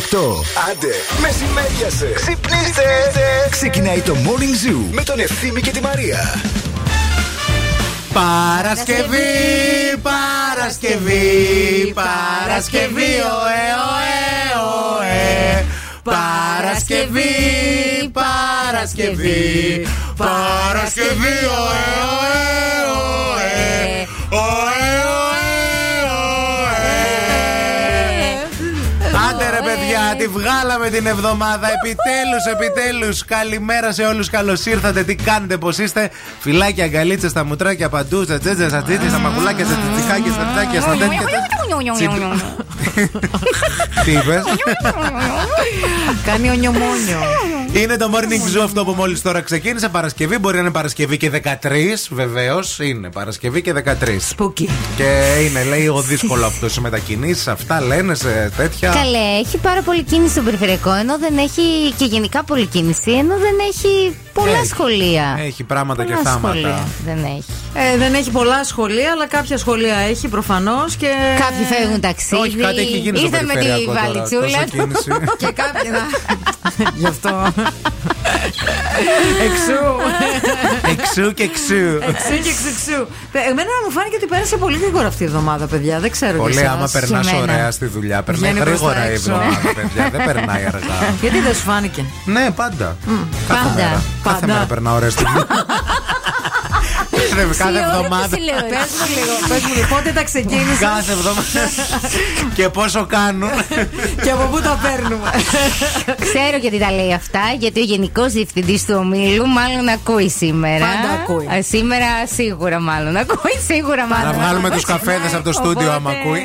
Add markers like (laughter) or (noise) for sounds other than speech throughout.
ώρα είναι 8. Άντε, μεσημέριασε. Ξυπνήστε. Ξεκινάει το Morning Zoo με τον Ευθύμη και τη Μαρία. Παρασκευή, Παρασκευή, Παρασκευή, ωε, ωε, ωε. Παρασκευή, Παρασκευή, Παρασκευή, ωε, ωε, ωε. Ωε, ωε, ρε παιδιά, τη βγάλαμε την εβδομάδα. Επιτέλους, επιτέλους. Καλημέρα σε όλους. Καλώς ήρθατε. Τι κάνετε, πώς είστε. Φυλάκια, αγκαλίτσες, στα μουτράκια παντού, στα τζέτζε, στα τσίτζε, στα μακουλάκια, στα τσιτσικάκια, στα τσάκια, στα τέτοια. Τι είπες; Κάνει ονιομόνιο. Είναι το morning zoo αυτό που μόλις τώρα ξεκίνησε. Παρασκευή, μπορεί να είναι Παρασκευή και 13, βεβαίως. Είναι Παρασκευή και 13. Σπούκι. Και είναι, λέει, ο δύσκολο αυτό σε μετακινήσεις, αυτά λένε σε τέτοια. Καλέ, έχει πάρα πολύ κίνηση στο περιφερειακό, ενώ δεν έχει και γενικά πολλή κίνηση, ενώ δεν έχει πολλά Έχει. σχολεία. Έχει πράγματα και Πολλά θάματα. σχολεία δεν έχει. Ε, δεν έχει πολλά σχολεία, αλλά κάποια σχολεία έχει προφανώς. Και... Κάποιοι φεύγουν ταξίδι. Όχι, κάτι έχει γίνει στο Ήρθε με τη περιφερειακό τώρα, βαλιτσούλα τόσο του. κίνηση. (laughs) και κάποιοι. να- (laughs) Γι' αυτό. Εξού. Εξού και εξού. Εξού και εξουξού. Εμένα μου φάνηκε ότι πέρασε πολύ γρήγορα αυτή η εβδομάδα, παιδιά. Δεν ξέρω Πολύ για άμα εσάς. περνάς και εμένα. ωραία στη δουλειά. Περνάει Βγαίνει προς τα γρήγορα η έξω. εβδομάδα, παιδιά. Δεν περνάει αργά. (laughs) Γιατί δεν σου φάνηκε; Ναι, πάντα. Κάθε Πάντα. Μέρα. Κάθε Πάντα. μέρα περνάω ωραία στη δουλειά. Κάθε Τι ώρα εβδομάδα. που συλλέω. Πες μου λίγο, πες μου λίγο, πότε τα ξεκίνησες; Κάθε εβδομάδα. Και πόσο κάνουν. και από πού τα παίρνουμε; Ξέρω γιατί τα λέει αυτά, γιατί ο Γενικός Διευθυντής του Ομίλου μάλλον ακούει σήμερα. Πάντα ακούει. Α, Σήμερα σίγουρα μάλλον ακούει, σίγουρα Να μάλλον. βγάλουμε τους καφέδες από το στούντιο άμα Οπότε- ακούει.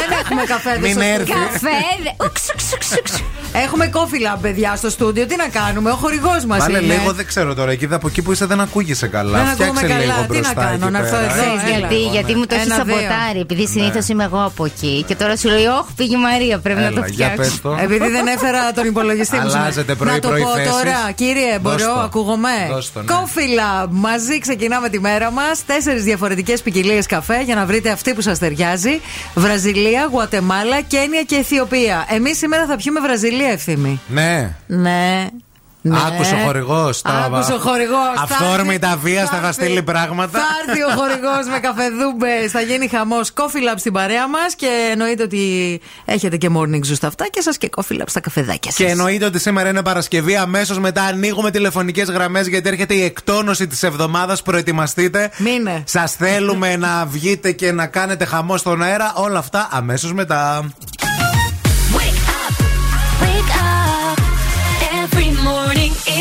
Δεν έχουμε καφέ. Μην έρθει. Καφέ. Ουξ, ουξ, ουξ, ουξ. Έχουμε κόφιλα, παιδιά, στο στούντιο. Τι να κάνουμε, ο χορηγός μας Βάλε είναι. λίγο, δεν ξέρω τώρα. Εκεί από εκεί που είσαι δεν ακούγεσαι καλά. Δεν ακούμε Φτιάξε καλά. Λίγο Τι να μπροστά. κάνω, εκεί να έρθω πέρα. εδώ, Ξέρεις έλα. γιατί, γιατί μου το έχει Ένα, δύο. σαμποτάρει. Επειδή συνήθως είμαι εγώ από εκεί. Και τώρα σου λέει, Όχι, πήγε η Μαρία, πρέπει να το Έλα, για πες φτιάξω. το. Επειδή δεν έφερα τον υπολογιστή μου. Αλλάζετε πρωί, Να το πρωί πω θέσεις. τώρα, κύριε, Δώσ' μπορώ, το. ακούγομαι; Δώσ' το, ναι. Coffee Lab. Μαζί ξεκινάμε τη μέρα μας. Τέσσερις διαφορετικές ποικιλίες καφέ για να βρείτε αυτή που σας ταιριάζει. Βραζιλία, Γουατεμάλα, Κένια και Αιθιοπία. Εμείς σήμερα θα πιούμε Βραζιλία, ευθύμη. Ναι. Ναι. Ναι. Άκουσε ο χορηγός. Άκουσε ο χορηγός. Αυθόρμητα βία θα θα στείλει πράγματα. Θα έρθει ο χορηγός με καφεδούμπε. Θα γίνει χαμός Coffee Lab στην παρέα μας και εννοείται ότι έχετε και morning zoo στα αυτά και σας και Coffee Lab στα καφεδάκια σας. Και εννοείται ότι σήμερα είναι Παρασκευή. Αμέσως μετά ανοίγουμε τηλεφωνικές γραμμές γιατί έρχεται η εκτόνωση της εβδομάδας. Προετοιμαστείτε. Μείνε. Σας θέλουμε να βγείτε και να κάνετε χαμό στον αέρα. Όλα αυτά αμέσως μετά.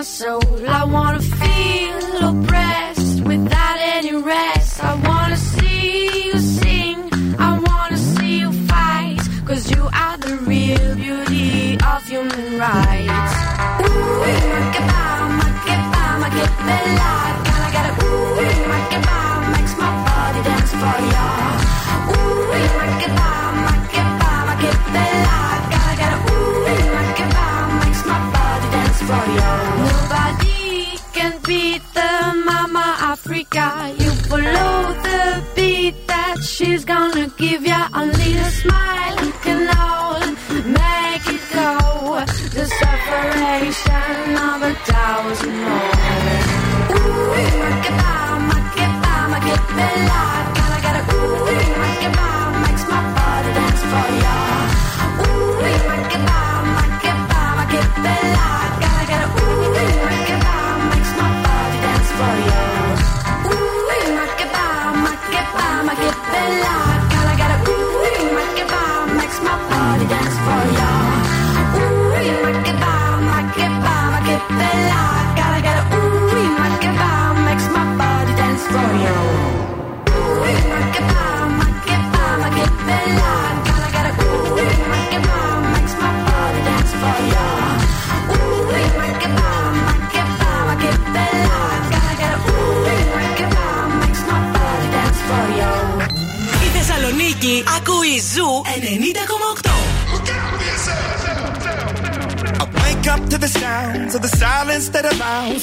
my soul. I wanna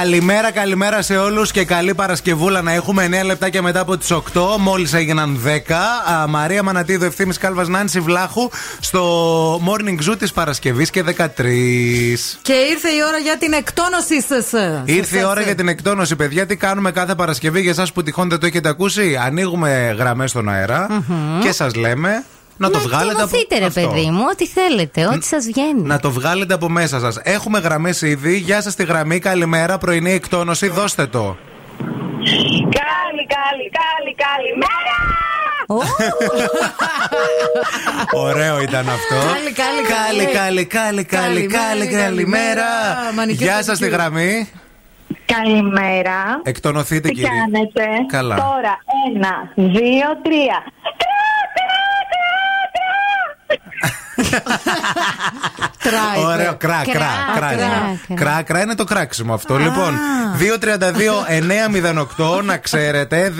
Καλημέρα, καλημέρα σε όλους και καλή Παρασκευούλα να έχουμε 9 λεπτάκια μετά από τις 8. Μόλις έγιναν 10. Α, Μαρία Μανατίδου, ευθύνη Κάλβας Νάνση Βλάχου στο morning zoo της Παρασκευής και 13. Και ήρθε η ώρα για την εκτόνωσή σας. Ήρθε η ώρα για την εκτόνωση, παιδιά. Τι κάνουμε κάθε Παρασκευή για εσάς που τυχόν δεν το έχετε ακούσει. Ανοίγουμε γραμμές στον αερα και σας λέμε να το βγάλετε από εκτονωθείτε, ρε αυτό. παιδί μου, ό,τι θέλετε, ό,τι σας βγαίνει. Να το βγάλετε από μέσα σας. Έχουμε γραμμές ήδη. Γεια σας τη γραμμή. Καλημέρα. Πρωινή εκτόνωση. Δώστε το. Κάλι, κάλι, κάλι, καλημέρα! Ω, (laughs) Ωραίο ήταν αυτό. Κάλι, κάλι, κάλι, κάλι, κάλι, κάλι, Καλημέρα, καλημέρα. μανικιούρ Γεια σας τη παιδικιούρ. γραμμή. Καλημέρα. Εκτονωθείτε, Τι κύριε. κάνετε; Καλά. Τώρα, ένα, δύο, τρία. Τράι. Ωραίο, κρά, κρά, Κρά, κρά. κρά, είναι. κρά. Κρά, κρά είναι το κράξιμο αυτό. Λοιπόν, 232-908, να ξέρετε.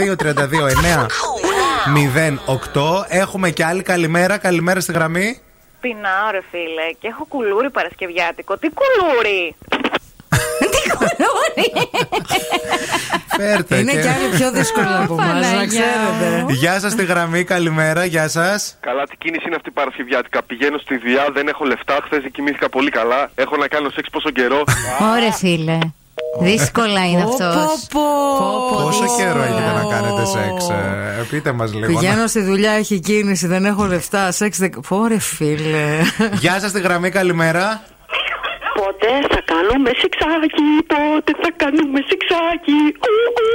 232-908. Έχουμε και άλλη καλημέρα. Καλημέρα στη γραμμή. Πεινάω, ρε φίλε, και έχω κουλούρι Παρασκευιάτικο. Τι κουλούρι! Φέρτε. Είναι και- και άλλοι πιο δύσκολο από εμάς, να Παναγιά ξέρετε. μου. Γεια σας τη γραμμή, καλημέρα, γεια σας. Καλά, τι κίνηση είναι αυτή η Παρασκευιάτικα. Πηγαίνω στη δουλειά, δεν έχω λεφτά. Χθες δεν κοιμήθηκα πολύ καλά. Έχω να κάνω σεξ πόσο καιρό. Ωραία, φίλε. Δύσκολα είναι αυτός. Πόσο καιρό έχετε να κάνετε σεξ, ε, πείτε μας λίγο. Πηγαίνω στη δουλειά, έχει κίνηση, δεν έχω λεφτά. Σεξ. Δεκ... Πόρε φίλε. Γεια σας τη γραμμή, καλημέρα. Πότε θα κάνω κάνουμε σεξάκι, πότε θα κάνουμε σεξάκι. Ου, ου.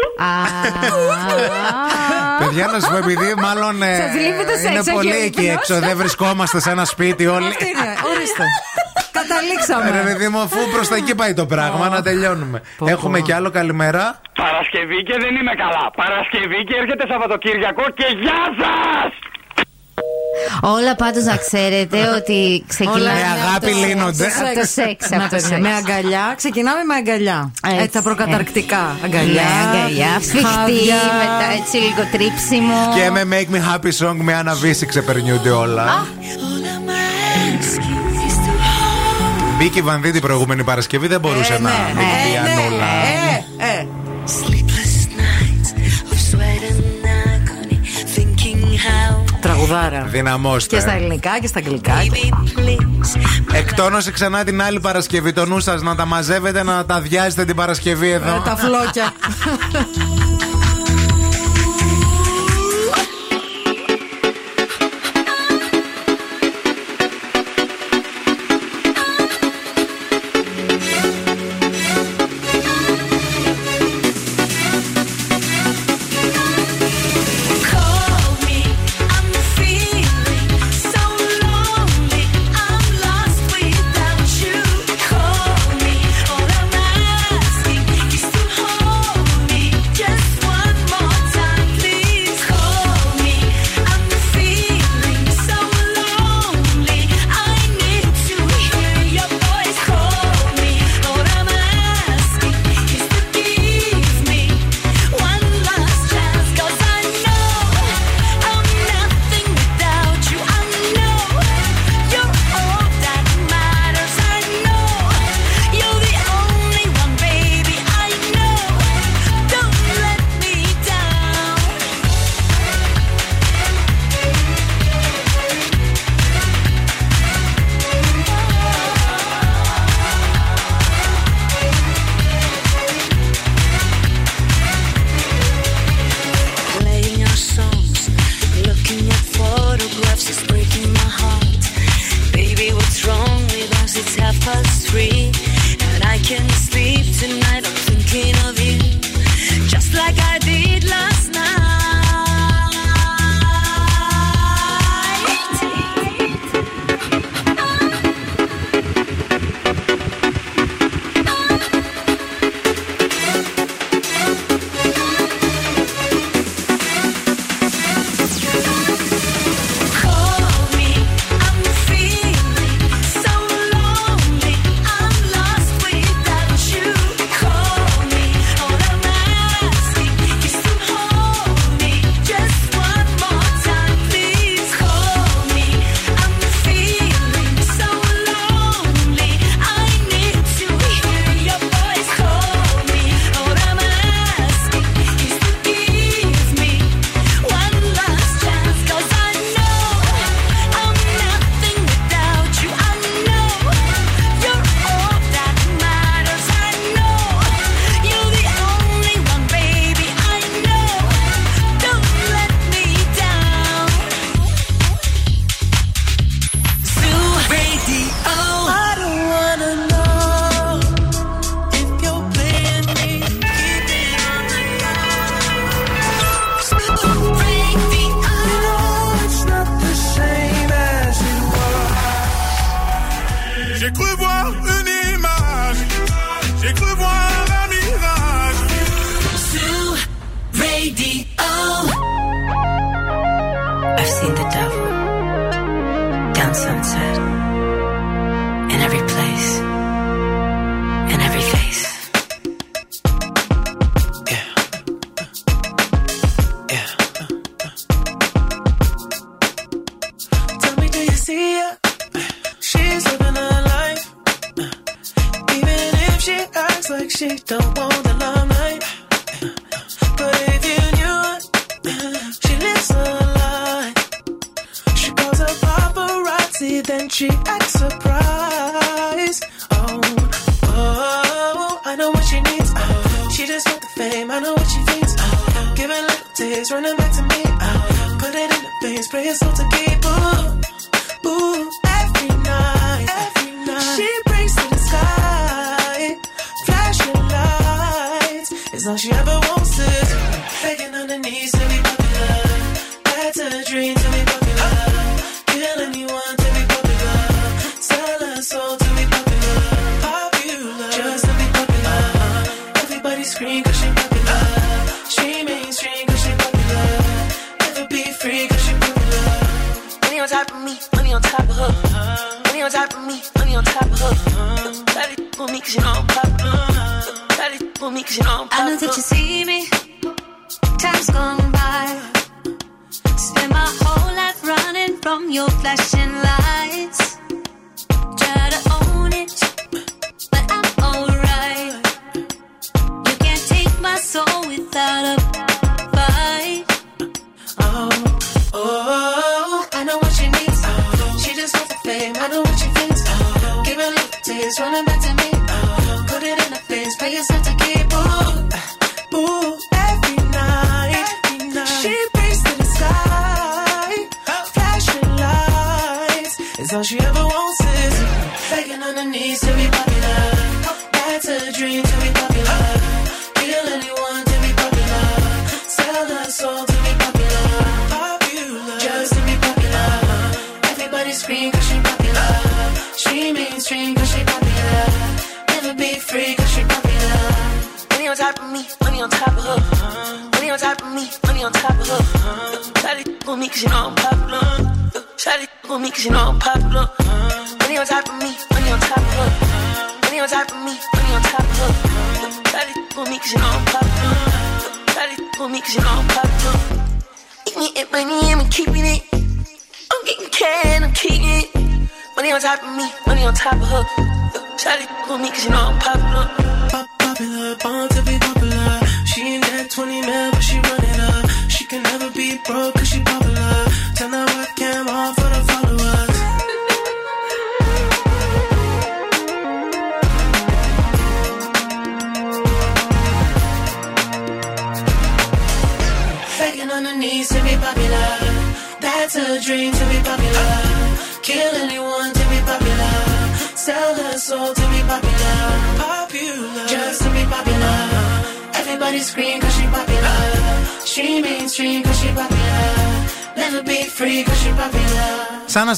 Παιδιά, να σου πω, επειδή μάλλον ε, Σας λείπει το σεξ, είναι όχι πολύ ο εκεί ύπνος. έξω, δεν βρισκόμαστε σε ένα σπίτι όλοι. Αυτή είναι, ορίστε. Ρε Καταλήξαμε. παιδί μου, αφού προς τα εκεί πάει το πράγμα, να τελειώνουμε. Έχουμε κι άλλο καλημέρα. Παρασκευή και δεν είμαι καλά. Παρασκευή και έρχεται Σαββατοκύριακο και γεια σας! Όλα πάντως να ξέρετε ότι ξεκινάμε. Όλα Με αγάπη από το- λύνονται. Από το σεξ. Να, Από το παιδιά, σεξ. με αγκαλιά. Ξεκινάμε με αγκαλιά. Έτσι, Έτσι, τα προκαταρκτικά. Ναι, Αγκαλιά. αγκαλιά. Σφιχτή, χάδια. μετά έτσι λίγο τρίψιμο. Και με Make Me Happy Song με Anna Βύση ξεπερνιούνται όλα. Μπήκε η Βανδί την προηγούμενη Παρασκευή, δεν μπορούσε Ε, να ναι. μην πει Ε, ναι. Ανούλα. Ε, ε. Τραγουδάρα. Δυναμώστε. Και στα ελληνικά και στα αγγλικά. Εκτόνωσε ξανά την άλλη Παρασκευή το νου σας να τα μαζεύετε, να τα αδειάζετε την Παρασκευή εδώ. Ε, Τα φλόκια. (laughs)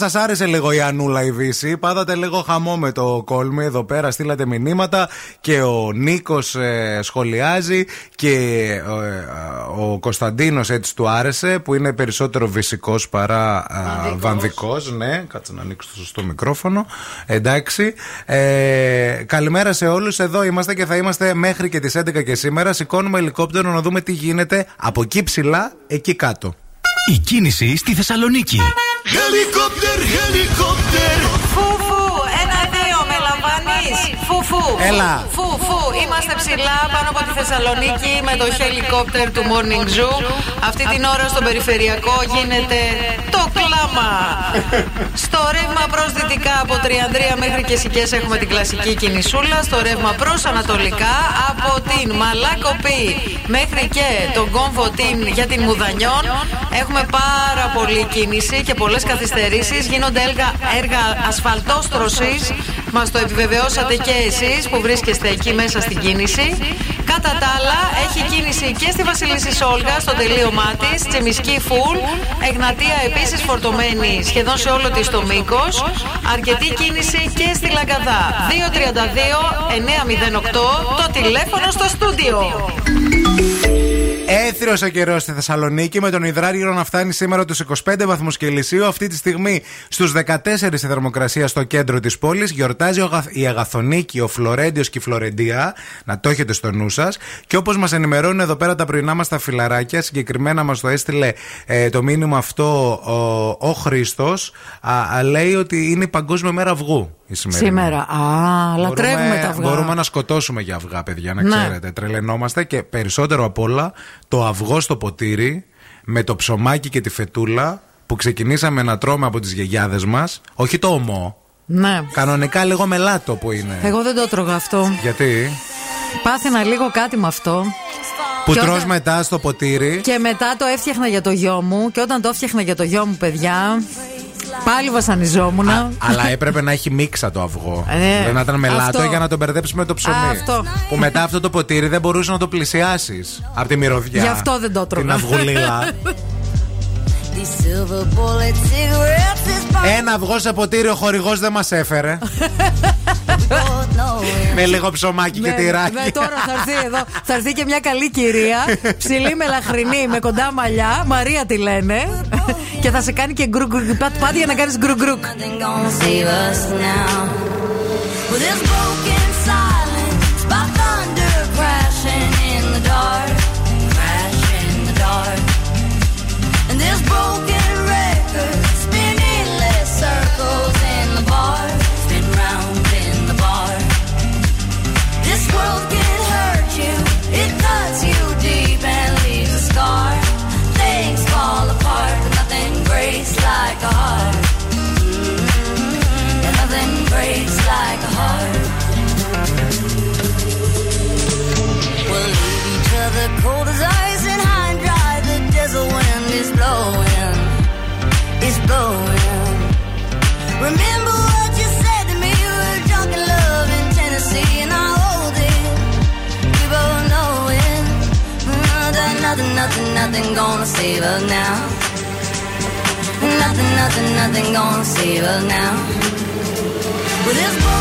σας άρεσε λίγο η Ανούλα η Βύση, πάθατε λίγο χαμό με το κόλμη εδώ πέρα. Στείλατε μηνύματα και ο Νίκος σχολιάζει και ε, ο Κωνσταντίνος έτσι του άρεσε που είναι περισσότερο φυσικό παρά βανδικός. Ναι, κάτσε να ανοίξω το σωστό μικρόφωνο. Εντάξει. Ε, καλημέρα σε όλους. Εδώ είμαστε και θα είμαστε μέχρι και τις 11 και σήμερα. Σηκώνουμε ελικόπτερο να δούμε τι γίνεται από εκεί ψηλά, εκεί κάτω. Η κίνηση στη Θεσσαλονίκη. Helikopter, helikopter. Φουφου, ένα-δύο, με λαμβάνει. Φουφου. Έλα. Φουφου. Είμαστε ψηλά πάνω από τη Θεσσαλονίκη με το χελικόπτερ του Morning Zoo. Αυτή την ώρα στο περιφερειακό γίνεται το κλάμα. στο ρεύμα προς δυτικά από Τριανδρία μέχρι και Σικές έχουμε την κλασική κινησούλα. Στο ρεύμα προς ανατολικά από την Μαλάκοπη μέχρι και τον κόμβο την για την Μουδανιών. Έχουμε πάρα πολλή κίνηση και πολλές καθυστερήσεις. Γίνονται έργα, έργα ασφαλτόστρωσης. Μας το επιβεβαιώσατε και εσείς που βρίσκεστε εκεί μέσα στην κίνηση. Κατά τα άλλα, έχει κίνηση και στη Βασιλίση Σόλγα στο τελείωμά της. Τσιμισκή Φουλ. Εγνατία επίσης φορτωμένη σχεδόν σε όλο της το μήκος. Αρκετή κίνηση και στη Λαγκαδά. 232-908 το τηλέφωνο στο στούντιο. Έθριος ο καιρός στη Θεσσαλονίκη με τον υδράργυρο να φτάνει σήμερα τους 25 βαθμούς Κελσίου. Αυτή τη στιγμή στους 14 η θερμοκρασία στο κέντρο της πόλης. Γιορτάζει ο Αγαθ- η Αγαθονίκη, ο Φλωρέντιος και η Φλωρεντία. Να το έχετε στο νου σας. Και όπως μας ενημερώνουν εδώ πέρα τα πρωινά μας τα φιλαράκια, συγκεκριμένα μας το έστειλε ε, το μήνυμα αυτό ο, ο Χρήστος, λέει ότι είναι η Παγκόσμια Μέρα Αυγού. Η σημερινή. Σήμερα. Α, λατρεύουμε τα αυγά. Μπορούμε να σκοτώσουμε για αυγά, παιδιά, να Ναι. ξέρετε. Τρελαινόμαστε και περισσότερο απ' όλα το αυγό στο ποτήρι με το ψωμάκι και τη φετούλα που ξεκινήσαμε να τρώμε από τις γιαγιάδες μας. Όχι το ομό. Ναι. Κανονικά λίγο μελάτο που είναι. Εγώ δεν το τρώγα αυτό. Γιατί; Πάθαινα λίγο κάτι με αυτό. Που Και τρως όταν- μετά στο ποτήρι. Και μετά το έφτιαχνα για το γιο μου. Και όταν το έφτιαχνα για το γιο μου, παιδιά. Πάλι βασανιζόμουν. Αλλά έπρεπε να έχει μίξα το αυγό. Ε, ναι. να ήταν μελάτο για να τον μπερδέψει με το ψωμί. Αυτό. Που μετά αυτό το ποτήρι δεν μπορούσε να το πλησιάσεις από τη μυρωδιά. Γι' αυτό δεν το τρώγα. Την αυγουλίλα. Ένα αυγό σε ποτήρι ο χορηγός δεν μας έφερε. (laughs) (laughs) με λίγο ψωμάκι και τυράκι. Με, τώρα θα έρθει εδώ. Θα έρθει και μια καλή κυρία. Ψηλή μελαχρινή με κοντά μαλλιά. Μαρία τη λένε. και θα σε κάνει και γκρουκ πάτ Πάτη για να κάνεις γκρουκ. nothing breaks like a heart. We'll leave each other cold as ice and high and dry. The desert wind is blowing, it's blowing. Remember what you said to me? We drunk Tennessee, and I hold it. We both know it. Mm, nothing, nothing, nothing, nothing gonna save us now nothing, nothing, nothing gonna save us now. With this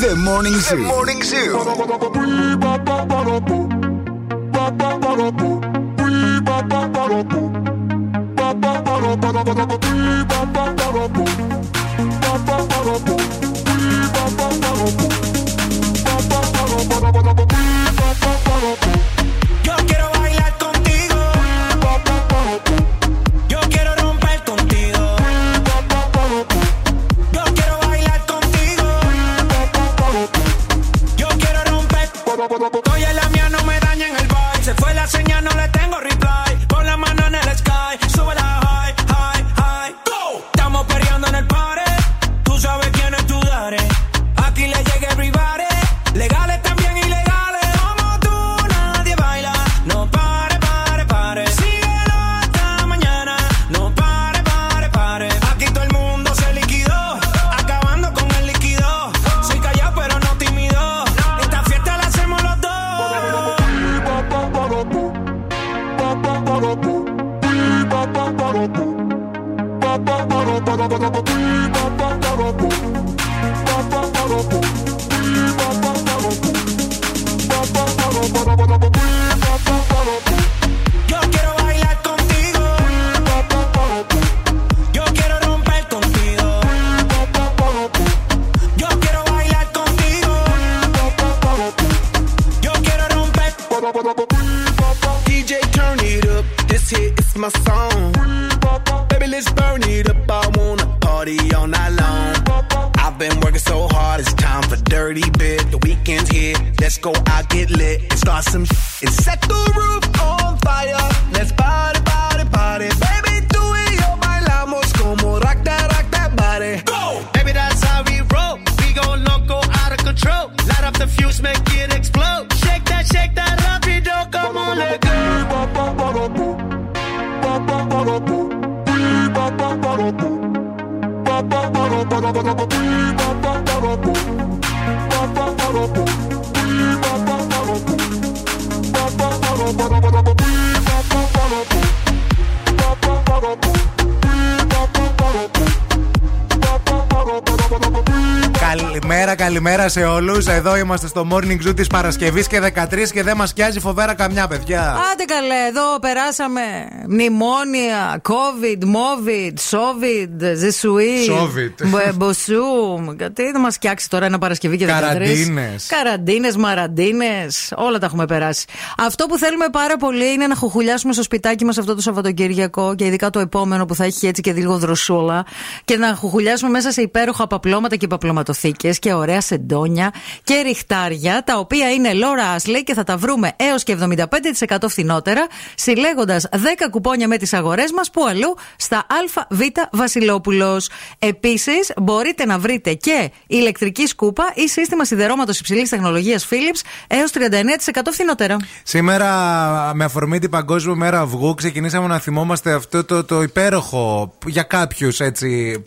The Morning Zoo. The Morning Zoo. Καλημέρα σε όλου. Εδώ είμαστε στο morning zoo της Παρασκευής και 13 και δεν μας πιάζει φοβέρα καμιά, παιδιά. Άντε καλέ, εδώ περάσαμε μνημόνια, COVID, MOVID, SOVID, Ζεσουί. Σόβιτ. Μποσού. Γιατί δεν μας φτιάξει τώρα ένα Παρασκευή και 13. Καραντίνες. Καραντίνες, μαραντίνες. Όλα τα έχουμε περάσει. Αυτό που θέλουμε πάρα πολύ είναι να χοχουλιάσουμε στο σπιτάκι μας αυτό το Σαββατοκύριακο και ειδικά το επόμενο που θα έχει έτσι και λίγο δροσούλα και να χοχουλιάσουμε μέσα σε υπέροχα παπλώματα και παπλωματοθήκες και ωραία σεντόνια και ριχτάρια τα οποία είναι Laura Ashley και θα τα βρούμε έως και 75% φθηνότερα συλλέγοντας 10 κουπόνια με τις αγορές μας που αλλού στα ΑΒ Βασιλόπουλος. Επίσης μπορείτε να βρείτε και ηλεκτρική σκούπα ή σύστημα σιδερώματος υψηλής τεχνολογίας Philips έως 39% φθηνότερα. Σήμερα, με αφορμή την Παγκόσμια Μέρα Αυγού, ξεκινήσαμε να θυμόμαστε αυτό το, το υπέροχο για κάποιους έτσι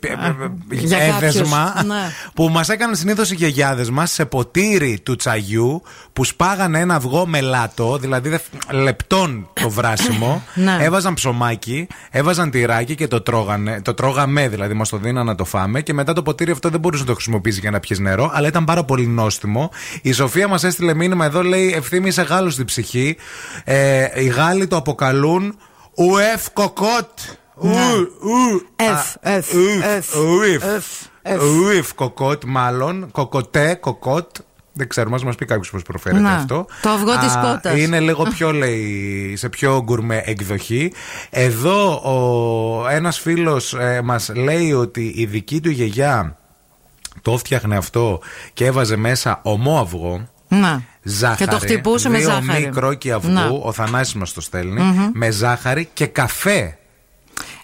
για έδεσμα κάποιους, ναι. (laughs) που μας έκαναν συνήθως οι γιαγιάδες μας σε ποτήρι του τσαγιού που σπάγανε ένα αυγό με λάτο, δηλαδή δε- λεπτόν το βράσιμο, (coughs) Ναι. έβαζαν ψωμάκι, έβαζαν τυράκι και το τρώγανε. Το τρώγαμε, δηλαδή μας το δίναν να το φάμε και μετά το ποτήρι αυτό δεν μπορούσε να το χρησιμοποιήσει για να πιεις νερό, αλλά ήταν πάρα πολύ νόστιμο. Η Σοφία μας έστειλε μήνυμα εδώ, λέει ευθύμη είσαι Γάλλος στην ψυχή. Ε, οι Γάλλοι το αποκαλούν ουεφ κοκότ. Ου, ου, Εφ, α, εφ, ουφ, εφ, ουφ. εφ, εφ. Ουφ κοκότ, μάλλον. Κοκοτέ, κοκότ. Δεν ξέρουμε, μας πει κάποιος πώς προφέρεται Να, αυτό. το αυγό της Α, κότας. Είναι λίγο πιο, λέει, σε πιο γκουρμέ εκδοχή. Εδώ ο, ένας φίλος ε, μας λέει ότι η δική του γιαγιά το φτιάχνε αυτό και έβαζε μέσα ομό αυγό. Να. Ζάχαρη, Και το χτυπούσε με δύο ζάχαρη. μικρόκι αυγού, Να. ο Θανάσης μας το στελνει Μμμ. με ζάχαρη και καφέ.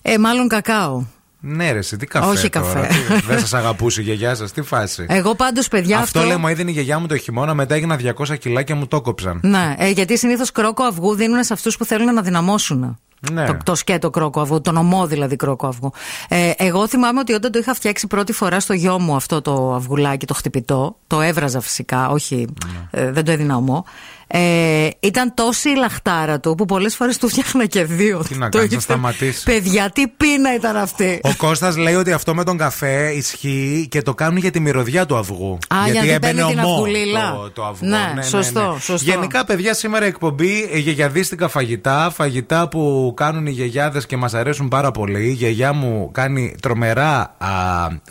Ε, μάλλον κακάο. Ναι, ρε, εσύ, τι καφέ. Όχι τώρα, καφέ. τι- δεν σας αγαπούσε η γιαγιά σας, τι φάση. Εγώ πάντως, παιδιά, αυτό, αυτό. λέει μου έδινε η γιαγιά μου το χειμώνα, μετά έγινα 200 κιλά και μου το κόψαν. Ναι, ε, γιατί συνήθως κρόκο αυγού δίνουν σε αυτούς που θέλουν να δυναμώσουν. Ναι. Το, το σκέτο κρόκο αυγού, τον ομό δηλαδή κρόκο αυγού. Ε, εγώ θυμάμαι ότι όταν το είχα φτιάξει πρώτη φορά στο γιο μου αυτό το αυγουλάκι, το χτυπητό, το έβραζα φυσικά, όχι, ε, δεν το έδινα ομό. Ε, ήταν τόση η λαχτάρα του που πολλές φορές του φτιάχνα και δύο. Τι να Το κάνεις, να ήξερα. σταματήσεις. Παιδιά, τι πείνα ήταν αυτή. Ο Κώστας λέει ότι αυτό με τον καφέ ισχύει και το κάνουν για τη μυρωδιά του αυγού. Α, γιατί γιατί έμπαινε παίρνει την ομό αυγουλίλα. το, το αυγό. Ναι, σωστό, σωστό. Γενικά, παιδιά, σήμερα εκπομπή ε, γιαγιαδίστικα φαγητά. Φαγητά που κάνουν οι γιαγιάδες και μας αρέσουν πάρα πολύ. Η γιαγιά μου κάνει τρομερά α,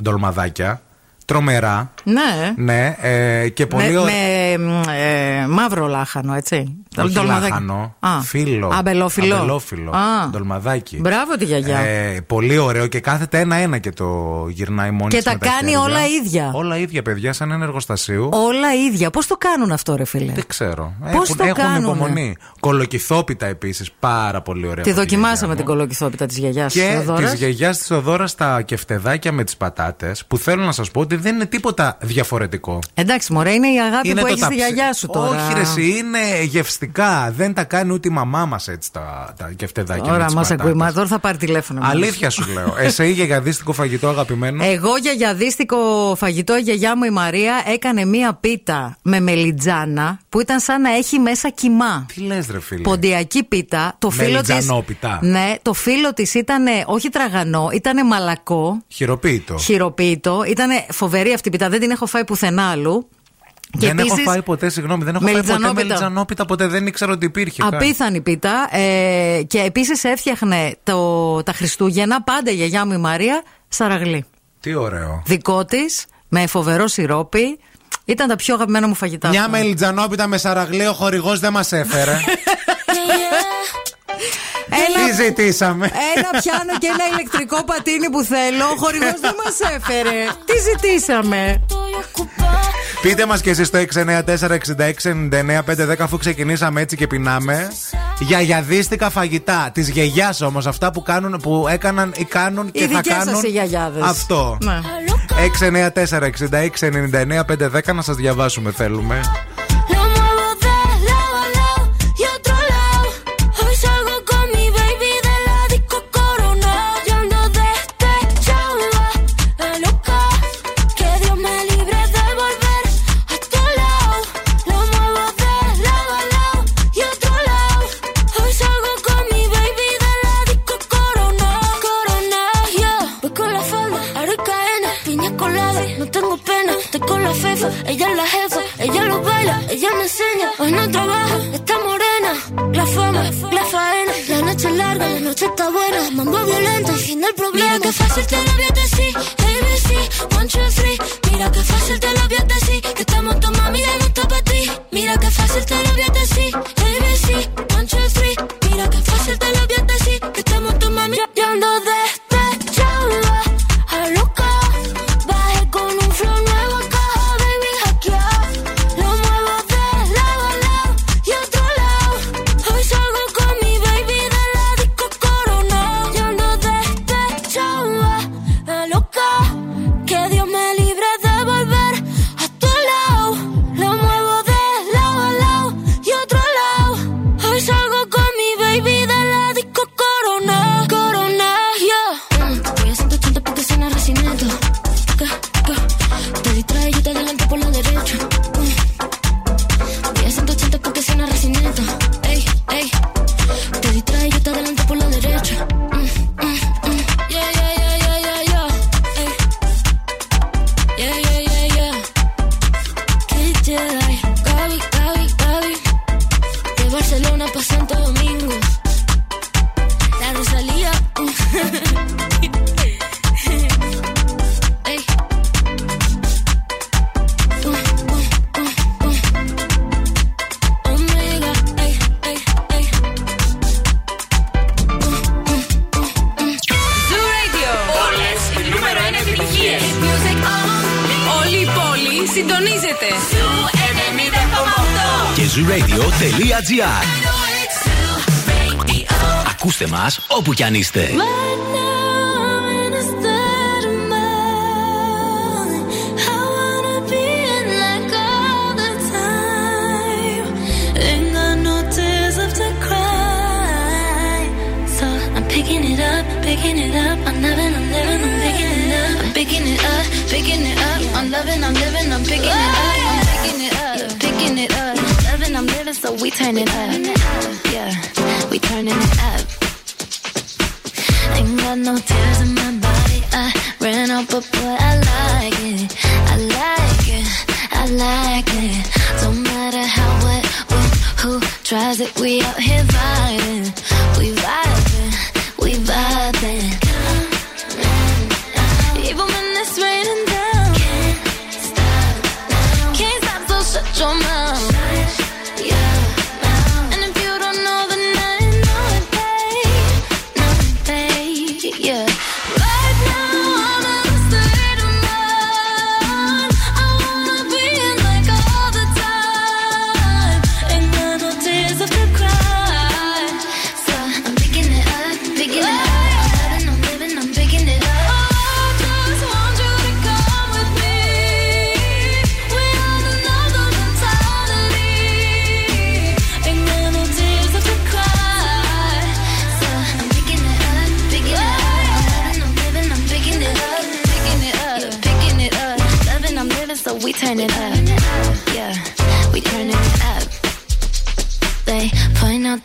ντολμαδάκια. Τρομερά. Ναι. Ναι, ε, και πολύ με, ωραία. με, μ, ε, μαύρο λάχανο, έτσι. Όχι Ντολμαδάκι. λάχανο, Α. φύλλο. Αμπελόφυλλο. Αμπελόφυλλο. Α. Ντολμαδάκι. Μπράβο τη γιαγιά. Ε, πολύ ωραίο και κάθεται ένα-ένα και το γυρνάει μόνη Και της τα με κάνει χέρια. όλα ίδια. Όλα ίδια, παιδιά, σαν ένα εργοστασίου. Όλα ίδια. Πώς το κάνουν αυτό, ρε φίλε; Δεν ξέρω. Πώς έχουν το έχουν κάνουνε; υπομονή. Κολοκυθόπιτα επίσης. Πάρα πολύ ωραία. Τη από δοκιμάσαμε γιαγιά την μου. κολοκυθόπιτα της γιαγιάς Και της γιαγιάς της Οδόρα τα κεφτεδάκια με τις πατάτες που θέλω να σας πω ότι δεν είναι τίποτα διαφορετικό. Εντάξει, μωρέ, είναι η αγάπη Είναι που το έχεις στη ταψι- γιαγιά σου τώρα. Όχι, ρε, εσύ, είναι γευστικά. Δεν τα κάνει ούτε η μαμά μας έτσι τα, τα κεφτεδάκια. με Τώρα τις μας πατάτες. ακούει, μα τώρα θα πάρει τηλέφωνο. μας. Αλήθεια σου λέω. Εσύ για γαδίστικο φαγητό αγαπημένο. Εγώ για γιαδίστικο φαγητό, η γιαγιά μου η Μαρία έκανε μία πίτα με μελιτζάνα που ήταν σαν να έχει μέσα κοιμά. Τι λες, ρε φίλε; Ποντιακή πίτα. Το φύλλο της, Μελιτζανόπιτα. Ναι, το φύλλο της ήταν όχι τραγανό, ήταν μαλακό, Χειροποίητο. χειροποίητο. Ήταν φοβερή αυτή η πίτα, δεν την έχω φάει πουθενά άλλου. Και δεν έχω επίσης, φάει ποτέ, συγγνώμη, δεν έχω φάει ποτέ μελιτζανόπιτα. μελιτζανόπιτα, ποτέ δεν ήξερα ότι υπήρχε. καν. Απίθανη πίτα. Ε, και επίσης έφτιαχνε το, τα Χριστούγεννα πάντα η γιαγιά μου η Μαρία σαραγλί. Τι ωραίο. Δικό της, με φοβερό σιρόπι. Ήταν τα πιο αγαπημένα μου φαγητά. Μια αυτά. μελιτζανόπιτα με σαραγλί ο χορηγός δεν μας έφερε. (laughs) Ένα- Τι ζητήσαμε; Ένα πιάνο και ένα ηλεκτρικό πατίνι που θέλω. Ο χορηγός δεν μας έφερε. Τι ζητήσαμε; Πείτε μας και εσείς το 694-6699-510 αφού ξεκινήσαμε έτσι και πεινάμε. Για γιαδίστικα φαγητά. Της γιαγιάς όμως, αυτά που, κάνουν, που έκαναν ή κάνουν και Οι θα δικές σας κάνουν. οι γιαγιάδες. Αυτό. Ναι. 694-6699-510 να σας διαβάσουμε θέλουμε. Ella es la jefa, ella lo baila, ella me enseña. Hoy no trabaja, está morena. La fama, la faena. La noche es larga, la noche está buena. Mambo violento, fin del problema. Mira que fácil te lo voy a decir, ABC, one, two, three. Mira que fácil te lo voy a decir, que estamos tu mami y no está para ti. Mira que fácil te lo voy a decir, μας όπου κι αν είστε. Picking it up, picking it up. I'm loving, I'm living, I'm picking it up. I'm picking it up, picking it up. I'm loving, I'm living, I'm picking it up. I'm picking it up, picking it up. I'm loving, I'm living, so we turn it up. Yeah, we turning it up. Ain't got no tears in my body. I ran out, but boy, I like it. I like it. I like it. Don't matter how, what, when, who tries it. We out here vibing. We vibing. We vibing.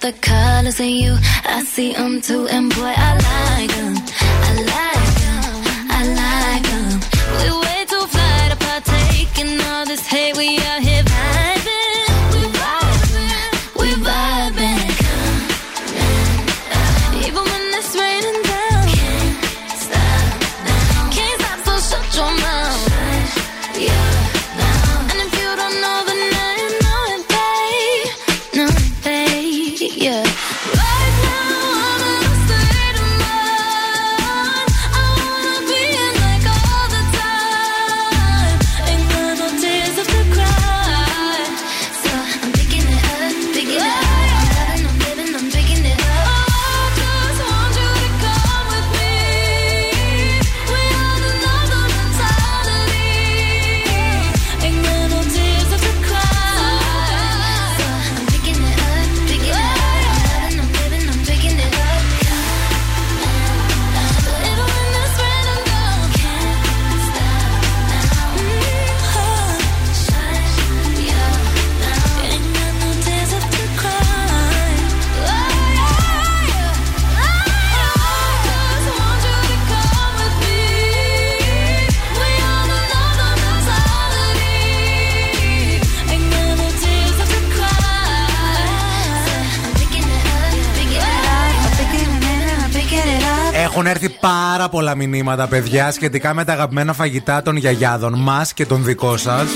The colors in you. I see them too, and boy, I like them. Πάρα πολλά μηνύματα, παιδιά, σχετικά με τα αγαπημένα φαγητά των γιαγιάδων μας και των δικό σας.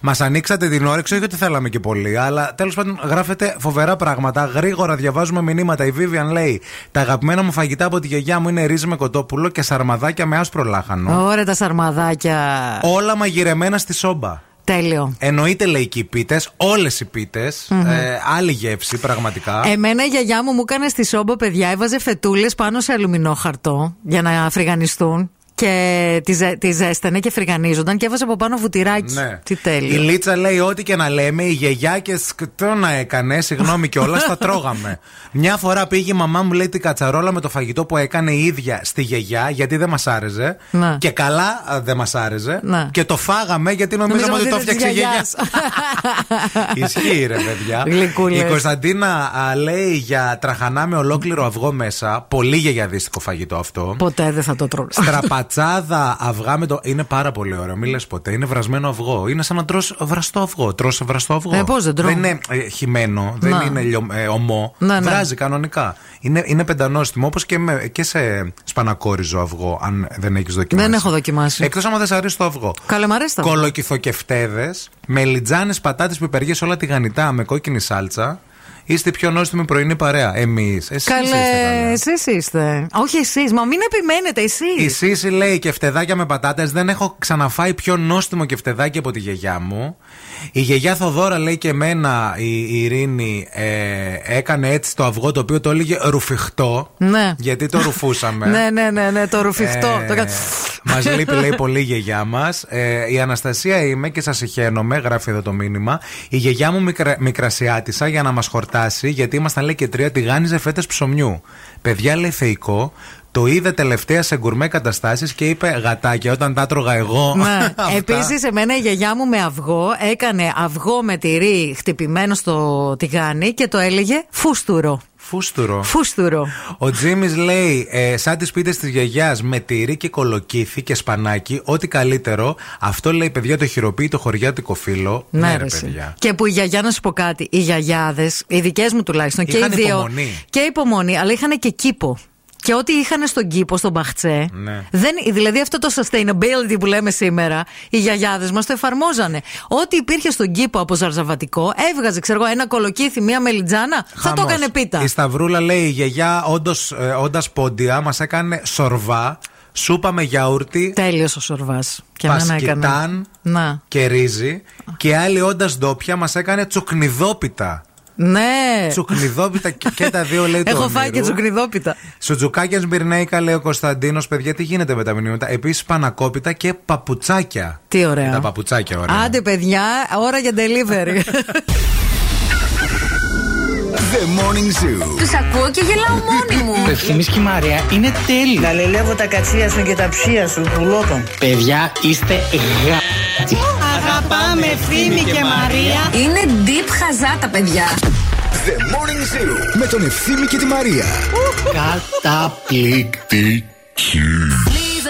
Μας ανοίξατε την όρεξη, όχι ότι θέλαμε και πολύ, αλλά τέλος πάντων γράφετε φοβερά πράγματα. Γρήγορα διαβάζουμε μηνύματα. Η Vivian λέει: Τα αγαπημένα μου φαγητά από τη γιαγιά μου είναι ρύζι με κοτόπουλο και σαρμαδάκια με άσπρο λάχανο. Ωραία τα σαρμαδάκια. Όλα μαγειρεμένα στη σόμπα. Τέλειο. Εννοείται λέει και οι πίτες, όλες οι πίτες. Μμμ. ε, άλλη γεύση πραγματικά. Εμένα η γιαγιά μου μου έκανε στη σόμπα, παιδιά, έβαζε φετούλες πάνω σε αλουμινόχαρτο για να φρυγανιστούν. Και τι, ζε, τις ζέστανε και φρυγανίζονταν και έβαζε από πάνω βουτυράκι. Ναι. Τι Η τέλειο. Λίτσα λέει: Ό,τι και να λέμε, η γιαγιά και σκτό να έκανε, συγγνώμη κιόλας, τα τρώγαμε. Μια φορά πήγε η μαμά μου, λέει, την κατσαρόλα με το φαγητό που έκανε η ίδια στη γιαγιά, γιατί δεν μας άρεσε. Ναι. Και καλά α, δεν μας άρεσε. Ναι. Και το φάγαμε γιατί νομίζαμε ότι το είναι της έφτιαξε η γιαγιά. γιαγιάς. Ισχύει, ρε παιδιά. Γλυκούλες. Η Κωνσταντίνα α, λέει για τραχανά με ολόκληρο αυγό μέσα. Πολύ γιαγιαδίστικο φαγητό αυτό. Ποτέ δεν θα το τρώω. Στραπατσάδα αυγά με το. Είναι πάρα πολύ ωραίο. Μην λες ποτέ. Είναι βρασμένο αυγό. Είναι σαν να τρως βραστό αυγό. Τρως βραστό αυγό. Ε, πώς δεν τρώω. Δεν είναι ε, χυμένο, δεν Να. είναι λιω, ε, ομό. Ναι, ναι. Βράζει κανονικά. Είναι, είναι πεντανόστιμο όπως και, με- και σε σπανακόριζο αυγό, αν δεν έχεις δοκιμάσει. Δεν έχω δοκιμάσει. Εκτός άμα δεν σε αρέσει το αυγό. Καλέ, μ' αρέσει το αυγό. Κολοκυθοκεφτέδες, μελιτζάνε πατάτες πιπεριές όλα τηγανιτά με κόκκινη σάλτσα. Είστε η πιο νόστιμη πρωινή παρέα. Εμείς. Εσείς Καλές, είστε καλά. εσείς είστε. Όχι εσείς, μα μην επιμένετε, εσείς. Η Σύση λέει και φτεδάκια με πατάτες. Δεν έχω ξαναφάει πιο νόστιμο και φτεδάκι από τη γιαγιά μου. Η γιαγιά Θοδόρα λέει και εμένα η, η Ειρήνη ε, έκανε έτσι το αυγό το οποίο το έλεγε ρουφιχτό. Ναι. Γιατί το ρουφούσαμε. (laughs) Ναι, ναι, ναι, ναι, το ρουφιχτό. Ε, το κα- Μας (laughs) λείπει, λέει, πολύ η γιαγιά μας. Ε, η Αναστασία είμαι και σας συχαίνομαι, γράφει εδώ το μήνυμα. Η γιαγιά μου μικρα, μικρασιάτισα για να μας χορτάσει, γιατί ήμασταν, λέει, και τρία τηγάνιζε φέτες ψωμιού. Παιδιά, λέει, θεϊκό. Το είδε τελευταία σε γκουρμέ καταστάσεις και είπε γατάκια όταν τα έτρωγα εγώ. Ναι. (laughs) Αυτά. Επίσης, εμένα η γιαγιά μου με αυγό έκανε αυγό με τυρί χτυπημένο στο τηγάνι και το έλεγε φούστουρο. Φούστουρο. Φούστουρο. Ο Τζίμις λέει, ε, σαν τις πίτες της γιαγιάς με τυρί και κολοκύθι και σπανάκι, ό,τι καλύτερο. Αυτό λέει, παιδιά, το χειροποίητο χωριάτικο φύλλο. Ναι, ρε ρε, εσύ. παιδιά. Και που η γιαγιά, να σου πω κάτι, οι γιαγιάδες, οι δικές μου τουλάχιστον, και οι Είχαν δύο. υπομονή. Και υπομονή, αλλά είχαν και κήπο. Και ό,τι είχαν στον κήπο, στον Μπαχτσέ, Ναι. δεν, δηλαδή αυτό το sustainability που λέμε σήμερα, οι γιαγιάδες μας το εφαρμόζανε. Ό,τι υπήρχε στον κήπο από ζαρζαβατικό, έβγαζε, ξέρω εγώ, ένα κολοκύθι, μία μελιτζάνα, θα το Χαμός. έκανε πίτα. Η Σταυρούλα λέει: Η γιαγιά, όντως, ε, όντας πόντια, μας έκανε σορβά, σούπα με γιαούρτι, Τέλειος ο σορβάς. Και εμένα έκανε. πασκιτάν Να. και ρύζι. Και άλλη, όντας ντόπια, μας έκανε τσουκνιδόπιτα. Ναι. Τσουκνιδόπιτα και, και τα δύο λέει του Έχω φάει και ονείρου. τσουκνιδόπιτα. Σουτζουκάκια Σμπυρνέικα, λέει ο Κωνσταντίνος. Παιδιά, τι γίνεται με τα μηνύματα. Επίσης, πανακόπιτα και παπουτσάκια. Τι ωραία. Τα παπουτσάκια, ωραία. Άντε, παιδιά, ώρα για delivery. (laughs) The Morning Zoo. Τους ακούω και γελάω μόνη μου. Το ευθύμης και η Μαρία είναι τέλειο. Γαλελεύω τα κατσία σου και τα ψία σου, πουλότων. Παιδιά, είστε γα... Αγαπάμε Ευθύμη και Μαρία. Είναι deep χαζά τα παιδιά. The Morning Zoo. Με τον Ευθύμη και τη Μαρία. Καταπληκτική.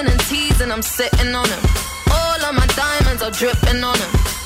Sneezing and teasing, I'm sitting on him. All of my diamonds are dripping on him.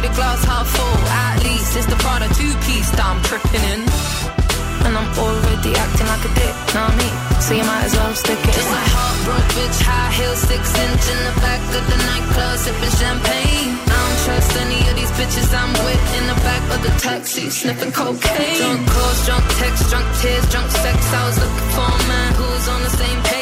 see the glass half full, at least it's the Prada two piece that I'm tripping in. And I'm already acting like a dick, know what I mean? So you might as well stick it Just a heartbroken bitch, high heels, six inch in the back of the nightclub, sipping champagne. I don't trust any of these bitches I'm with in the back of the taxi, sniffing cocaine. Drunk calls, drunk texts, drunk tears, drunk sex. I was looking for a man who's on the same page.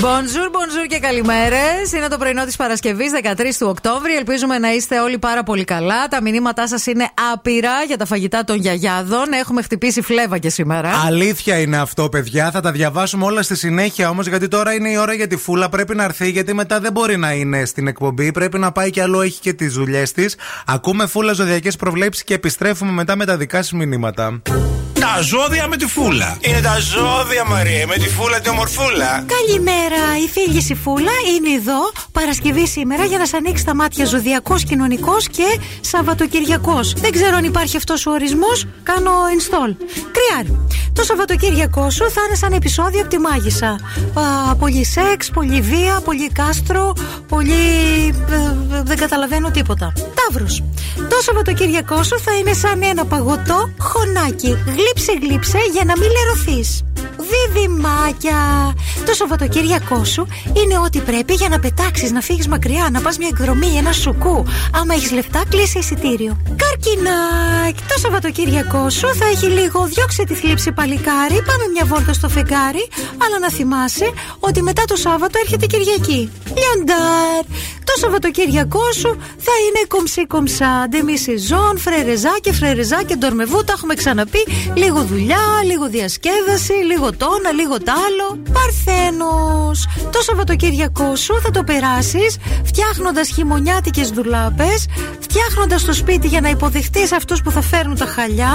Back to the Bonjour, bonjour και καλημέρες. Είναι το πρωινό της Παρασκευής, 13 του Οκτώβρη. Ελπίζουμε να είστε όλοι πάρα πολύ καλά. Τα μηνύματά σας είναι άπειρα για τα φαγητά των γιαγιάδων. Έχουμε χτυπήσει φλέβα και σήμερα. Αλήθεια είναι αυτό, παιδιά. Θα τα διαβάσουμε όλα στη συνέχεια όμως, γιατί τώρα είναι η ώρα για τη φούλα. Πρέπει να έρθει, γιατί μετά δεν μπορεί να είναι στην εκπομπή. Πρέπει να πάει κι άλλο, έχει και τις δουλειές της. Ακούμε φούλα ζωδιακές προβλέψεις και επιστρέφουμε μετά με τα δικά σας μηνύματα. Τα ζώδια με τη φούλα. Είναι τα ζώδια, Μαρία, με τη φούλα τη ομορφούλα. Καλημέρα, η φίλη η Φούλα είναι εδώ Παρασκευή σήμερα για να σα ανοίξει τα μάτια ζωδιακός, κοινωνικός και Σαββατοκυριακός. Δεν ξέρω αν υπάρχει αυτός ο ορισμός. Κάνω install. Κρυάρι. Το Σαββατοκύριακό σου θα είναι σαν επεισόδιο από τη μάγισσα. Α, πολύ σεξ, πολύ βία, πολύ κάστρο, πολύ. ε, ε, δεν καταλαβαίνω τίποτα. Ταύρος. Το Σαββατοκύριακό σου θα είναι σαν ένα παγωτό χωνάκι. Γλύψε, γλύψε για να μην λερωθείς. Διδυμάκια! Το Σαββατοκύριακό σου είναι ό,τι πρέπει για να πετάξεις, να φύγεις μακριά, να πας μια εκδρομή, ένα σουκού. Άμα έχεις λεφτά, κλείσει εισιτήριο. Καρκινάκι! Το Σαββατοκύριακό σου θα έχει λίγο διώξε τη θλίψη παλικάρι, πάμε μια βόλτα στο φεγγάρι, αλλά να θυμάσαι ότι μετά το Σάββατο έρχεται η Κυριακή. Λιοντάρ! Το Σαββατοκύριακό σου θα είναι κομψή κομψά, ντεμή σεζόν, φρερεζά και φρερεζά και ντορμεβού, τα έχουμε ξαναπεί. Λίγο δουλειά, λίγο διασκέδαση, λίγο το ένα, λίγο το άλλο. Παρθένος! Το Σαββατοκύριακό σου θα το περάσεις φτιάχνοντας χειμωνιάτικες δουλάπε, φτιάχνοντας το σπίτι για να υποδεχτείς αυτούς που θα φέρνουν τα χαλιά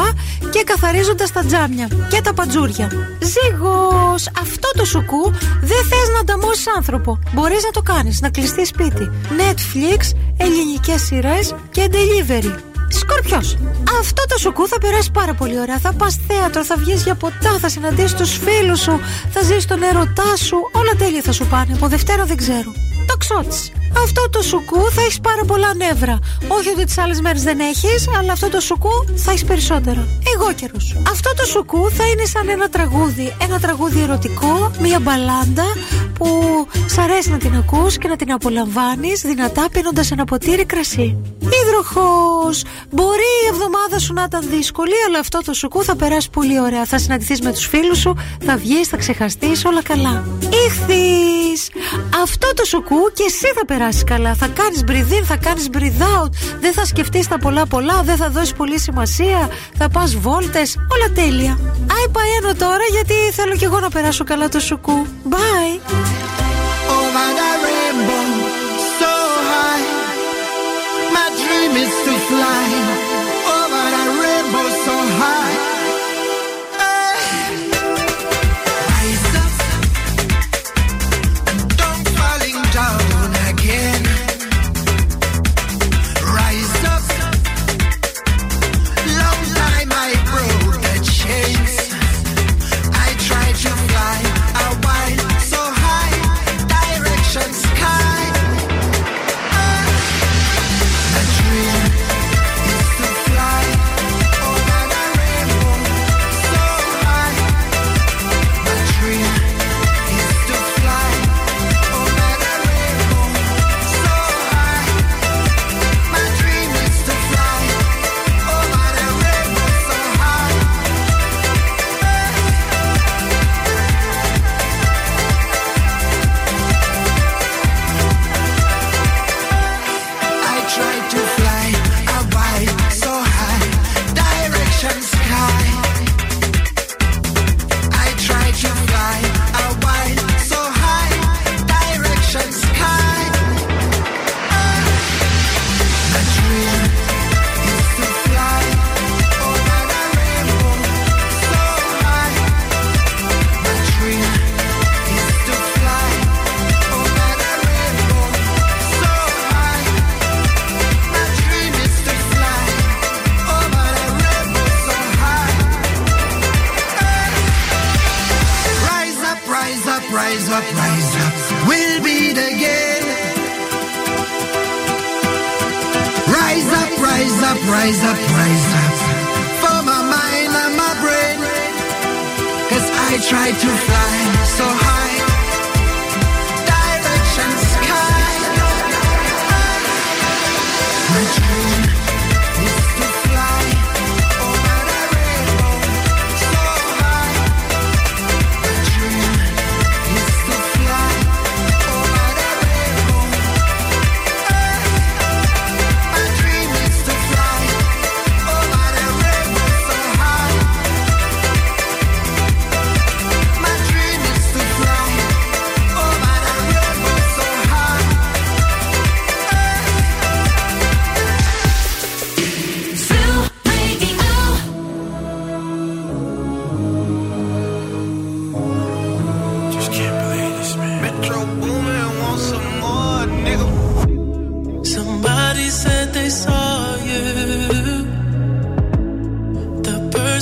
και καθαρίζοντας τα τζάμια και τα πατζούρια. Ζήγος! Αυτό το σουκού δεν θες να ανταμώσει άνθρωπο. Μπορείς να το κάνεις, να κλειστείς σπίτι. Netflix, ελληνικές σειρές και delivery. Σκορπιός. Αυτό το σουκού θα περάσει πάρα πολύ ωραία. Θα πας θέατρο, θα βγεις για ποτά, θα συναντήσεις τους φίλους σου, θα ζήσει τον ερωτά σου. Όλα τέλεια θα σου πάνε. Από Δευτέρα δεν ξέρω. Το ξότσι. Αυτό το σουκού θα έχεις πάρα πολλά νεύρα. Όχι ότι τις άλλες μέρες δεν έχεις, αλλά αυτό το σουκού θα έχεις περισσότερα. Εγώ καιρός. Αυτό το σουκού θα είναι σαν ένα τραγούδι. Ένα τραγούδι ερωτικό, μία μπαλάντα που σ' αρέσει να την ακούς και να την απολαμβάνεις δυνατά πίνοντας ένα ποτήρι κρασί. Υδροχός! Μπορεί η εβδομάδα σου να ήταν δύσκολη, αλλά αυτό το σουκού θα περάσει πολύ ωραία. Θα συναντηθείς με τους φίλους σου, θα βγεις, θα ξεχαστείς, όλα καλά. Ήχθης! Αυτό το σουκού και εσύ θα περάσεις καλά. Θα κάνεις breathe in, θα κάνεις breathe out. Δεν θα σκεφτείς τα πολλά πολλά, δεν θα δώσεις πολύ σημασία. Θα πας βόλτες, όλα τέλεια. Άι παένω τώρα γιατί θέλω κι εγώ να περάσω καλά το σουκού. Bye! Over the rainbow, so high. My dream is to fly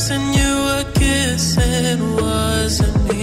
person you were kissing wasn't me.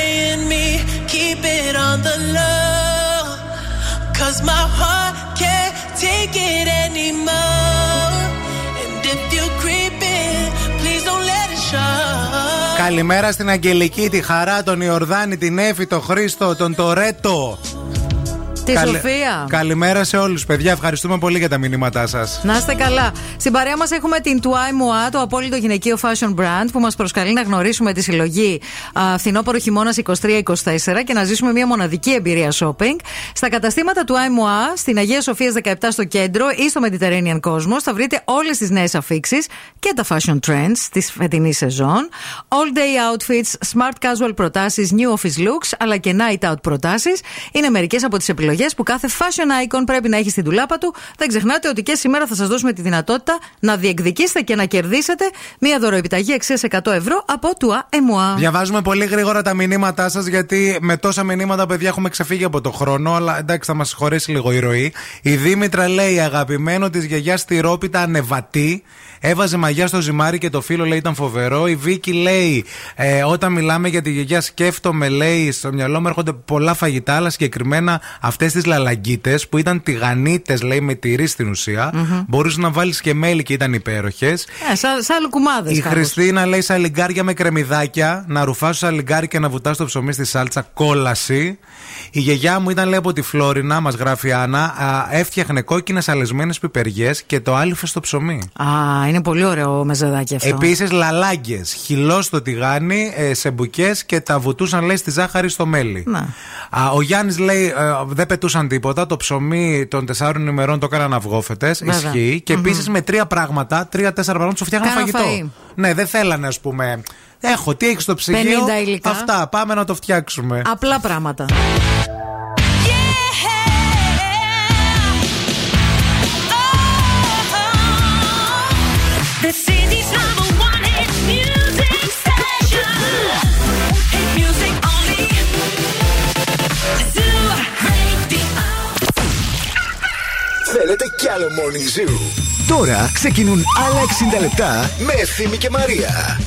Keep it on the low. Cause my heart can't take it anymore. And if you're creeping, please don't let it show. Καλημέρα στην Αγγελική, τη Χαρά, τον Ιορδάνη, την Έφη, τον Χρήστο, τον Τορέτο. Τη Καλη- Σοφία. Καλημέρα σε όλους, παιδιά. Ευχαριστούμε πολύ για τα μηνύματά σας. Να είστε καλά. Στην παρέα μας έχουμε την Τουάι Μουά, το απόλυτο γυναικείο fashion brand, που μας προσκαλεί να γνωρίσουμε τη συλλογή α, φθινόπωρο χειμώνας 23-24 και να ζήσουμε μια μοναδική εμπειρία shopping. Στα καταστήματα του Μουά, στην Αγία Σοφία 17 στο κέντρο ή στο Mediterranean Cosmos, θα βρείτε όλες τις νέες αφήξεις και τα fashion trends της φετινής σεζόν. All day outfits, smart casual προτάσεις, new office looks, αλλά και night out προτάσεις είναι μερικές από τις επιλογέ που κάθε fashion icon πρέπει να έχει στην τουλάπα του. Δεν ξεχνάτε ότι και σήμερα θα σας δώσουμε τη δυνατότητα να διεκδικήσετε και να κερδίσετε μία δωροεπιταγή αξίας 100 ευρώ από του ΑΕΜΟΑ. Διαβάζουμε πολύ γρήγορα τα μηνύματά σας, γιατί με τόσα μηνύματα, παιδιά, έχουμε ξεφύγει από το χρόνο. Αλλά εντάξει, θα μας συγχωρέσει λίγο η ροή. Η Δήμητρα λέει: Αγαπημένο της γιαγιάς στη Ρόπιτα ανεβατή. Έβαζε μαγιά στο ζυμάρι και το φίλο λέει ήταν φοβερό. Η Βίκη λέει, ε, όταν μιλάμε για τη γιαγιά, σκέφτομαι, λέει, στο μυαλό μου έρχονται πολλά φαγητά, αλλά συγκεκριμένα αυτές τις λαλαγκίτες που ήταν τηγανίτες, λέει, με τυρί στην ουσία. Μμμ. Μπορούσε να βάλεις και μέλι και ήταν υπέροχες. Ε, σαν, σαν λουκουμάδες Η κάπως. Χριστίνα λέει σαλιγκάρια με κρεμμυδάκια, να ρουφάς σαλιγκάρι και να βουτάς το ψωμί στη σάλτσα, κόλαση. Η γιαγιά μου ήταν λέει από τη Φλόρινα, μας γράφει η Άννα, α, έφτιαχνε κόκκινες αλεσμένε πιπεριές και το άλυφε στο ψωμί. Α, είναι πολύ ωραίο μεζεδάκι αυτό. Επίσης λαλάγκες, χυλός στο τηγάνι, ε, σε μπουκές και τα βουτούσαν λέει στη ζάχαρη στο μέλι. Να. Α, ο Γιάννης λέει ε, δεν πετούσαν τίποτα. Το ψωμί των τεσσάρων ημερών το έκαναν αυγόφετες. Βέβαια. Ισχύει. Και Μμμ. επίσης με τρία πράγματα, τρία-τέσσερα πράγματα σου φτιάχναν Κάναν φαγητό. φαΐ. Ναι, δεν θέλανε, ας πούμε. Έχω, τι έχεις στο ψυγείο; 50 υλικά. Αυτά, πάμε να το φτιάξουμε. Απλά πράγματα. The city's number one hit music station. Hit music only. Zoo Radio. Θέλετε κι άλλο Morning Zoo; Τώρα ξεκινούν άλλα 60 λεπτά με Ευθύμη και Μαρία.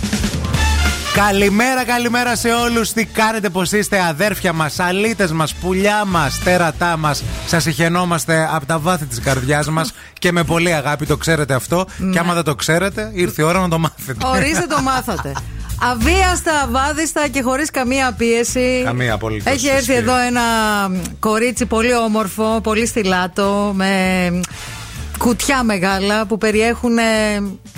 Καλημέρα, καλημέρα σε όλους Τι κάνετε, πως είστε αδέρφια μας Αλίτες μας, πουλιά μας, τέρατά μας Σας ηχαινόμαστε από τα βάθη της καρδιάς μας (laughs) Και με πολύ αγάπη το ξέρετε αυτό Και άμα δεν το ξέρετε, ήρθε η ώρα να το μάθετε Ορίστε το μάθατε. (laughs) Αβίαστα, αβάδιστα και χωρίς καμία πίεση. Καμία απολύτως Έχει έρθει ισχύει. εδώ ένα κορίτσι πολύ όμορφο, πολύ στυλάτο, με κουτιά μεγάλα που περιέχουν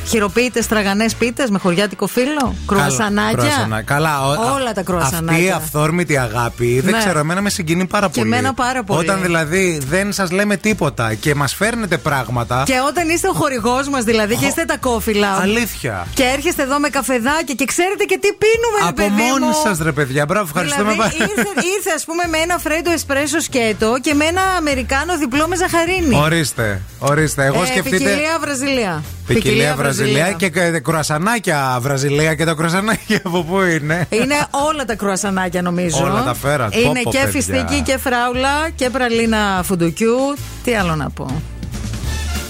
χειροποίητες τραγανές πίτες με χωριάτικο φύλλο, κρουασανάκια. Κρουασανά- Καλά, ο- Όλα τα Αυτή η κρουασανάκια. αυθόρμητη αγάπη, δεν Ναι. ξέρω, εμένα με συγκινεί πάρα Και πολύ. εμένα πάρα πολύ. Όταν δηλαδή δεν σας λέμε τίποτα και μας φέρνετε πράγματα. Και όταν είστε ο χορηγός μας, δηλαδή, και είστε τα κόφυλα. Αλήθεια. Και έρχεστε εδώ με καφεδάκια και ξέρετε και τι πίνουμε, ρε Από παιδί μόνοι μου. σας, ρε παιδιά, μπράβο, ευχαριστούμε Δηλαδή, πάρα ήρθε, ήρθε, ας πούμε, με ένα φρέντο εσπρέσο σκέτο και με ένα αμερικάνο διπλό με ζαχαρίνη. Ορίστε, ορίστε. Εγώ Ε, σκεφτείτε. Ποικιλία Βραζιλία. Ποικιλία Βραζιλία και κα- κρουασανάκια Βραζιλία και τα κρουασανάκια από πού είναι; Είναι όλα τα κρουασανάκια νομίζω. Όλα τα φέρατε. Είναι Πω, πω, και παιδιά. φιστίκι και φράουλα και πραλίνα φουντουκιού. Τι άλλο να πω.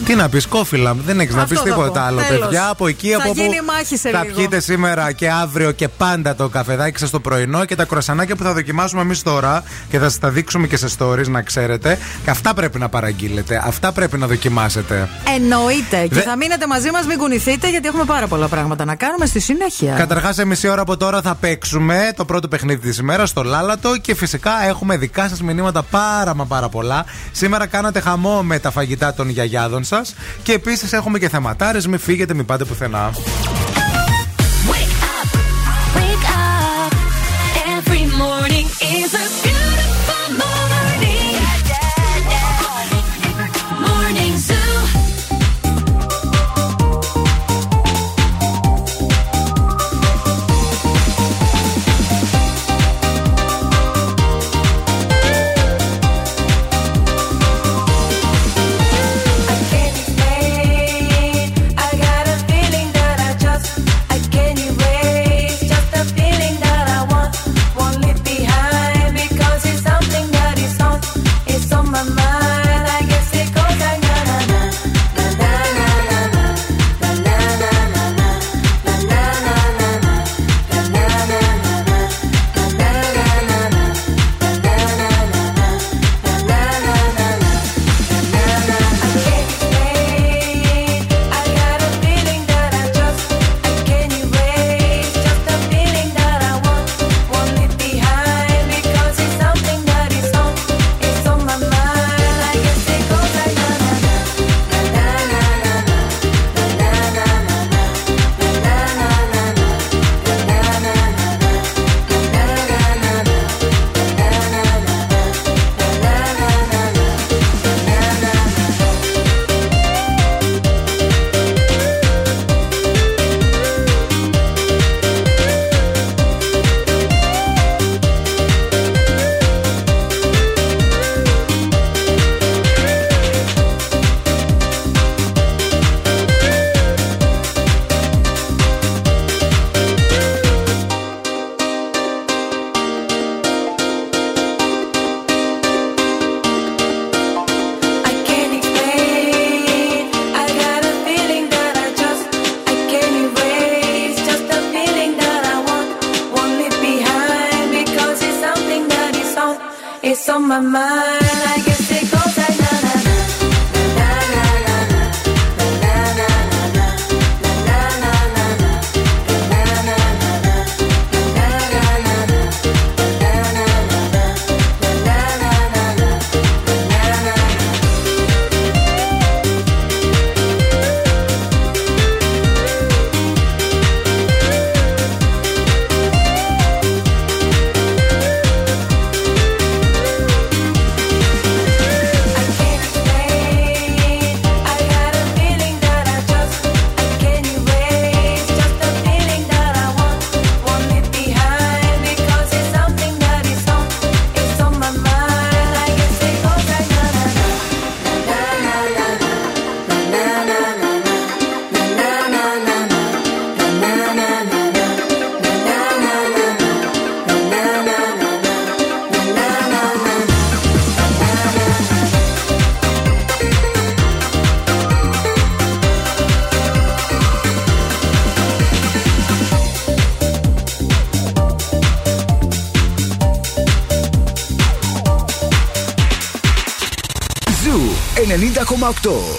Τι να πεις, κόφιλα, δεν έχεις να Αυτό πεις θα τίποτα πω. άλλο, Τέλος. παιδιά. Από εκεί Θα από όπου γίνει μάχη σε θα λίγο. πιείτε σήμερα και αύριο και πάντα το καφεδάκι σας το πρωινό και τα κρουασανάκια που θα δοκιμάσουμε εμείς τώρα και θα σας τα δείξουμε και σε stories να ξέρετε. Και αυτά πρέπει να παραγγείλετε. Αυτά πρέπει να δοκιμάσετε. Εννοείται. Και Δε- θα μείνετε μαζί μας, μην κουνηθείτε, γιατί έχουμε πάρα πολλά πράγματα να κάνουμε στη συνέχεια. Καταρχάς, σε μισή ώρα από τώρα θα παίξουμε το πρώτο παιχνίδι της ημέρας στο Λάλατο και φυσικά έχουμε δικά σας μηνύματα πάρα μα πάρα πολλά. Σήμερα κάνατε χαμό με τα φαγητά των γιαγιάδων σας και επίσης έχουμε και θεματάρες. Μην φύγετε, μην πάτε πουθενά. Wake up. Every morning is a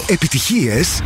Επιτυχίες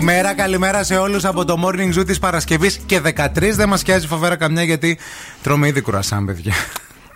Καλημέρα, καλημέρα σε όλους από το morning zoo της Παρασκευής και 13 δεν μας πιάζει φοβέρα καμιά γιατί τρώμε ήδη κουρασάν, παιδιά.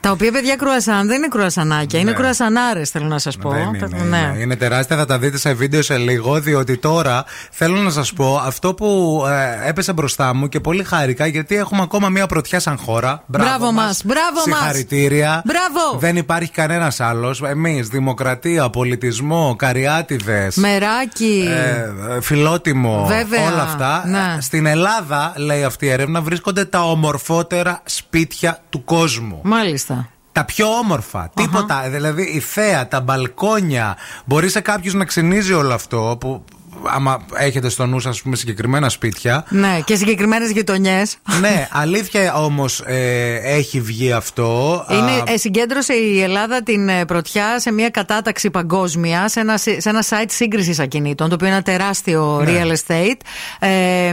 Τα οποία παιδιά κρουασάν δεν είναι κρουασανάκια, είναι Ναι. κρουασανάρες, θέλω να σας πω. Δεν είναι, Ναι. είναι, είναι τεράστια, θα τα δείτε σε βίντεο σε λίγο, διότι τώρα θέλω να σας πω αυτό που ε, έπεσε μπροστά μου και πολύ χάρηκα γιατί έχουμε ακόμα μια πρωτιά σαν χώρα. Μπράβο μας, μπράβο μας. Συγχαρητήρια. Μπράβο. Δεν υπάρχει κανένας άλλος. Εμείς, δημοκρατία, πολιτισμό, καριάτιδες. Μεράκι. Ε, ε, φιλότιμο, Βέβαια, όλα αυτά. ναι. Στην Ελλάδα, λέει αυτή η έρευνα, βρίσκονται τα ομορφότερα σπίτια του κόσμου. Μάλιστα. Τα πιο όμορφα. Τίποτα. Δηλαδή η θέα, τα μπαλκόνια. Μπορεί σε κάποιους να ξενίζει όλο αυτό που. Άμα έχετε στο νου, ας πούμε, συγκεκριμένα σπίτια. Ναι, και συγκεκριμένες γειτονιές. ναι, αλήθεια όμως έχει βγει αυτό. Είναι, Α, ε, συγκέντρωσε η Ελλάδα την ε, πρωτιά σε μια κατάταξη παγκόσμια, σε ένα, σε ένα site σύγκρισης ακινήτων, το οποίο είναι ένα τεράστιο Ναι. real estate. Ε,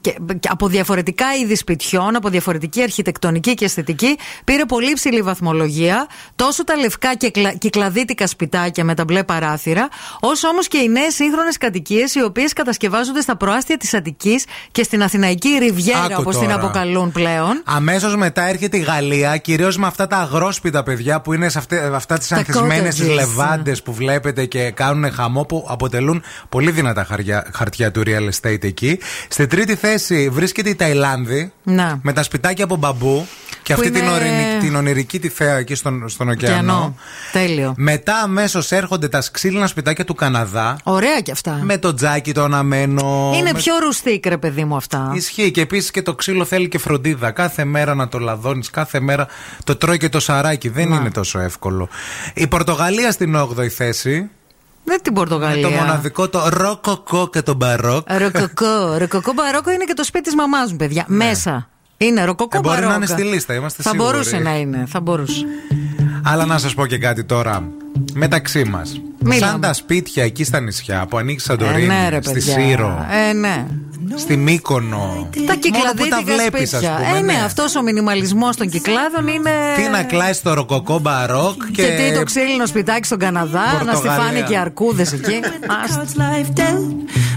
και, και από διαφορετικά είδη σπιτιών, από διαφορετική αρχιτεκτονική και αισθητική, πήρε πολύ ψηλή βαθμολογία. Τόσο τα λευκά και κλα- κυκλαδίτικα σπιτάκια με τα μπλε παράθυρα, όσο όμως και οι νέες σύγχρονες κατοικίες, οι οποίες κατασκευάζονται στα προάστια της Αττικής και στην Αθηναϊκή Ριβιέρα, Άκου όπως την τώρα. αποκαλούν πλέον. Αμέσως μετά έρχεται η Γαλλία, κυρίως με αυτά τα αγρόσπιτα παιδιά που είναι σε αυτέ, αυτά τις Τα ανθισμένες τις cottages. λεβάντες που βλέπετε και κάνουν χαμό που αποτελούν πολύ δυνατά χαριά- χαρτιά του real estate εκεί. Στη τρίτη θέση βρίσκεται η Ταϊλάνδη Να. με τα σπιτάκια από μπαμπού και Που αυτή την, είναι- ωρινη- την ονειρική τη θέα εκεί στον, στον ωκεανό. Ωκεανό. Τέλειο. Μετά αμέσως έρχονται τα ξύλινα σπιτάκια του Καναδά. Ωραία κι αυτά. Με το τζάκι το αναμένο. Είναι με- πιο ρουστίκ, ρε παιδί μου αυτά. Ισχύει και επίσης και το ξύλο θέλει και φροντίδα. Κάθε μέρα να το λαδώνεις, κάθε μέρα το τρώει και το σαράκι. Δεν Να. είναι τόσο εύκολο. Η Πορτογαλία στην 8η θέση. Δεν την Πορτογαλία. Με το μοναδικό το ροκοκό και το μπαρόκ. Ροκοκό. Ροκοκό μπαρόκο είναι και το σπίτι της μαμάς μου, παιδιά. Μέσα. Είναι ροκοκό Ε, μπορεί να μπαρόκο. είναι στη λίστα, είμαστε Θα σίγουροι. μπορούσε να είναι. Θα μπορούσε. Αλλά να σας πω και κάτι τώρα. Μεταξύ μας. Μίλα Σαν μου. τα σπίτια εκεί στα νησιά που ανοίξει Σαντορίνη, Ε, ναι, ρε, στη παιδιά. Σύρο, Ε, ναι. στη Μύκονο. Τα Μόνο που τα κυκλαδίτικα βλέπεις, ας σπίτια. πούμε, ε, ναι, ναι. αυτός ο μινιμαλισμός των κυκλάδων είναι. Τι να κλάεις το ροκοκό μπαρόκ Και, τι το ξύλινο σπιτάκι στον Καναδά, να στη Πορτογαλία. φάνε και αρκούδες εκεί.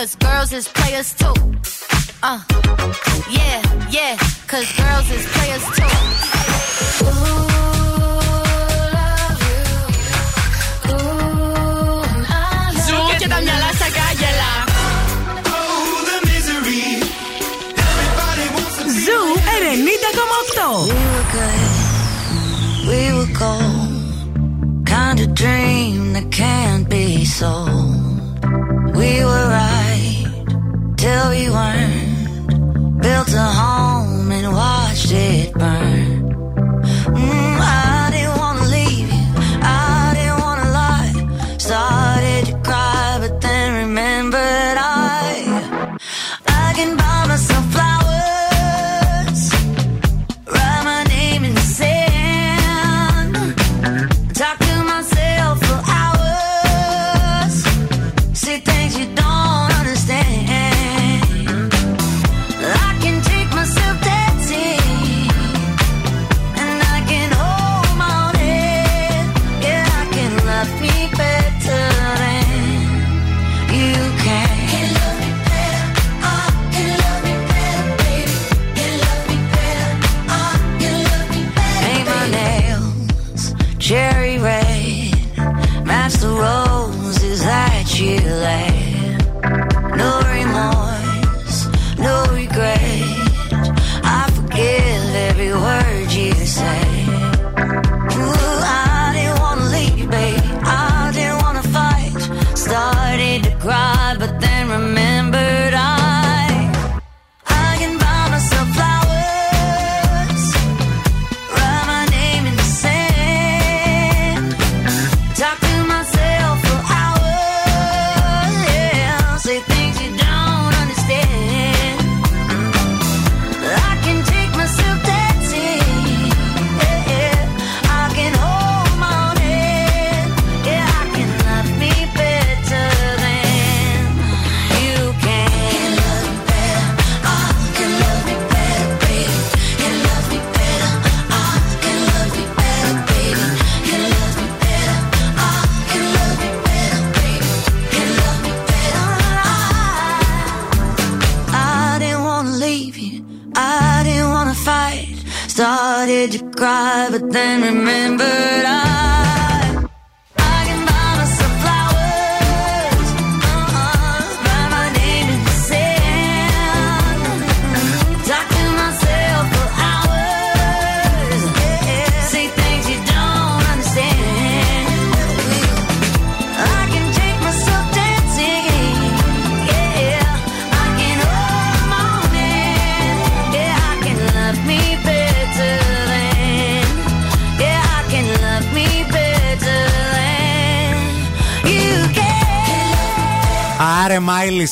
cause girls is players too. Uh, yeah, yeah, cause girls is players too. Zoo we were gold Kind of dream that can't be sold. We were right everyone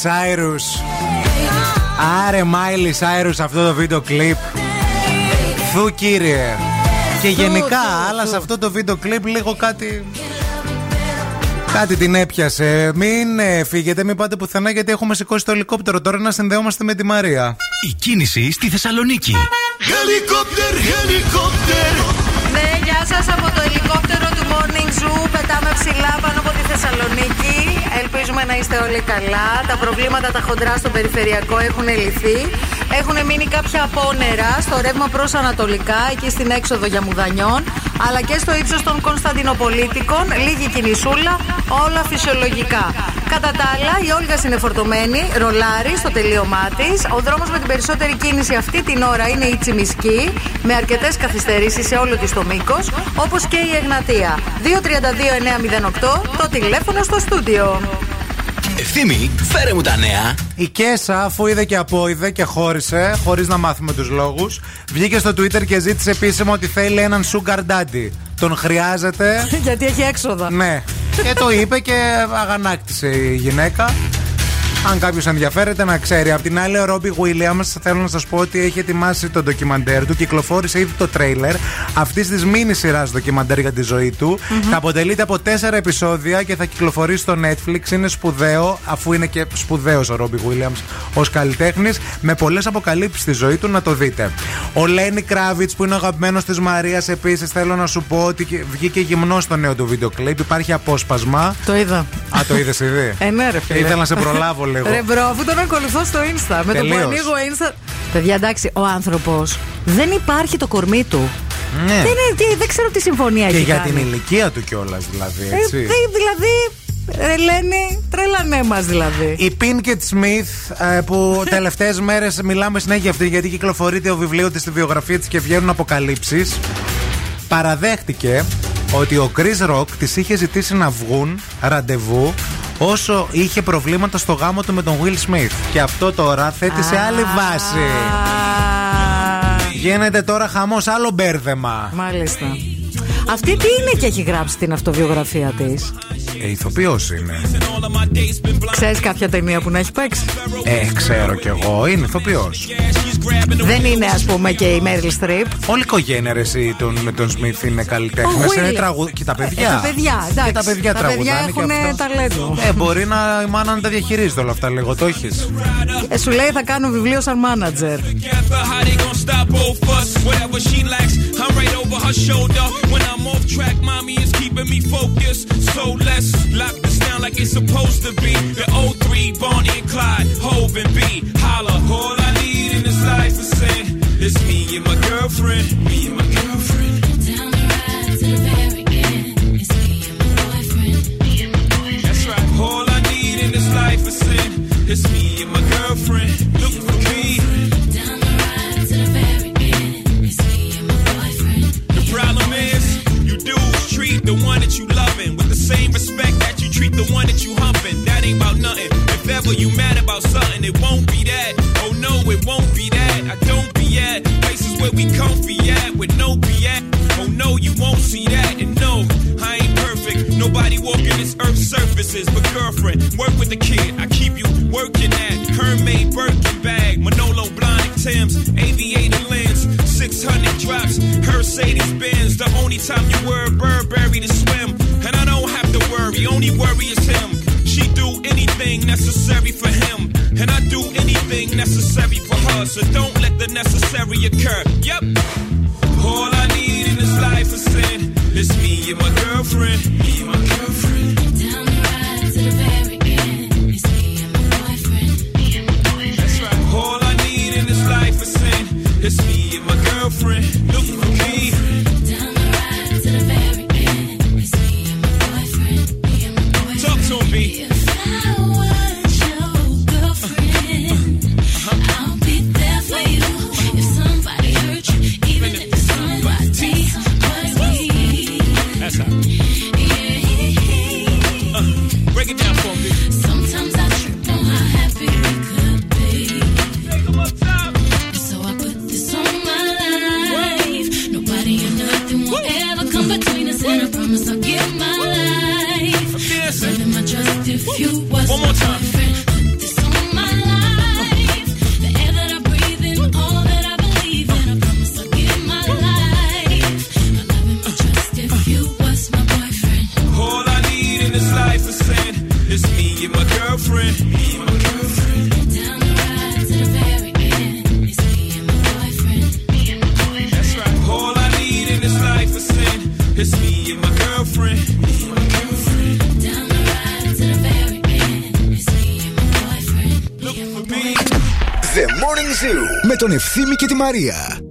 Μάιλι Σάιρους Άρε Μάιλι Σάιρους αυτό το βίντεο κλιπ Θου κύριε Και γενικά άλλα σε αυτό το βίντεο κλιπ λίγο κάτι Κάτι την έπιασε. Μην ε, φύγετε, μην πάτε πουθενά γιατί έχουμε σηκώσει το ελικόπτερο. Τώρα να συνδεόμαστε με τη Μαρία. Η κίνηση στη Θεσσαλονίκη. Helicopter, helicopter. Ναι, γεια σας από το ελικόπτερο του Morning Zoo. Πετάμε ψηλά πάνω από τη Θεσσαλονίκη. Ελπίζουμε να είστε όλοι καλά. Τα προβλήματα τα χοντρά στο περιφερειακό έχουν λυθεί. Έχουν μείνει κάποια απόνερα στο ρεύμα προς Ανατολικά, εκεί στην έξοδο για Μουδανιών, αλλά και στο ύψος των Κωνσταντινοπολίτικων. Λίγη κινησούλα, όλα φυσιολογικά. Κατά τα άλλα, η Όλγα είναι φορτωμένη, ρολάρι στο τελείωμά της. Ο δρόμος με την περισσότερη κίνηση αυτή την ώρα είναι η Τσιμισκή, με αρκετές καθυστερήσεις σε όλο της το μήκος, όπως και η Εγνατία. 232-908, το τηλέφωνο στο στούντιο. Ευθύμη, φέρε μου τα νέα. Η Κέσα, αφού είδε και απόειδε και χώρισε, χωρίς να μάθουμε τους λόγους, βγήκε στο Twitter και ζήτησε επίσημα ότι θέλει έναν sugar daddy. Τον χρειάζεται. (laughs) Γιατί έχει έξοδα. ναι. Και το είπε και αγανάκτησε η γυναίκα. Αν κάποιος ενδιαφέρεται να ξέρει. Απ' την άλλη, ο Ρόμπι Williams θέλω να σας πω ότι έχει ετοιμάσει το ντοκιμαντέρ του. Κυκλοφόρησε ήδη το τρέιλερ αυτή της μίνι σειράς ντοκιμαντέρ για τη ζωή του. Θα αποτελείται από τέσσερα επεισόδια και θα κυκλοφορήσει στο Netflix. Είναι σπουδαίο, αφού είναι και σπουδαίος ο Robbie Williams ως καλλιτέχνης, με πολλές αποκαλύψεις στη ζωή του να το δείτε. Ο Λένι Κράβιτς που είναι ο αγαπημένος της Μαρίας επίσης θέλω να σου πω ότι και- βγήκε γυμνό στο νέο του βίντεο κλιπ. Υπάρχει απόσπασμα. Το είδα. Α, το είδες ήδη; Ε, ναι, ρε, Και φίλε. ήθελα να σε προλάβω (laughs) λίγο. λίγο. Ρε bro, αφού τον ακολουθώ στο Insta. Με το που Τελείως. ανοίγω Insta. Παιδιά, εντάξει, ο άνθρωπος δεν υπάρχει το κορμί του. Ναι. Δεν, είναι, τι- δεν ξέρω τι συμφωνία Και έχει για κάνει. την ηλικία του κιόλας, δηλαδή. Ε, Έτσι. δη- δηλαδή, Ελένη, τρέλανέ μας δηλαδή. Η Pinkett Smith ε, που (laughs) τελευταίες μέρες μιλάμε συνέχεια για αυτή γιατί κυκλοφορεί το βιβλίο της στη βιογραφία της και βγαίνουν αποκαλύψεις. Παραδέχτηκε ότι ο Chris Rock της είχε ζητήσει να βγουν ραντεβού όσο είχε προβλήματα στο γάμο του με τον Will Smith. Και αυτό τώρα θέτει σε άλλη βάση. Γίνεται τώρα χαμός άλλο μπέρδεμα. Μάλιστα. Αυτή τι είναι και έχει γράψει την αυτοβιογραφία της; Ε, ηθοποιός είναι. Ξέρεις κάποια ταινία που να έχει παίξει; Ε, ξέρω κι εγώ. Είναι ηθοποιός. Δεν είναι, ας πούμε, και η Μέριλ Στριπ. Όλη η οικογένεια ρε, εσύ, των, με τον Σμιθ είναι Ο καλλιτέχνε. Will. Είναι τραγου... Και τα παιδιά. Ε, τα παιδιά, εντάξει. Και τα παιδιά Τα παιδιά τραγουδάνε. και έχουν αυτά. ταλέντο. Ε, μπορεί να η μάνα να τα διαχειρίζεται όλα αυτά λίγο. Το έχεις. Ε, σου λέει θα κάνω βιβλίο σαν μάνατζερ. together. How they gon' stop both us? Whatever she lacks, I'm right over her shoulder. When I'm off track, mommy is keeping me focused. So let's lock this down like it's supposed to be. The O3, Bonnie and Clyde, Hove and B. Holla, all I need in this life is sin. It's me and my girlfriend. Me and my girlfriend. Down the ride to the very end. It's me and my boyfriend. Me and my boyfriend. That's right. All I need in this life is sin. It's me and my girlfriend. The one that you humping. That ain't about nothing. If ever you mad about something, it won't be that. Oh no, it won't be that. I don't be at places where we comfy at with no BS. Oh no, you won't see that. And no, I ain't perfect. Nobody walking this earth's surfaces. But girlfriend, work with the kid. I keep you working at Hermaid Birkin bag, Manolo Blahnik Tim's, aviator lens, 600 drops, Mercedes Benz. The only time you wear Burberry to swim. And I don't worry, only worry is him. She do anything necessary for him. And I do anything necessary for her. So don't let the necessary occur. Yep. All I need in this life is sin. It's me and my girlfriend. Me and my girlfriend. Down the ride to the very end. It's me and my boyfriend. Me and my boyfriend. That's right. All I need in this life is sin. It's me and my girlfriend. Ευθύμη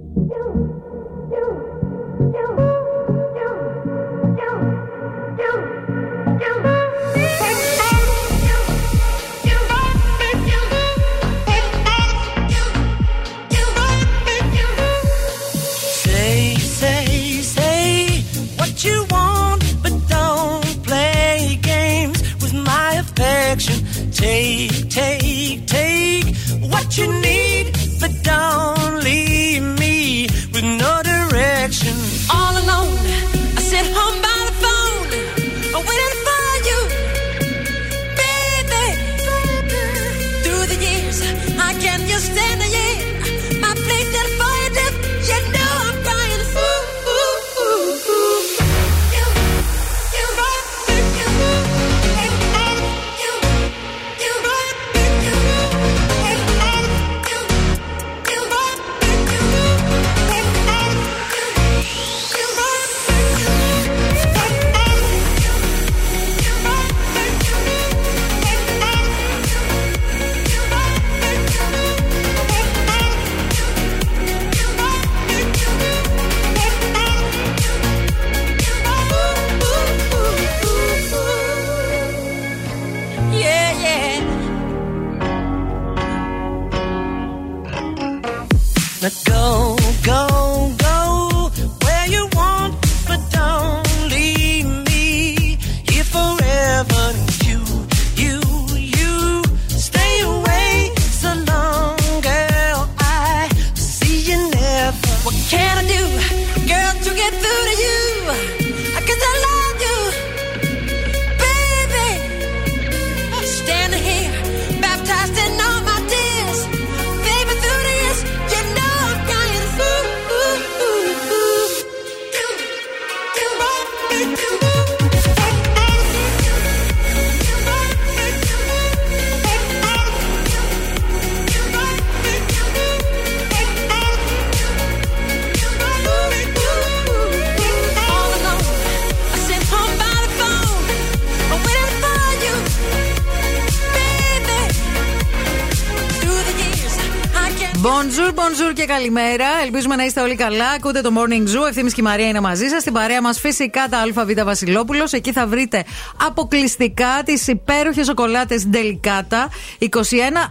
καλημέρα. Ελπίζουμε να είστε όλοι καλά. Ακούτε το Morning Zoo. Ευθύνη και η Μαρία είναι μαζί σας. Στην παρέα μας φυσικά τα ΑΒ Βασιλόπουλος. Εκεί θα βρείτε αποκλειστικά τις υπέροχες σοκολάτες Delicata. 21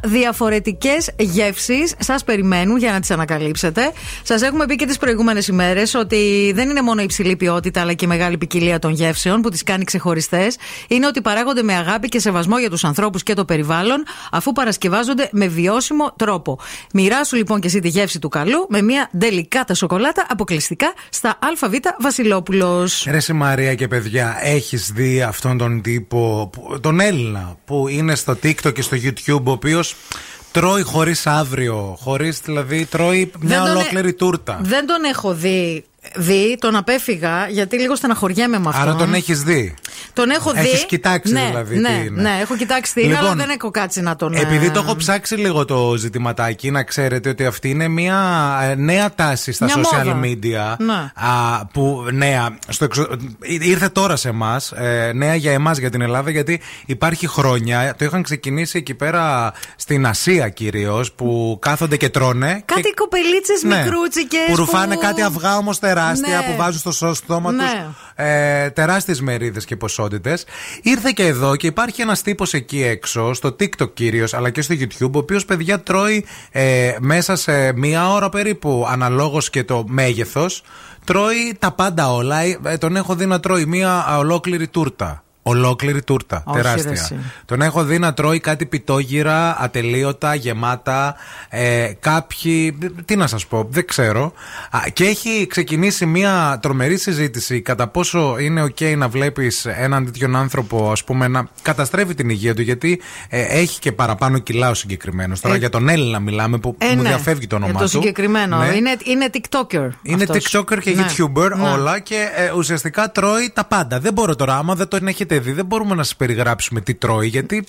διαφορετικές γεύσεις. Σας περιμένουν για να τις ανακαλύψετε. Σας έχουμε πει και τις προηγούμενες ημέρες ότι δεν είναι μόνο η υψηλή ποιότητα αλλά και η μεγάλη ποικιλία των γεύσεων που τις κάνει ξεχωριστές. Είναι ότι παράγονται με αγάπη και σεβασμό για τους ανθρώπους και το περιβάλλον αφού παρασκευάζονται με βιώσιμο τρόπο. Μοιράσου λοιπόν και εσύ τη γεύση του καλού με μια ντελικάτα σοκολάτα αποκλειστικά στα ΑΒ Βασιλόπουλος. Ρε σε Μαρία και παιδιά, έχεις δει αυτόν τον τύπο, που- τον Έλληνα, που είναι στο TikTok και στο YouTube, ο οποίος τρώει χωρίς αύριο. Χωρίς δηλαδή, τρώει μια τον ε- ολόκληρη τούρτα. Δεν τον έχω δει. Δει, τον απέφυγα γιατί λίγο στεναχωριέμαι με αυτόν. Άρα τον έχεις δει; Τον έχω δει. Έχεις κοιτάξει ναι, δηλαδή Ναι, τι είναι. ναι, έχω κοιτάξει τι είναι, Λοιπόν, αλλά δεν έχω κάτσει να τον. Επειδή ε, το έχω ψάξει λίγο το ζητηματάκι, να ξέρετε ότι αυτή είναι μια ε, νέα τάση στα Μια social μόδα. media. Ναι. α, που νέα, στο εξω... ήρθε τώρα σε εμάς, νέα για εμάς για την Ελλάδα, γιατί υπάρχει χρόνια. Το είχαν ξεκινήσει εκεί πέρα στην Ασία κυρίως, που κάθονται και τρώνε. Κάτι και... κοπελίτσες Ναι. μικρούτσικες. Που ρουφάνε κάτι αυγά όμως τεράστια Ναι. που βάζουν στο σω- στόμα Ναι. τους ε, τεράστιες μερίδες και ποσότητες. Ήρθε και εδώ και υπάρχει ένας τύπος εκεί έξω, στο TikTok κυρίως, αλλά και στο YouTube, ο οποίος παιδιά τρώει ε, μέσα σε μία ώρα περίπου, αναλόγως και το μέγεθος, τρώει τα πάντα όλα. Ε, τον έχω δει να τρώει μία α, ολόκληρη τούρτα. Ολόκληρη τούρτα. Όχι, ρε, τεράστια. εσύ. Τον έχω δει να τρώει κάτι πιτόγυρα, ατελείωτα, γεμάτα. Ε, κάποιοι. Τι να σας πω, δεν ξέρω. Α, και έχει ξεκινήσει μια τρομερή συζήτηση κατά πόσο είναι OK να βλέπεις έναν τέτοιον άνθρωπο, ας πούμε, να καταστρέφει την υγεία του, γιατί ε, έχει και παραπάνω κιλά ο συγκεκριμένος. Τώρα Ε, για τον Έλληνα μιλάμε που Ε, μου ναι. διαφεύγει το όνομά Για το του. συγκεκριμένο. Ναι. Είναι, είναι TikToker. Είναι αυτός. TikToker και Ναι. YouTuber Ναι. όλα και ε, ουσιαστικά τρώει τα πάντα. Δεν μπορώ τώρα, άμα δεν τον έχετε δει, δεν μπορούμε να σας περιγράψουμε τι τρώει, γιατί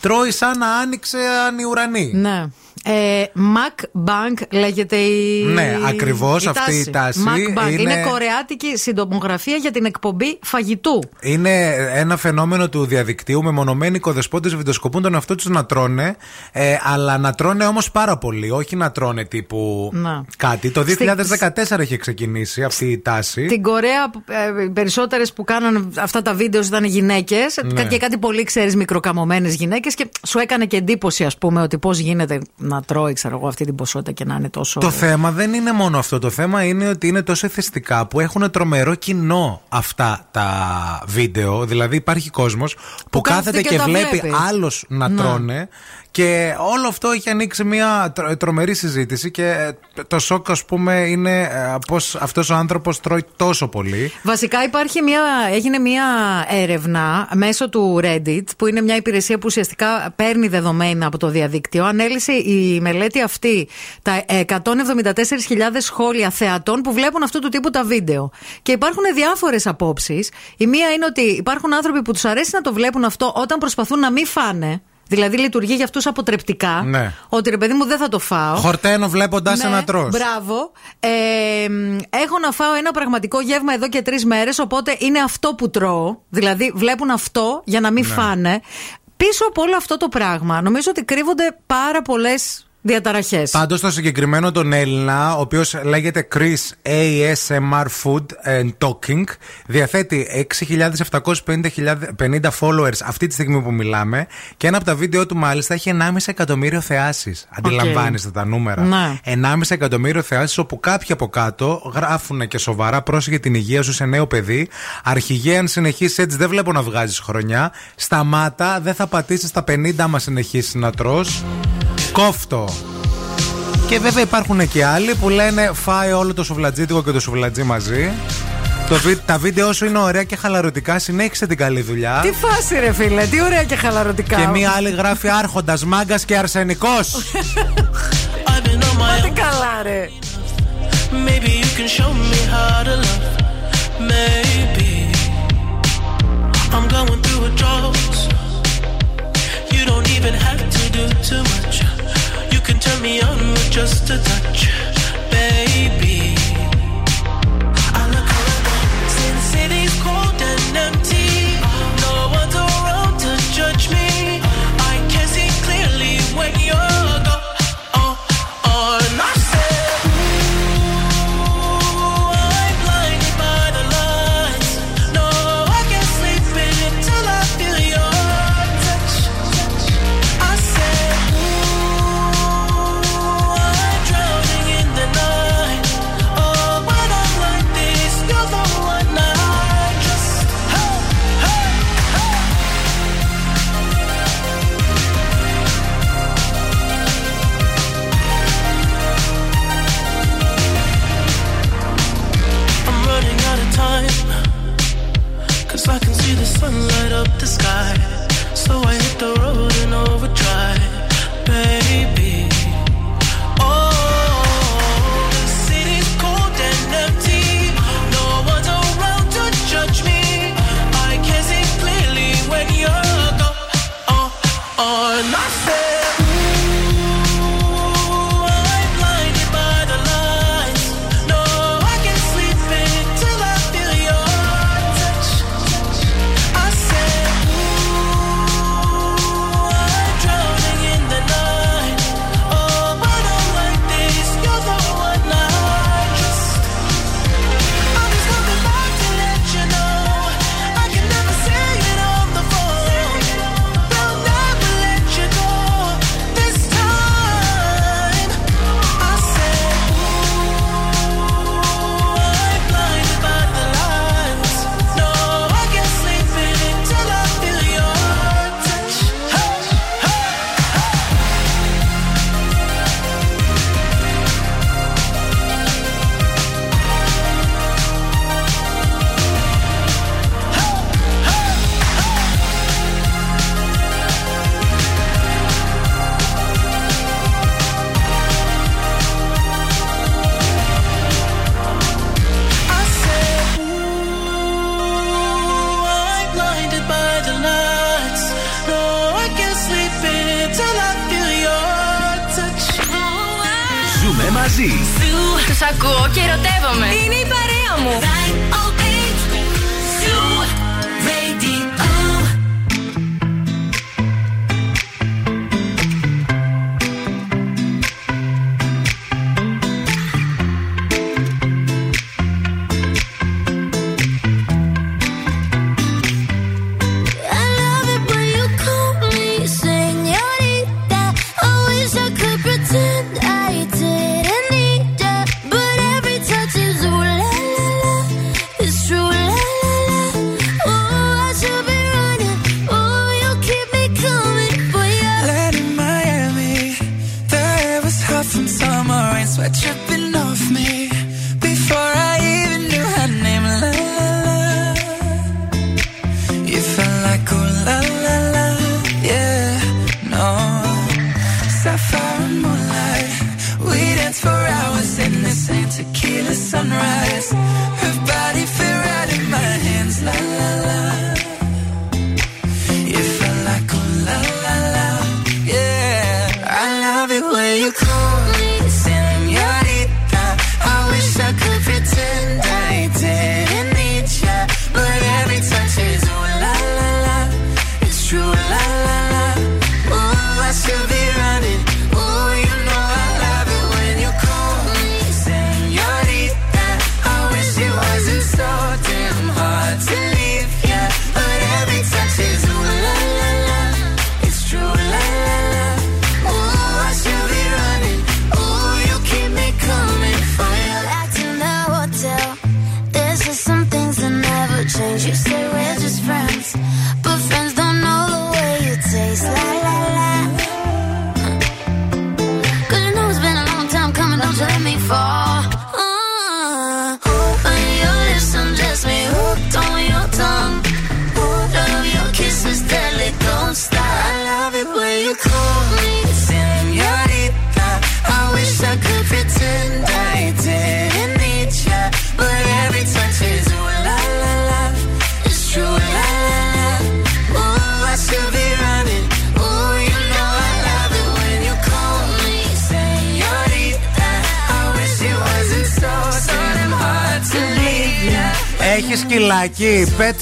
τρώει σαν να άνοιξε οι ουρανοί. Ναι. Ε, Mac Bank λέγεται η. Ναι, ακριβώς αυτή η τάση Mac Bank. Είναι... είναι- κορεάτικη συντομογραφία για την εκπομπή φαγητού. Είναι ένα φαινόμενο του διαδικτύου. Μεμονωμένοι οικοδεσπότε βιντεοσκοπούν τον εαυτό τους να τρώνε, ε, αλλά να τρώνε όμως πάρα πολύ. Όχι να τρώνε τύπου Να. κάτι. Το Στη- 2014 είχε ξεκινήσει αυτή η τάση. Την Κορέα, ε, οι περισσότερες που κάνανε αυτά τα βίντεος ήταν γυναίκες Ναι. και κάτι πολύ ξέρεις μικροκαμωμένες γυναίκες και σου έκανε και εντύπωση, ας πούμε, ότι πώς γίνεται να τρώει, ξέρω εγώ, αυτή την ποσότητα και να είναι τόσο. Το θέμα δεν είναι μόνο αυτό. Το θέμα είναι ότι είναι τόσο εθιστικά που έχουν τρομερό κοινό αυτά τα βίντεο. Δηλαδή υπάρχει κόσμος που, κάθεται κάθεται και και, τα βλέπει βλέπει. άλλου να Ναι. τρώνε. Και όλο αυτό έχει ανοίξει μια τρο- τρομερή συζήτηση και ε, το σοκ, ας πούμε, είναι ε, πώ αυτός ο άνθρωπος τρώει τόσο πολύ. Βασικά υπάρχει μια, έγινε μια έρευνα μέσω του Reddit που είναι μια υπηρεσία που ουσιαστικά παίρνει δεδομένα από το διαδίκτυο. Ανέλησε η μελέτη αυτή τα 174.000 σχόλια θεατών που βλέπουν αυτού του τύπου τα βίντεο. Και υπάρχουν διάφορες απόψεις. Η μία είναι ότι υπάρχουν άνθρωποι που τους αρέσει να το βλέπουν αυτό όταν προσπαθούν να μην φάνε. Δηλαδή λειτουργεί για αυτούς αποτρεπτικά. Ναι. Ότι ρε παιδί μου δεν θα το φάω. Χορταίνω βλέποντας Ναι, ένα τρως. Μπράβο. Ε, μ, έχω να φάω ένα πραγματικό γεύμα εδώ και τρεις μέρες, οπότε είναι αυτό που τρώω. Δηλαδή, βλέπουν αυτό για να μην Ναι. φάνε. Πίσω από όλο αυτό το πράγμα, νομίζω ότι κρύβονται πάρα πολλές διαταραχές. Πάντως το συγκεκριμένο τον Έλληνα, ο οποίος λέγεται Chris ASMR Food and Talking, διαθέτει 6.750 followers αυτή τη στιγμή που μιλάμε και ένα από τα βίντεο του μάλιστα έχει 1,5 εκατομμύριο θεάσεις. Αντιλαμβάνεστε τα νούμερα. Ναι. 1,5 εκατομμύριο θεάσεις, όπου κάποιοι από κάτω γράφουν και σοβαρά πρόσεχε την υγεία σου σε νέο παιδί. Αρχηγέ, αν συνεχίσεις έτσι, δεν βλέπω να βγάζεις χρονιά. Σταμάτα, δεν θα πατήσεις στα 50 άμα συνεχίσεις να τρως Κόφτο. Και βέβαια υπάρχουν και άλλοι που λένε φάει όλο το σουβλατζίτικο και το σουβλατζί μαζί. Το, βι- τα βίντεο σου είναι ωραία και χαλαρωτικά. Συνέχισε την καλή δουλειά. Τι φάση, ρε φίλε, τι ωραία και χαλαρωτικά. Και μία άλλη γράφει Άρχοντας, μάγκας και αρσενικός. Μα τι καλά, ρε. Maybe you can show me how to love. Maybe I'm going through a drought. You don't even have to do too much. Me on with just a touch, up the sky. So I hit the road in overdrive. ακούω και ερωτεύομαι. Είναι η παρέα μου.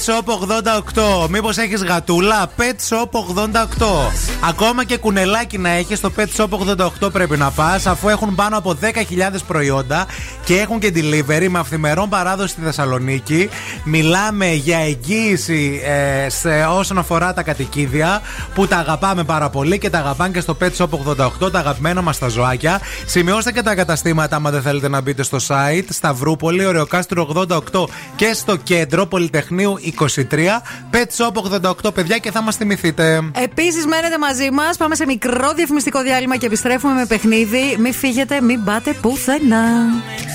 Shop 88. Μήπως έχεις γατούλα, Pet Shop 88. Ακόμα και κουνελάκι να έχεις το Pet Shop 88 πρέπει να πας, αφού έχουν πάνω από 10.000 προϊόντα και έχουν και delivery με αυθημερών παράδοση στη Θεσσαλονίκη. Μιλάμε για εγγύηση ε, σε όσον αφορά τα κατοικίδια που τα αγαπάμε πάρα πολύ και τα αγαπάνε και στο Pet Shop 88, τα αγαπημένα μας τα ζωάκια. Σημειώστε και τα καταστήματα άμα δεν θέλετε να μπείτε στο site. Σταυρούπολη, Ωρεοκάστρο 88 και στο κέντρο Πολυτεχνείου 23. Pet Shop 88, παιδιά, και θα μας θυμηθείτε. Επίσης, μένετε μαζί μας. Πάμε σε μικρό διαφημιστικό διάλειμμα και επιστρέφουμε με παιχνίδι. Μην φύγετε, μην πάτε πουθενά.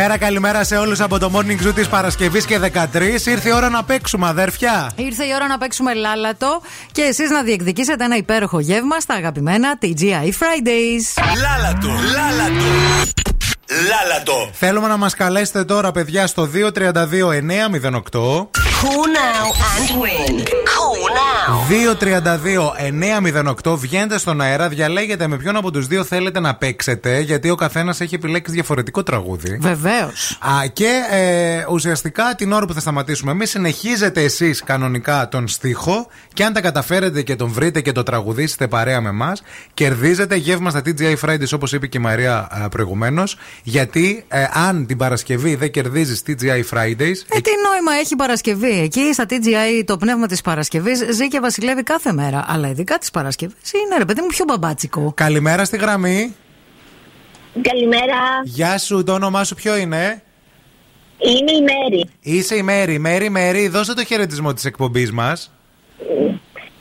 Καλημέρα, καλημέρα σε όλους από το morning zoo της Παρασκευής και 13. Ήρθε η ώρα να παίξουμε, αδέρφια. Ήρθε η ώρα να παίξουμε λάλατο και εσείς να διεκδικήσετε ένα υπέροχο γεύμα στα αγαπημένα TGI Fridays. Λάλατο, λάλατο. Λάλατο. Θέλουμε να μας καλέσετε τώρα, παιδιά, στο 232-908. Call now and win. Call now. 232-908. Βγαίνετε στον αέρα, διαλέγετε με ποιον από τους δύο θέλετε να παίξετε, γιατί ο καθένας έχει επιλέξει διαφορετικό τραγούδι. Βεβαίως. Α, και ε, ουσιαστικά την ώρα που θα σταματήσουμε εμείς, συνεχίζετε εσείς κανονικά τον στίχο και αν τα καταφέρετε και τον βρείτε και το τραγουδήσετε παρέα με εμάς, κερδίζετε γεύμα στα TGI Fridays όπως είπε και η Μαρία προηγουμένως. Γιατί ε, αν την Παρασκευή δεν κερδίζεις TGI Fridays. Ε, τι νόημα έχει η Παρασκευή; Εκεί στα TGI το πνεύμα της Παρασκευής ζει και βασιλεύει κάθε μέρα. Αλλά ειδικά τη Παρασκευή είναι ρε παιδί μου πιο μπαμπάτσικο. Καλημέρα στη γραμμή. Καλημέρα. Γεια σου, το όνομά σου ποιο είναι; Είμαι η Μέρη. Είσαι η Μέρη. Μέρη, Μέρη, δώσε το χαιρετισμό της εκπομπής μας.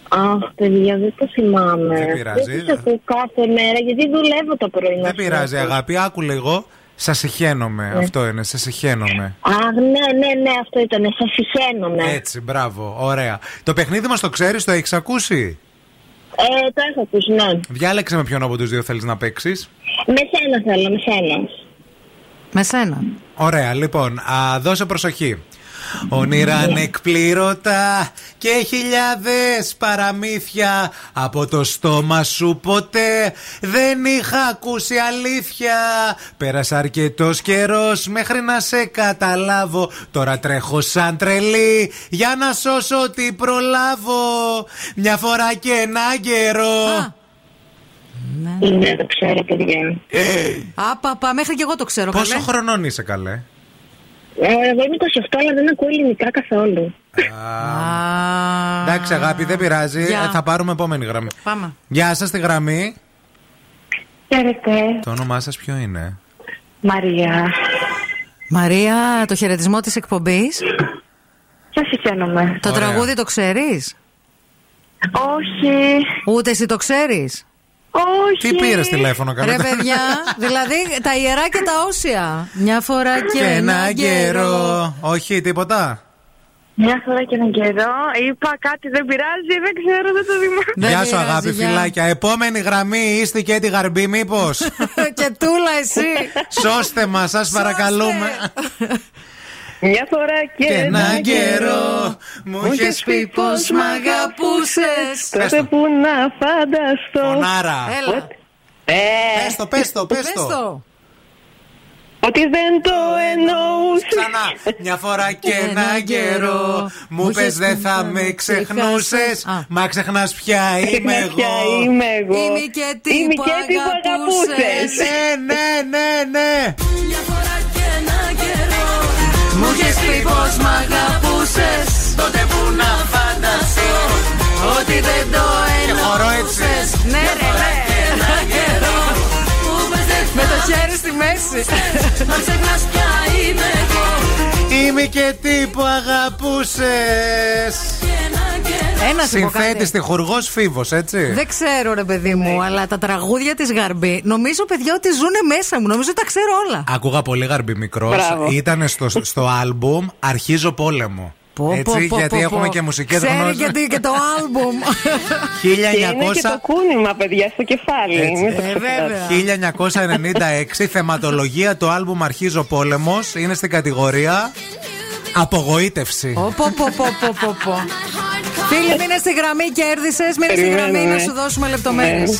Αχ, παιδιά, δεν το θυμάμαι. Δεν πειράζει. Δεν τις ακούω κάθε μέρα γιατί δουλεύω το πρωί. Δεν πειράζει, αγάπη, άκου λίγο. Σας συχαίνομαι. Ναι. Αυτό είναι, σε συχαίνομαι. Αχ, ναι, ναι, ναι, αυτό ήταν. Σας συχαίνομαι. Έτσι, μπράβο, ωραία. Το παιχνίδι μας το ξέρεις, το έχεις ακούσει; Ε, το έχω ακούσει, ναι. Διάλεξε με ποιον από τους δύο θέλεις να παίξεις. Με σένα θέλω, με σένα. Με σένα. Ωραία, λοιπόν, α, δώσε προσοχή. Όνειρα ανεκπλήρωτα και χιλιάδες παραμύθια Από το στόμα σου ποτέ δεν είχα ακούσει αλήθεια Πέρασε αρκετός καιρός μέχρι να σε καταλάβω Τώρα τρέχω σαν τρελή για να σώσω ό,τι προλάβω Μια φορά και ένα καιρό Ναι, το ξέρω, παιδιά. Άπαπα, μέχρι και εγώ το ξέρω. Πόσο καλέ. χρονών είσαι καλέ; Ε, εγώ είμαι 28, αλλά δεν ακούω ελληνικά καθόλου. Εντάξει αγάπη δεν πειράζει Γεια. Ε, Θα πάρουμε επόμενη γραμμή Πάμε. Γεια σας τη γραμμή Χαίρετε. Το όνομά σας ποιο είναι; Μαρία. Μαρία, το χαιρετισμό της εκπομπής. Σα συχαίνομαι. Το Ωραία. τραγούδι το ξέρεις; Όχι. Ούτε εσύ το ξέρεις; Όχι. Τι πήρες τηλέφωνο καλά Ρε παιδιά, δηλαδή τα ιερά και τα όσια. Μια φορά και, Και ένα ένα καιρό. καιρό Όχι τίποτα Μια φορά και έναν καιρό είπα κάτι δεν πειράζει, δεν ξέρω, δεν το θυμάμαι. Γεια σου αγάπη φιλάκια Επόμενη γραμμή είστε και τη γαρμπή μήπως; (laughs) Και τούλα εσύ. Σώστε μας σας παρακαλούμε (laughs) Μια φορά και, Και έναν καιρό. μου είχες πει πως μ' αγαπούσες. Τότε που να φανταστώ Φωνάρα. Έλα. Ε, Πες το, πες το, πες το. Ότι δεν το εννοούσα Ξανά. Μια φορά και ένα καιρό. Μου πες δεν θα με ξεχνούσες Μα ξεχνάς πια είμαι εγώ. Ποια είμαι εγώ. Είμαι και τι Είμαι που και τι που αγαπούσες. Ναι, ναι, ναι, ναι. Μια φορά και ένα καιρό Μου είχες πει πως μ' αγαπούσες. Τότε που να φανταστώ Ότι δεν το χορό έτσι. εννοούσες Ναι ρε ναι Ένα καιρό Που πες δεν Με το χέρι στη μέση. Μα ξεχνάς πια είμαι εγώ. Είμαι και τι που αγαπούσες Ένα σου πω κάτι. Συνθέτη τυχουργό Φίβος, έτσι. Δεν ξέρω ρε παιδί μου, αλλά τα τραγούδια της Γαρμπή νομίζω παιδιά ότι ζουν μέσα μου. Νομίζω τα ξέρω όλα. Άκουγα πολύ γαρμπή μικρός. Μπράβο. Ήταν στο, στο άλμπουμ Αρχίζω πόλεμο. Πω, Έτσι, πω, πω, γιατί πω, έχουμε πω. και μουσικέ Ξέρει γνώσει. γιατί και το άλμπουμ. (laughs) Και είναι και 1900. το κούνημα, παιδιά, στο κεφάλι. Έτσι. Μην το Ε, ξεχνάτε. 1996 (laughs) θεματολογία το άλμπουμ Αρχίζω πόλεμος είναι στην κατηγορία Απογοήτευση. Πω, πω, πω, πω, πω, πω, πω. Φίλοι, μείνε στη γραμμή, κέρδισες. Μείνε στη γραμμή Περιμένουμε. να σου δώσουμε λεπτομέρειες.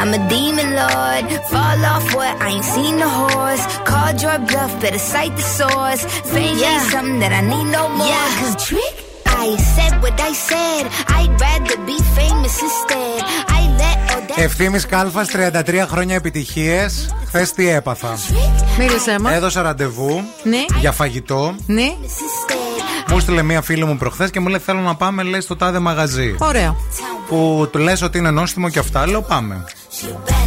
I'm a demon lord. Fall off what? I ain't seen the horse. Called your bluff, better cite the source. Fame ain't something that I need no more. Yeah, cause trick. I said what I said. I'd rather be famous instead. I let all that. Ευθύνη Κάλφας, 33 χρόνια επιτυχίες. Χθες τι έπαθα; Μίλησε μας. Έδωσα ραντεβού Ναι. για φαγητό. Ναι. Μου στείλε μία φίλη μου προχθές και μου λέει: Θέλω να πάμε, λέει, στο τάδε μαγαζί. Ωραία. Που του λες ότι είναι νόστιμο και αυτά, λέω: Πάμε.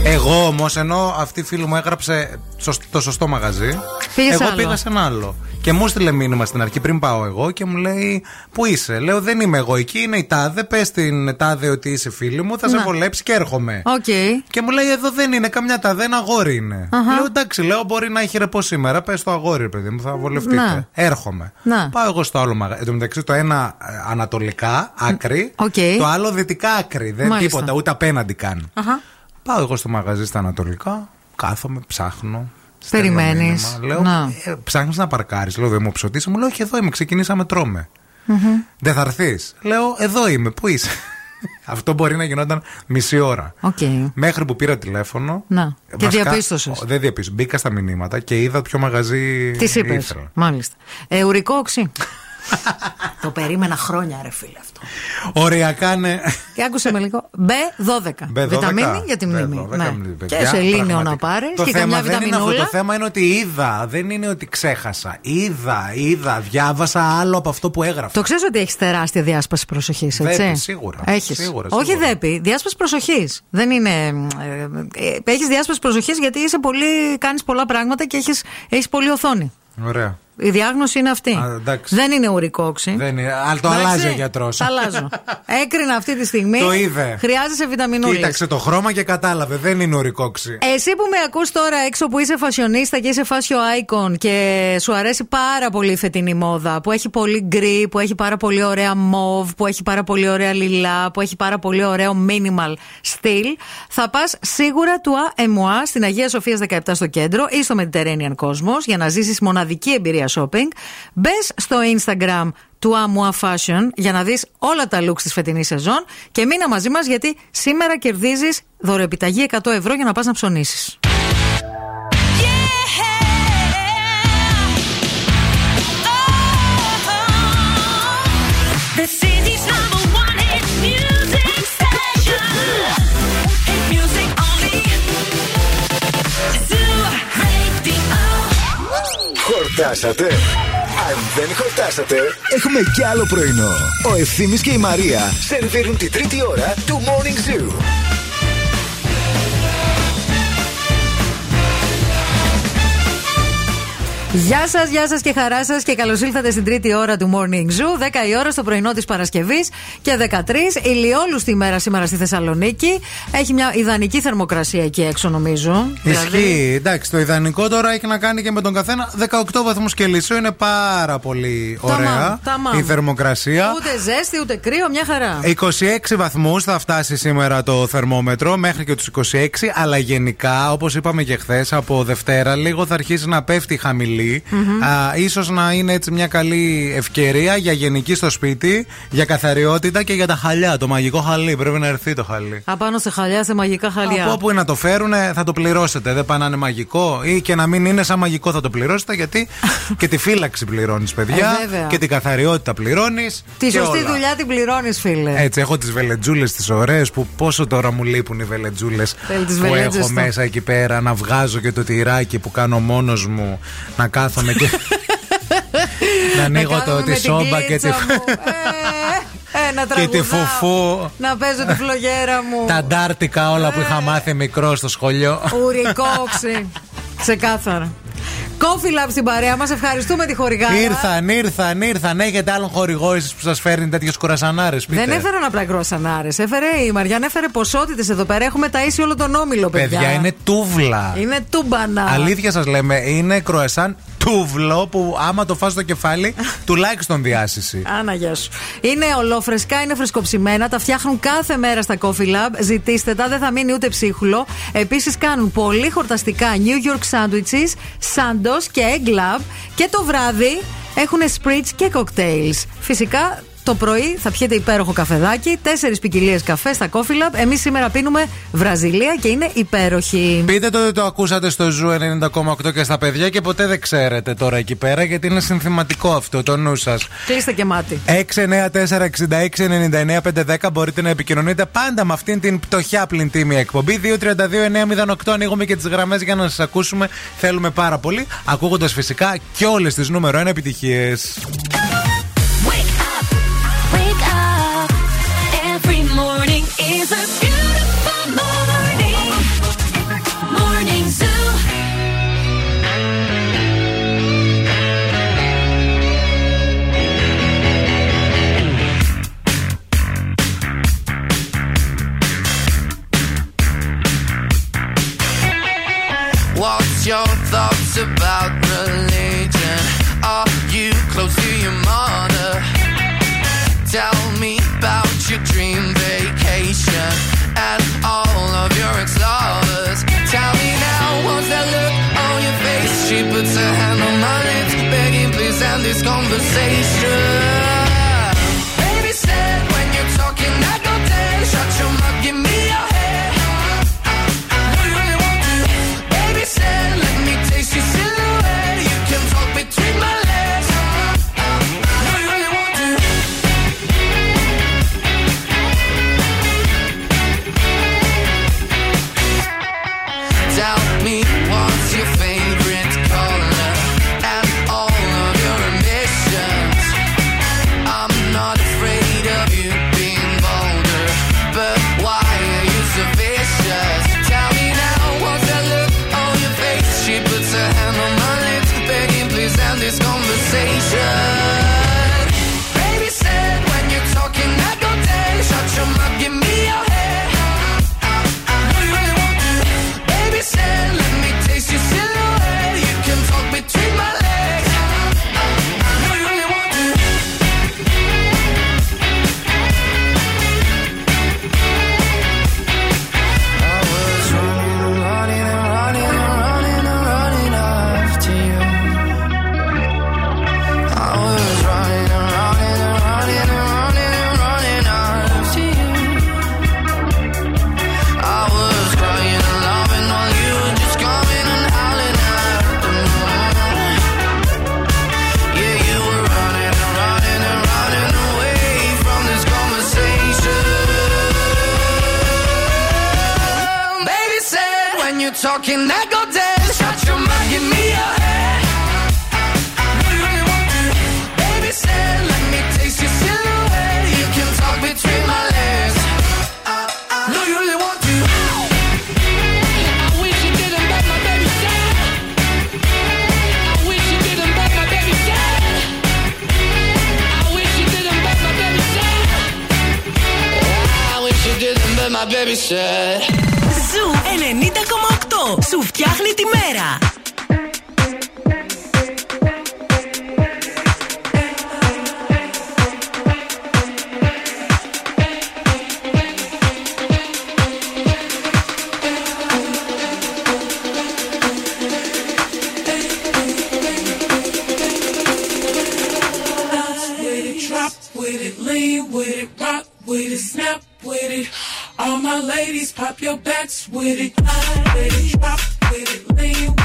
Εγώ όμως, ενώ αυτή η φίλη μου έγραψε σωσ- το σωστό μαγαζί, Πήγες εγώ άλλο. πήγα σε ένα άλλο. Και μου στείλε μήνυμα στην αρχή πριν πάω εγώ και μου λέει: Πού είσαι; Λέω: Δεν είμαι εγώ εκεί, είναι η τάδε. Πες την τάδε ότι είσαι φίλη μου, θα σε Να. βολέψει και έρχομαι. Οκ. Και μου λέει: Εδώ δεν είναι καμιά τάδε, ένα αγόρι είναι. Αχα. Λέω: Εντάξει, λέω: Μπορεί να έχει ρεπό σήμερα. Πες το αγόρι, ρε παιδί μου, θα βολευτείτε. Να. Έρχομαι. Να. Πάω εγώ στο άλλο μαγαζί. Εν τω μεταξύ, το ένα ε, ανατολικά άκρη, Οκ. το άλλο δυτικά άκρη. Δεν Μάλιστα. τίποτα, ούτε απέναντι καν. Αχα. Πάω εγώ στο μαγαζί στα ανατολικά, κάθομαι, ψάχνω. Περιμένεις. στέλνω μήνυμα, Λέω, Να. ε, ψάχνεις να παρκάρεις. Λέω, δεν μου ψωτήσει. Μου λέει, Όχι, εδώ είμαι, ξεκινήσαμε, τρώμε. Μμμ. Δεν θα έρθεις. Λέω, Εδώ είμαι, πού είσαι. (laughs) Αυτό μπορεί να γινόταν μισή ώρα. Οκ. Μέχρι που πήρα τηλέφωνο. Να. Και βασικά- διαπίστωσες. Ω, Δεν διαπίστωσα. Μπήκα στα μηνύματα και είδα ποιο μαγαζί Τις είπες. ήθελα. Μάλιστα. Ε, ουρικό οξύ. (laughs) Το περίμενα χρόνια, ρε φίλε αυτό. Οριακά, ναι. Και άκουσε με λίγο. B12. B12. Βιταμίνη για τη μνήμη. B12, Ναι. παιδιά, Και σελήνιο να πραγματικά. πάρεις Το και θέμα καμιά δεν είναι αυτό. Το βιταμινούλα. θέμα είναι ότι είδα. Δεν είναι ότι ξέχασα. Είδα, είδα. Διάβασα άλλο από αυτό που έγραφα. Το ξέρεις ότι έχεις τεράστια διάσπαση προσοχής, έτσι; Δέπει, σίγουρα. Έχεις. Σίγουρα, Όχι σίγουρα. δέπει, διάσπαση προσοχής. Δεν είναι. Ε, έχεις διάσπαση προσοχής γιατί είσαι πολύ. Κάνεις πολλά πράγματα και έχεις έχεις πολύ οθόνη. Ωραία. Η διάγνωση είναι αυτή. Α, εντάξει. Δεν είναι ουρικό οξύ. Δεν είναι. Αλλά το Εντάξει, αλλάζει ο γιατρός. Τα αλλάζω. (laughs) Έκρινα αυτή τη στιγμή. Το είδε. Χρειάζεσαι βιταμινούλες. Κοίταξε το χρώμα και κατάλαβε. Δεν είναι ορικόξι. Εσύ που με ακούς τώρα έξω που είσαι φασιονίστα και είσαι φάσιο icon και σου αρέσει πάρα πολύ η φετινή μόδα που έχει πολύ γκρι, που έχει πάρα πολύ ωραία μοβ, που έχει πάρα πολύ ωραία λιλά, που έχει πάρα πολύ ωραίο minimal στυλ, θα πας σίγουρα του ΑΕΜΟΑ στην Αγία Σοφίας 17 στο κέντρο ή στο Mediterranean Cosmos για να ζήσεις μοναδική εμπειρία shopping. Μπες στο Instagram του Amua Fashion για να δεις όλα τα looks της φετινής σεζόν και μείνα μαζί μας γιατί σήμερα κερδίζεις δωρεοεπιταγή 100 ευρώ για να πας να ψωνίσεις. Χορτάσατε. Αν δεν χορτάσατε, έχουμε κι άλλο πρωινό. Ο Ευθύμης και η Μαρία σερβίρουν τη τρίτη ώρα του Morning Zoo. Γεια σας, γεια σας και χαρά σας και καλώς ήλθατε στην τρίτη ώρα του Morning Zoo. 10 η ώρα στο πρωινό της Παρασκευής και 13 ηλιόλουστη ημέρα σήμερα στη Θεσσαλονίκη. Έχει μια ιδανική θερμοκρασία εκεί έξω, νομίζω. Δηλαδή, Ισχύει. Εντάξει, το ιδανικό τώρα έχει να κάνει και με τον καθένα. 18 βαθμούς Κελσίου είναι πάρα πολύ ωραία Ταμάμ, ταμάμ. η θερμοκρασία. Ούτε ζέστη, ούτε κρύο, μια χαρά. 26 βαθμούς θα φτάσει σήμερα το θερμόμετρο μέχρι και τους 26, αλλά γενικά, όπως είπαμε και χθες, από Δευτέρα λίγο θα αρχίσει να πέφτει χαμηλή. Μμμ. Α, ίσως να είναι έτσι μια καλή ευκαιρία για γενική στο σπίτι, για καθαριότητα και για τα χαλιά. Το μαγικό χαλί. Πρέπει να έρθει το χαλί. Απάνω σε χαλιά, σε μαγικά χαλιά. Από όπου να το φέρουν θα το πληρώσετε. Δεν πάνε να είναι μαγικό ή και να μην είναι σαν μαγικό θα το πληρώσετε γιατί (laughs) και τη φύλαξη πληρώνεις, παιδιά. Ε, βέβαια. και την καθαριότητα πληρώνεις. Τη σωστή δουλειά την πληρώνεις, φίλε. Έτσι, έχω τις βελετζούλες τις ωραίες που πόσο τώρα μου λείπουν οι βελετζούλες Θέλει τις που βελέτζες έχω του. μέσα εκεί πέρα. Να βγάζω και το τυράκι που κάνω μόνος μου. Να κάθομαι και. (laughs) να ανοίγω το, κάθομαι τη με την σόμπα και τη, κλίτσα μου. Ε, να (laughs) και τη τραγουδάω. φουφού. Να παίζω τη φλογέρα μου. Τα ντάρτικα όλα που είχα μάθει μικρό στο σχολείο. Ουρικόξι. (laughs) Ξεκάθαρα. Coffee Lab στην παρέα μας. Ευχαριστούμε τη χορηγάρα. Ήρθαν, ήρθαν, ήρθαν. Έχετε άλλον χορηγό εσείς που σας φέρνει τέτοιε κουρασανάρες. Δεν έφεραν απλά γκροσανάρε. Έφερε η Μαριάννα, έφερε ποσότητες εδώ πέρα. Έχουμε ταΐσει όλο τον όμιλο, παιδιά. Παιδιά, είναι τούβλα. Είναι τούμπανα. Αλήθεια σας λέμε, είναι κρουασάν τούβλο που άμα το φας στο κεφάλι, (laughs) τουλάχιστον διάσηση. Άνα, γεια σου. Είναι ολόφρεσκα, είναι φρεσκοψημένα. Τα φτιάχνουν κάθε μέρα στα Coffee Lab. Ζητήστε τα, δεν θα μείνει ούτε ψίχουλο. Επίσης κάνουν πολύ χορταστικά New York sandwiches, sandos και egg lab. Και το βράδυ έχουν spritz και cocktails. Φυσικά το πρωί θα πιείτε υπέροχο καφεδάκι, τέσσερις ποικιλίες καφέ στα Coffee Lab. Εμείς σήμερα πίνουμε Βραζιλία και είναι υπέροχη. Πείτε το ότι το ακούσατε στο Zoo 90,8 και στα παιδιά και ποτέ δεν ξέρετε τώρα εκεί πέρα γιατί είναι συνθηματικό αυτό, το νου σας. Κλείστε και μάτι. 694-6699-510 μπορείτε να επικοινωνείτε πάντα με αυτήν την πτωχιά πλην τίμη εκπομπή. 232-908 ανοίγουμε και τις γραμμές για να σας ακούσουμε. Θέλουμε πάρα πολύ. Ακούγοντας φυσικά και όλες τις νούμερο 1 επιτυχίες. Is a beautiful morning. Morning Zoo. What's your thoughts about religion? Are you close to your mother? Tell She puts her hand on my lips, begging please end this conversation. Baby said when you're talking, I go dead. Shut your mouth, give me talking that go dead. Shut your mouth, give me a head. What you want to? Baby, said, let me taste your silhouette. You can talk between my legs. my baby said Ζου 90,8. Σου φτιάχνει τη μέρα. Bounce with it, drop with it, lean with it, rock with it, snap with it. All my ladies, pop your backs with it. It, drop with it, lean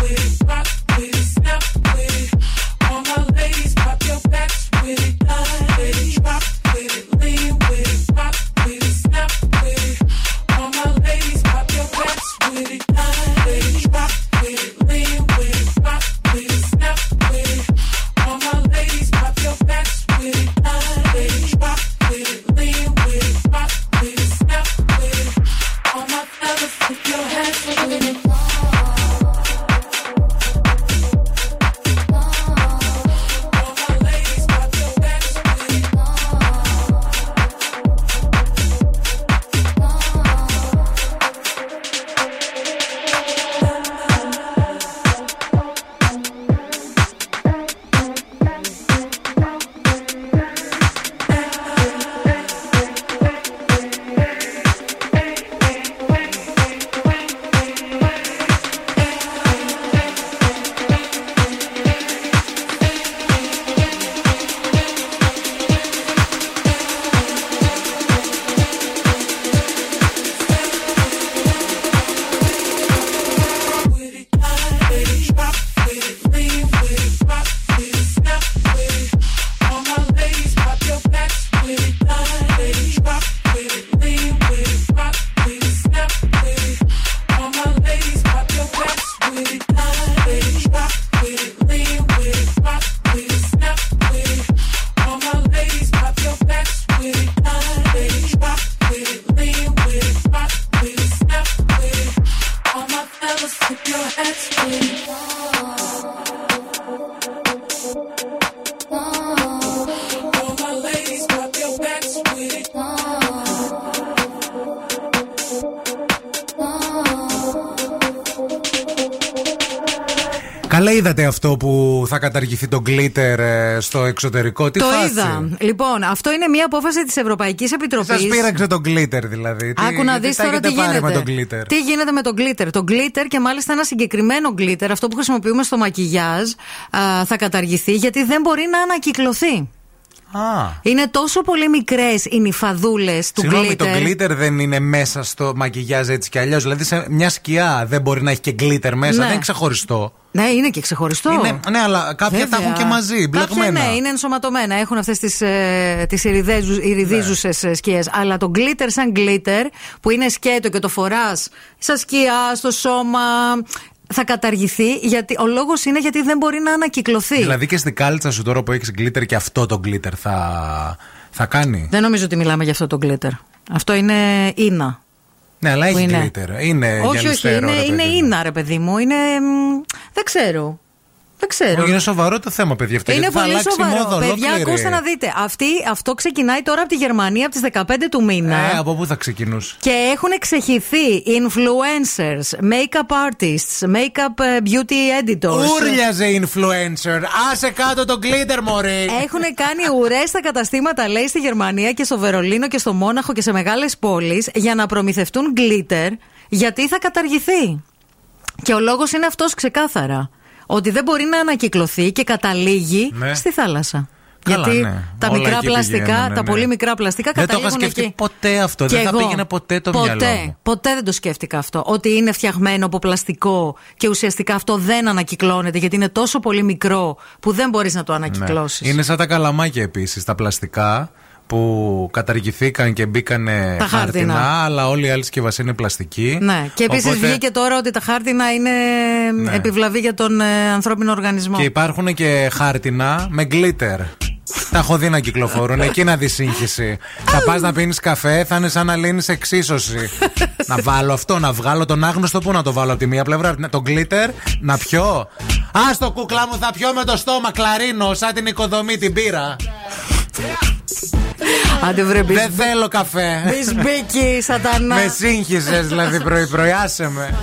καταργηθεί το glitter ε, στο εξωτερικό. Τι το φάση; είδα. Λοιπόν, αυτό είναι μια απόφαση της Ευρωπαϊκής Επιτροπής. Σας πείραξε το glitter δηλαδή. Τι- Άκου να δεις τα τώρα έχετε τι πάρει γίνεται. με το glitter. Τι γίνεται με το glitter. Το glitter και μάλιστα ένα συγκεκριμένο glitter, αυτό που χρησιμοποιούμε στο μακιγιάζ, α, θα καταργηθεί γιατί δεν μπορεί να ανακυκλωθεί. Α. Είναι τόσο πολύ μικρές οι νυφαδούλες του Συγγνώμη, glitter. το glitter δεν είναι μέσα στο μακιγιάζ έτσι κι αλλιώς. Δηλαδή, σε μια σκιά δεν μπορεί να έχει και glitter μέσα. Ναι. Δεν είναι ξεχωριστό. Ναι, είναι και ξεχωριστό. Είναι- ναι, αλλά κάποια τα Βέβαια. έχουν και μαζί, μπλεγμένα. Κάποια, ναι, είναι ενσωματωμένα. Έχουν αυτές τις ε, τις ηριδίζουσε Ναι. σκιές. Αλλά το glitter σαν glitter που είναι σκέτο και το φοράς σαν σκιά, στο σώμα. Θα καταργηθεί γιατί ο λόγος είναι γιατί δεν μπορεί να ανακυκλωθεί. Δηλαδή και στην κάλτσα σου τώρα που έχεις glitter και αυτό το glitter θα, θα κάνει; Δεν νομίζω ότι μιλάμε για αυτό το glitter. Αυτό είναι ίνα. Ναι, αλλά έχει είναι. glitter. Είναι όχι, όχι, γυαλιστέρο, είναι, ρε παιδί είναι μου. ίνα, ρε παιδί μου. Είναι. μ, Δεν ξέρω. Δεν ξέρω. Όχι, Είναι σοβαρό το θέμα, παιδιά. Αυτό, Είναι γιατί θα πολύ αλλάξει η σοβαρό. μόδα Παιδιά, ολόκληρη. ακούστε να δείτε. Αυτή, αυτό ξεκινάει τώρα από τη Γερμανία από τις 15 του μήνα. Ε, από πού θα ξεκινούσε; Και έχουν εξεχηθεί influencers, make-up artists, make-up ε, beauty editors. Ούρλιαζε influencer. Άσε κάτω το glitter, μωρή. Έχουν κάνει ουρές στα καταστήματα, λέει, στη Γερμανία και στο Βερολίνο και στο Μόναχο και σε μεγάλες πόλεις για να προμηθευτούν glitter, γιατί θα καταργηθεί. Και ο λόγος είναι αυτός ξεκάθαρα. Ότι δεν μπορεί να ανακυκλωθεί και καταλήγει Ναι. στη θάλασσα. Καλά, Γιατί ναι. τα Όλα μικρά εκεί πλαστικά, πηγαίνουν, τα ναι. πολύ μικρά πλαστικά Δεν το είχα καταλήγουν σκεφτεί εκεί. ποτέ αυτό. Και δεν θα εγώ. πήγαινε ποτέ το ποτέ, μυαλό μου. Ποτέ δεν το σκέφτηκα αυτό. Ότι είναι φτιαγμένο από πλαστικό και ουσιαστικά αυτό δεν ανακυκλώνεται γιατί είναι τόσο πολύ μικρό που δεν μπορείς να το ανακυκλώσεις. Ναι. Είναι σαν τα καλαμάκια επίσης, τα πλαστικά που καταργηθήκαν και μπήκαν Τα χάρτινα. αλλά όλη η άλλη συσκευασία είναι πλαστική. Ναι. Και επίσης Οπότε- βγήκε τώρα ότι τα χάρτινα είναι Ναι. επιβλαβή για τον ε, ανθρώπινο οργανισμό. Και υπάρχουν και χάρτινα με glitter. Τα έχω δει να κυκλοφορούν. Εκεί να δεις σύγχυση. θα πας να πίνεις καφέ, θα είναι σαν να λύνεις εξίσωση. (laughs) να βάλω αυτό, να βγάλω τον άγνωστο, πού να το βάλω από τη μία πλευρά. Το glitter, να πιω. Α το κούκλα μου, θα πιω με το στόμα, κλαρίνο, σαν την οικοδομή την πύρα. Δεν θέλω καφέ. Σατανά. Με σύγχυσες δηλαδή πρωί-πρωί, με.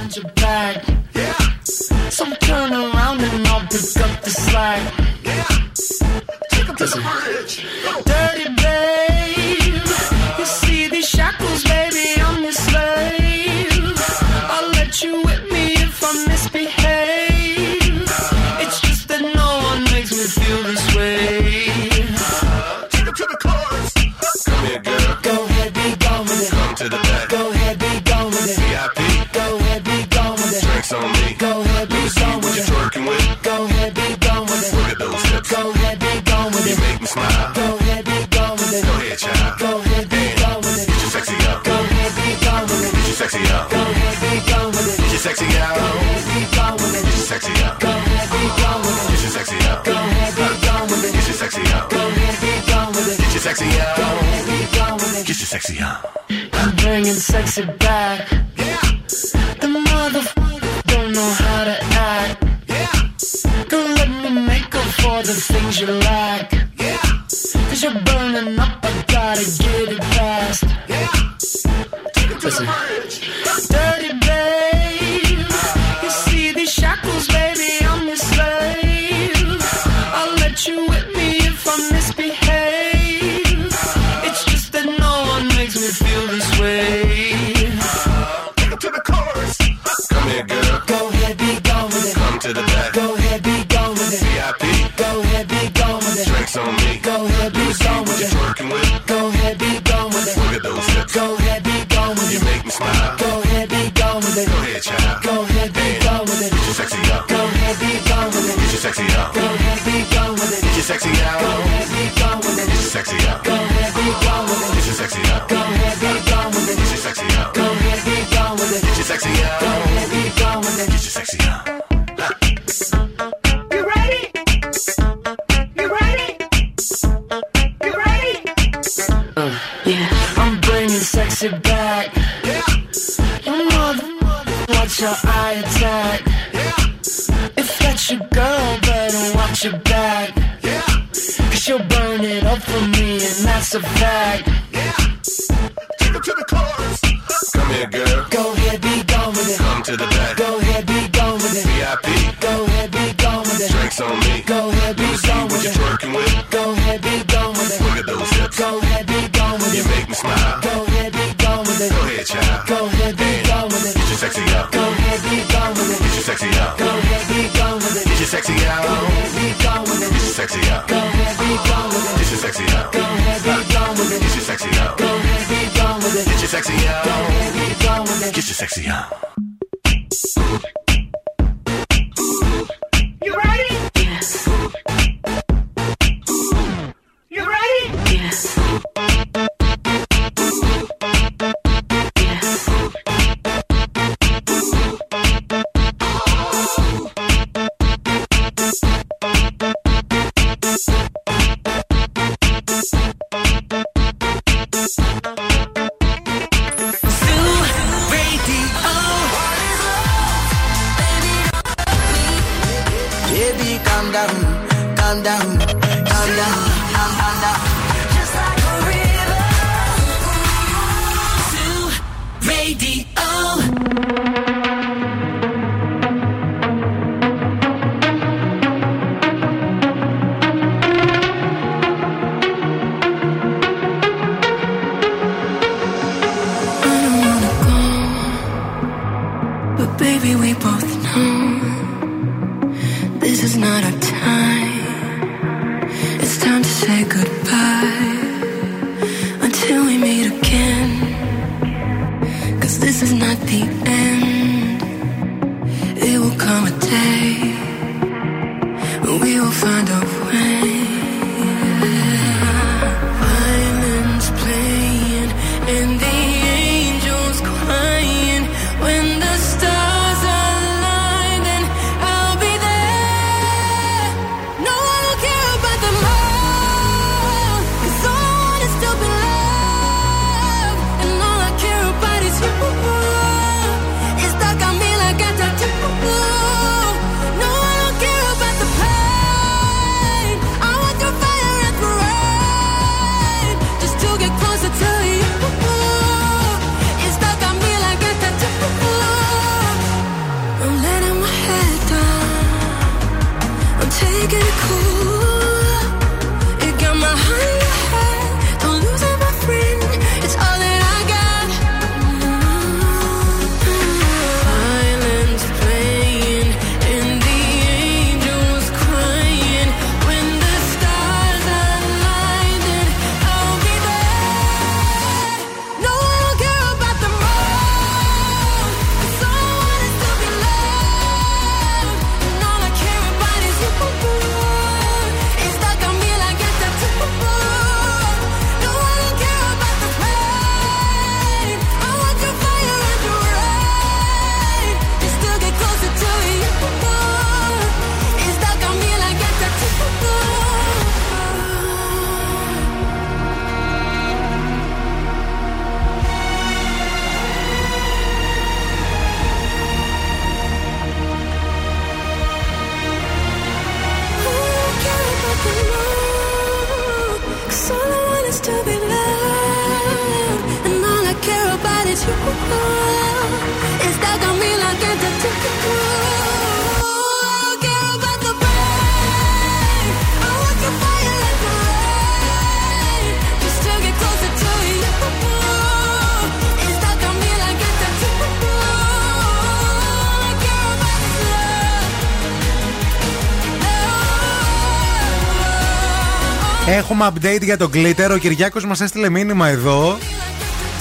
Love. Έχουμε update για τον Glitter. Ο Κυριάκος μας έστειλε μήνυμα εδώ.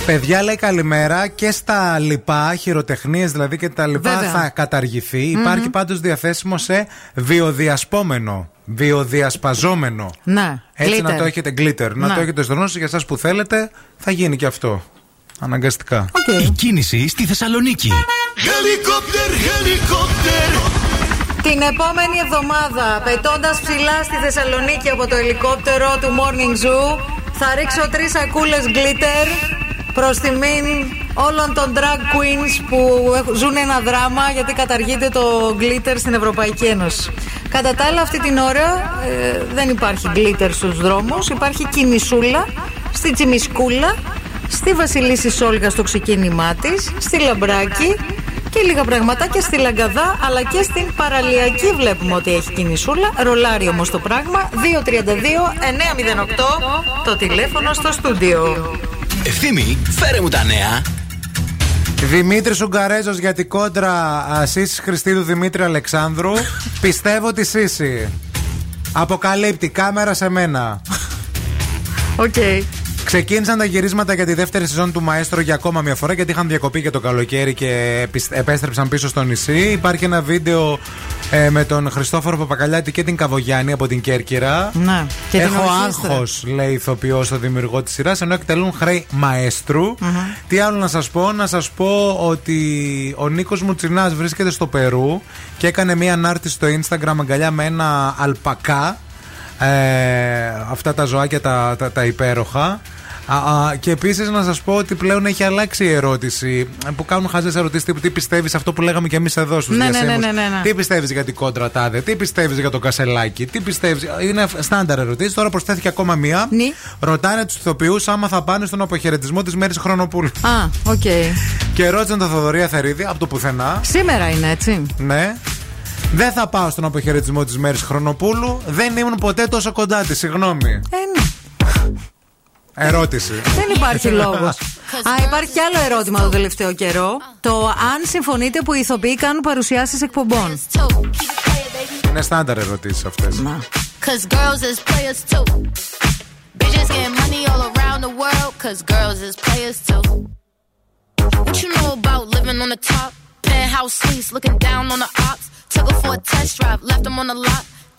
Παιδιά λέει καλημέρα και στα λοιπά, χειροτεχνίες δηλαδή και τα λοιπά Βέβαια. θα καταργηθεί. Μμμ. Υπάρχει πάντως διαθέσιμο σε βιοδιασπόμενο, βιοδιασπαζόμενο. Να, Έτσι glitter. να το έχετε glitter. Να Να. το έχετε στο γνώση για εσάς που θέλετε, θα γίνει και αυτό. Αναγκαστικά. Η κίνηση στη Θεσσαλονίκη. Helicopter, helicopter. Την επόμενη εβδομάδα, πετώντας ψηλά στη Θεσσαλονίκη από το ελικόπτερο του Morning Zoo, θα ρίξω τρεις σακούλες glitter προς τιμήν όλων των drag queens που έχουν- ζουν ένα δράμα γιατί καταργείται το glitter στην Ευρωπαϊκή Ένωση. Κατά τα άλλα, αυτή την ώρα ε, δεν υπάρχει glitter στους δρόμους, υπάρχει κινησούλα στη Τσιμισκούλα, στη Βασιλίση Σόλγα στο ξεκίνημά της, στη Λαμπράκη και λίγα πραγματάκια στη Λαγκαδά αλλά και στην παραλιακή βλέπουμε ότι έχει κινησούλα. Ρολάρει όμως το πράγμα. 232-908 το τηλέφωνο στο στούντιο. Ευθύμη, φέρε μου τα νέα. Δημήτρης Ουγγαρέζος για την κόντρα Σίσσυς Χριστίδου Δημήτρη Αλεξάνδρου. (laughs) Πιστεύω τη Σίσσυ. Αποκαλύπτει κάμερα σε μένα. Οκ. Ξεκίνησαν τα γυρίσματα για τη δεύτερη σεζόν του Μαέστρο για ακόμα μια φορά γιατί είχαν διακοπεί και το καλοκαίρι και επισ- επέστρεψαν πίσω στο νησί. Υπάρχει ένα βίντεο ε, με τον Χριστόφορο Παπακαλιάτη και την Καβογιάννη από την Κέρκυρα. Να, και την Έχω ορχήστρα. άγχος, λέει ηθοποιός ο δημιουργό της σειράς, ενώ εκτελούν χρέη μαέστρου. Τι άλλο να σας πω, να σας πω ότι ο Νίκος Μουτσινάς βρίσκεται στο Περού και έκανε μία ανάρτηση στο Instagram αγκαλιά με ένα αλπακά. Ε, αυτά τα ζωάκια τα, τα, τα υπέροχα. Α, α, και επίσης να σας πω ότι πλέον έχει αλλάξει η ερώτηση ε, που κάνουν χαζές ερωτήσεις τύπου τι πιστεύεις αυτό που λέγαμε και εμείς εδώ στους Ναι, ναι, διασύμους. ναι, ναι, ναι, ναι. Τι πιστεύεις για την κόντρα τάδε, τι πιστεύεις για το κασελάκι, τι πιστεύεις; Είναι στάνταρ ερωτήσεις. Τώρα προσθέθηκε ακόμα μία. Ναι. Ρωτάνε τους ηθοποιούς άμα θα πάνε στον αποχαιρετισμό της Μαίρης Χρονοπούλου. Α, οκ. Και ρώτησαν τον Θοδωρή Αθερίδη από το πουθενά. Σήμερα είναι έτσι. Ναι. Δεν θα πάω στον αποχαιρετισμό της Μαίρης Χρονοπούλου. Δεν ήμουν ποτέ τόσο κοντά της. Συγγνώμη. Ε, ναι. Ερώτηση. Δεν υπάρχει λόγο. Α, υπάρχει κι άλλο ερώτημα το τελευταίο καιρό. Το αν συμφωνείτε που οι ηθοποιοί κάνουν παρουσιάσει εκπομπών. Είναι στάνταρ ερωτήσει αυτέ. Cause girls is players too. Bitches getting money all around the world, cause girls is players too. What you know about living on the top? Penthouse suites, looking down on the ops. Took her for a test drive, left them on the lot.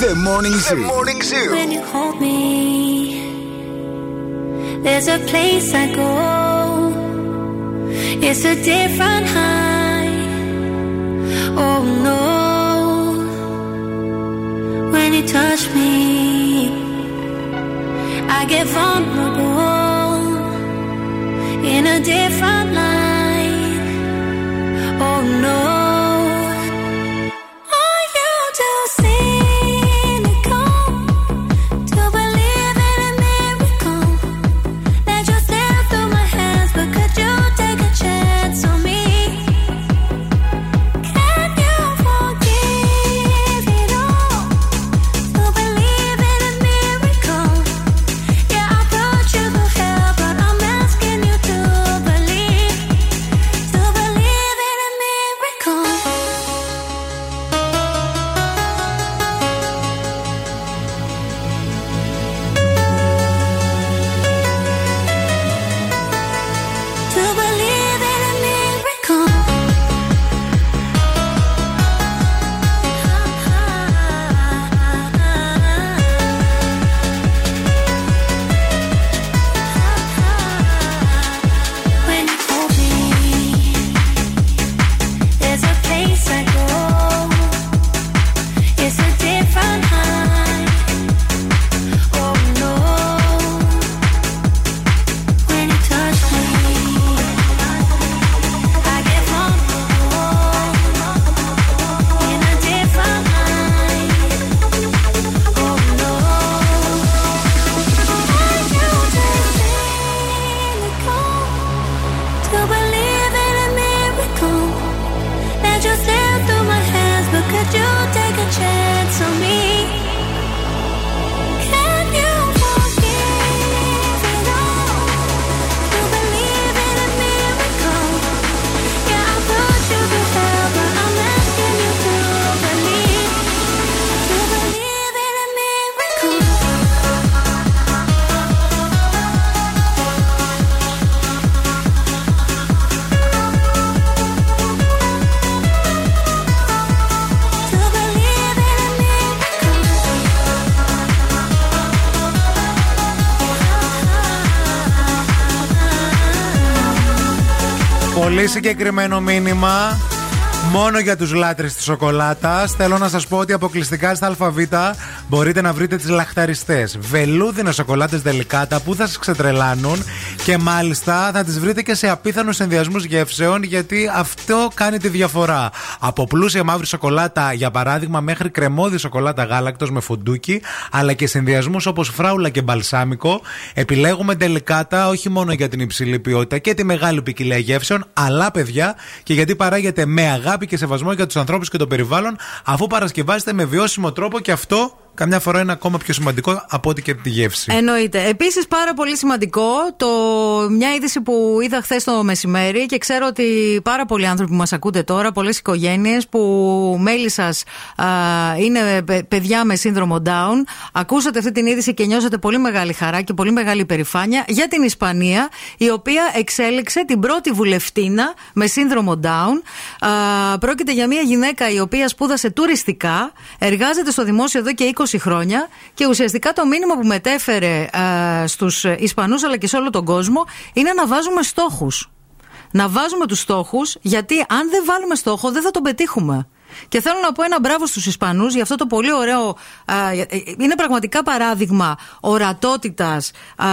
The Morning Zoo. The Morning Zoo. When you hold me, there's a place I go. It's a different high. Oh no. When you touch me, I get vulnerable in a different light. Πολύ συγκεκριμένο μήνυμα. Μόνο για τους λάτρες της σοκολάτας. Θέλω να σας πω ότι αποκλειστικά στα ΑΒ Μπορείτε να βρείτε τις λαχταριστές. Βελούδινες σοκολάτες δελικάτα Που θα σας ξετρελάνουν Και μάλιστα θα τις βρείτε και σε απίθανους συνδυασμούς γεύσεων Γιατί αυτό κάνει τη διαφορά. Από πλούσια μαύρη σοκολάτα Για παράδειγμα μέχρι κρεμόδι σοκολάτα γάλακτος Με φουντούκι Αλλά και συνδυασμούς όπως φράουλα και μπαλσάμικο Επιλέγουμε τελικάτα όχι μόνο για την υψηλή ποιότητα και τη μεγάλη ποικιλία γεύσεων, αλλά παιδιά και γιατί παράγεται με αγάπη και σεβασμό για τους ανθρώπους και το περιβάλλον, αφού παρασκευάζεται με βιώσιμο τρόπο και αυτό καμιά φορά είναι ακόμα πιο σημαντικό από ό,τι και τη γεύση. Εννοείται. Επίσης, πάρα πολύ σημαντικό, το, μια είδηση που είδα χθες το μεσημέρι και ξέρω ότι πάρα πολλοί άνθρωποι που μας ακούτε τώρα, πολλές οικογένειες που μέλη σας είναι παι- παιδιά με σύνδρομο Down, ακούσατε αυτή την είδηση και νιώσατε πολύ μεγάλη χαρά και πολύ μεγάλη υπερηφάνεια για την Ισπανία, η οποία εξέλεξε την πρώτη βουλευτήνα με σύνδρομο Down. Α, πρόκειται για μια γυναίκα η οποία σπούδασε τουριστικά, εργάζεται στο δημόσιο εδώ και 20 χρόνια και ουσιαστικά το μήνυμα που μετέφερε α, στους Ισπανούς αλλά και σε όλο τον κόσμο είναι να βάζουμε στόχους. Να βάζουμε τους στόχους γιατί αν δεν βάλουμε στόχο δεν θα τον πετύχουμε. Και θέλω να πω ένα μπράβο στους Ισπανούς για αυτό το πολύ ωραίο. α, είναι πραγματικά παράδειγμα ορατότητας α,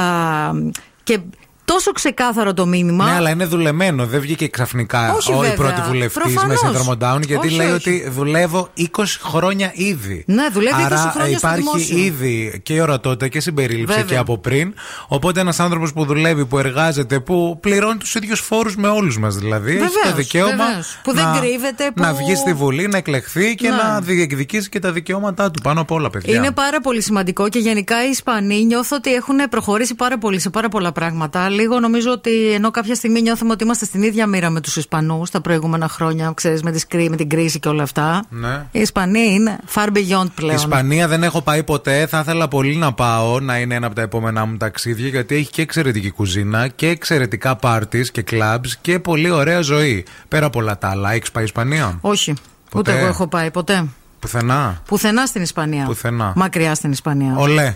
και τόσο ξεκάθαρο το μήνυμα. Ναι, αλλά είναι δουλεμένο. Δεν βγήκε ξαφνικά Όχι, ο η βέβαια. πρώτη βουλευτή με Προφανώς. σύνδρομο Down, γιατί Όχι, λέει όχι. ότι δουλεύω 20 χρόνια ήδη. Ναι, δουλεύει 20 Άρα χρόνια στο υπάρχει δημόσιο. ήδη και ορατότητα και συμπερίληψη Βέβαια. και από πριν. Οπότε ένας άνθρωπος που δουλεύει, που εργάζεται, που πληρώνει τους ίδιους φόρους με όλους μας δηλαδή, έχει το Βεβαίως, δικαίωμα βεβαίως. Που δεν να, κρύβεται, που- να βγει στη Βουλή, να εκλεχθεί και Ναι. να διεκδικήσει και τα δικαιώματά του πάνω απ' όλα, παιδιά. Είναι πάρα πολύ σημαντικό και γενικά οι Ισπανοί νιώθω ότι έχουν προχωρήσει πάρα πολύ σε πάρα πολλά πράγματα. Λίγο νομίζω ότι ενώ κάποια στιγμή νιώθουμε ότι είμαστε στην ίδια μοίρα με τους Ισπανούς τα προηγούμενα χρόνια, ξέρεις, με, τις κρί- με την κρίση και όλα αυτά. Ναι. Οι Ισπανοί είναι far beyond πλέον. Ισπανία δεν έχω πάει ποτέ. Θα ήθελα πολύ να πάω, να είναι ένα από τα επόμενά μου ταξίδια, γιατί έχει και εξαιρετική κουζίνα και εξαιρετικά πάρτις και κλαμπς και πολύ ωραία ζωή. Πέρα από όλα τα άλλα. Έχεις πάει Ισπανία; Όχι. Ποτέ. Ούτε εγώ έχω πάει ποτέ. Πουθενά. Πουθενά στην Ισπανία. Πουθενά. Μακριά στην Ισπανία. Ολέ.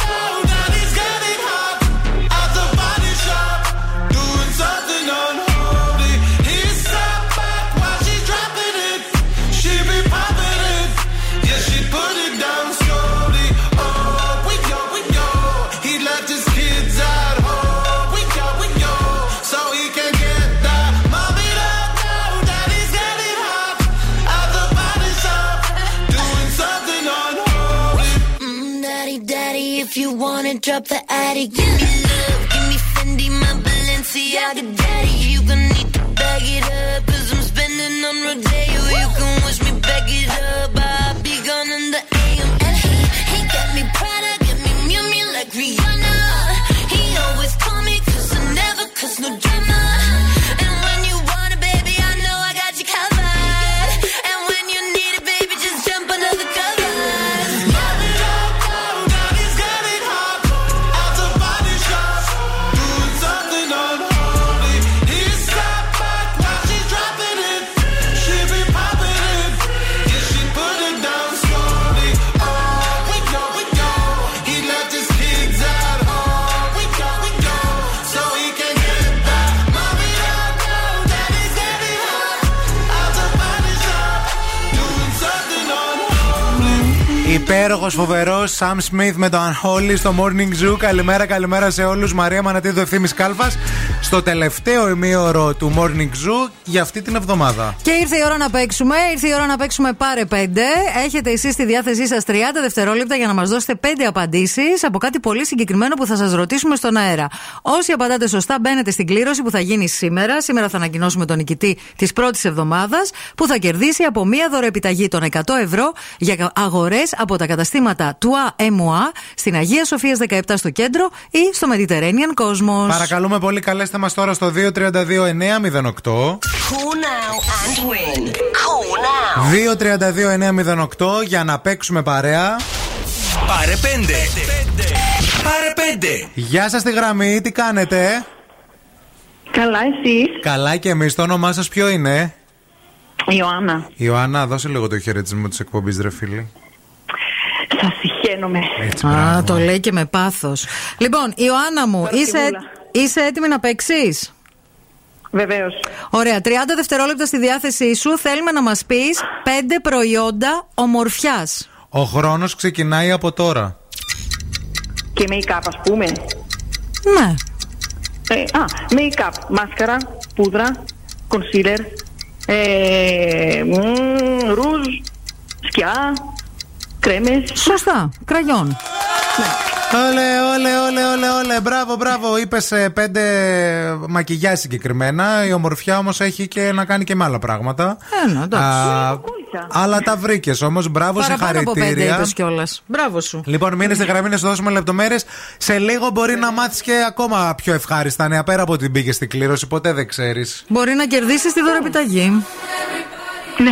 you wanna drop the attic, give me love, give me Fendi, my Balenciaga, daddy. You gonna need to bag it up, cause I'm spending on Rodeo. Υπέροχος, φοβερός Sam Smith με το Unholy στο Morning Zoo. Καλημέρα, καλημέρα σε όλους. Μαρία Μανατίδου, ευθύνη Κάλφας. Στο τελευταίο ημίωρο του Morning Zoo για αυτή την εβδομάδα. Και ήρθε η ώρα να παίξουμε. Ήρθε η ώρα να παίξουμε πάρε 5. Έχετε εσείς στη διάθεσή σας 30 δευτερόλεπτα για να μας δώσετε 5 απαντήσεις από κάτι πολύ συγκεκριμένο που θα σας ρωτήσουμε στον αέρα. Όσοι απαντάτε σωστά, μπαίνετε στην κλήρωση που θα γίνει σήμερα. Σήμερα θα ανακοινώσουμε τον νικητή της πρώτης εβδομάδας που θα κερδίσει από μία δωρεοπιταγή των 100 ευρώ για αγορές από τα καταστήματα Τουά Εμουά στην Αγία Σοφία 17 στο κέντρο ή στο Mediterranean Cosmos. Παρακαλούμε πολύ, καλέστε μας τώρα στο 232-908. Call now and win. Call now. 232-908 για να παίξουμε παρέα. Πάρε 5. Πάρε 5. Γεια σας στη γραμμή, τι κάνετε; Καλά, εσείς; Καλά και εμείς, το όνομά σας ποιο είναι; Ιωάννα. Ιωάννα, δώσε λίγο το χαιρετισμό της εκπομπής, ρε φίλη. Σας συχαίνομαι. Έτσι, Α, μπράβο. το λέει και με πάθος. Λοιπόν, Ιωάννα μου, είσαι, Παρακαλούλα. είσαι έτοιμη να παίξεις; Βεβαίως. Ωραία, 30 δευτερόλεπτα στη διάθεσή σου. Θέλουμε να μας πεις 5 προϊόντα ομορφιάς. Ο χρόνος ξεκινάει από τώρα. Και make-up, ας πούμε. Ναι. Ε, α, make-up. Μάσκαρα, πούδρα, concealer, ε, μ, ρούζ, σκιά, κρέμες. Σωστά. Κραγιόν. Όλε, όλε, όλε, όλε, όλε. Μπράβο, μπράβο. Είπες πέντε μακιγιά συγκεκριμένα. Η ομορφιά όμως έχει και να κάνει και με άλλα πράγματα. Ε, ναι, εντάξει. Α, αλλά τα βρήκες όμως. Μπράβο, Παραπάνω από 5 συγχαρητήρια. είπες κιόλας. Μπράβο σου. Λοιπόν, μείνε στη γραμμή να σου δώσουμε λεπτομέρειες. Σε λίγο μπορεί να μάθεις και ακόμα πιο ευχάριστα νέα πέρα από την πήγε στην κλήρωση. Ποτέ δεν ξέρεις. Μπορεί να κερδίσεις τη δωρεπιταγή. Ναι.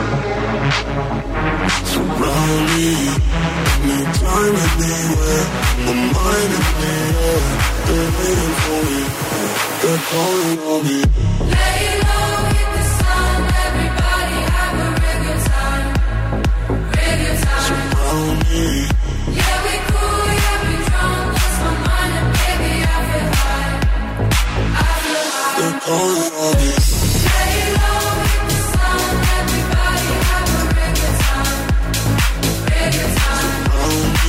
So me, no time anywhere. My mind is clear, they're waiting for me. They're calling on me. Lay low, the sun, everybody have a real time, real time. Me. Yeah, we cool, yeah, we drunk, lost my mind and baby, I feel high, I feel high. They're calling on me.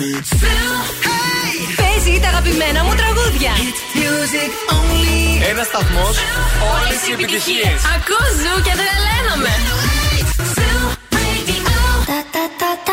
me. Παίζει τα αγαπημένα μου τραγούδια. Ένας σταθμός, όλες οι επιτυχίες. Ακούω ζου και τρελαίνομαι. Τα τα τα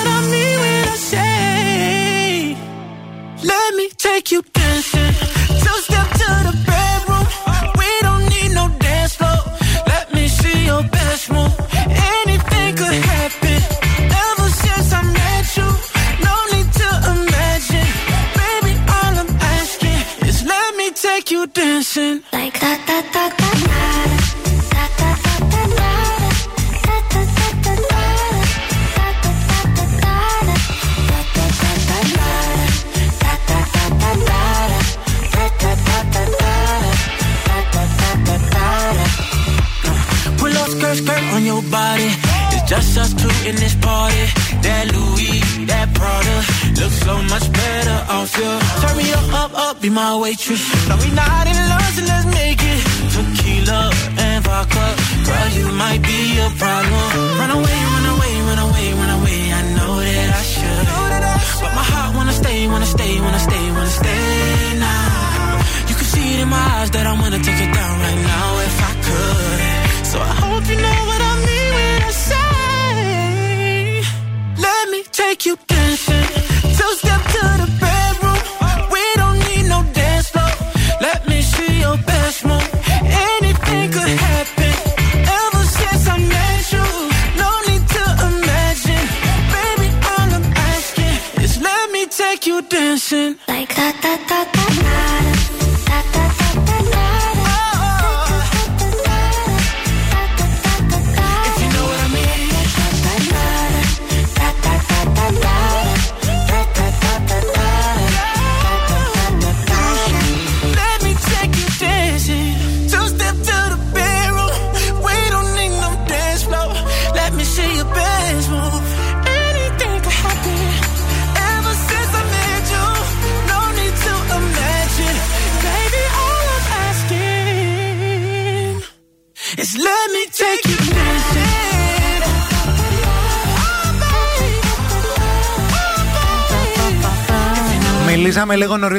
take you dancing.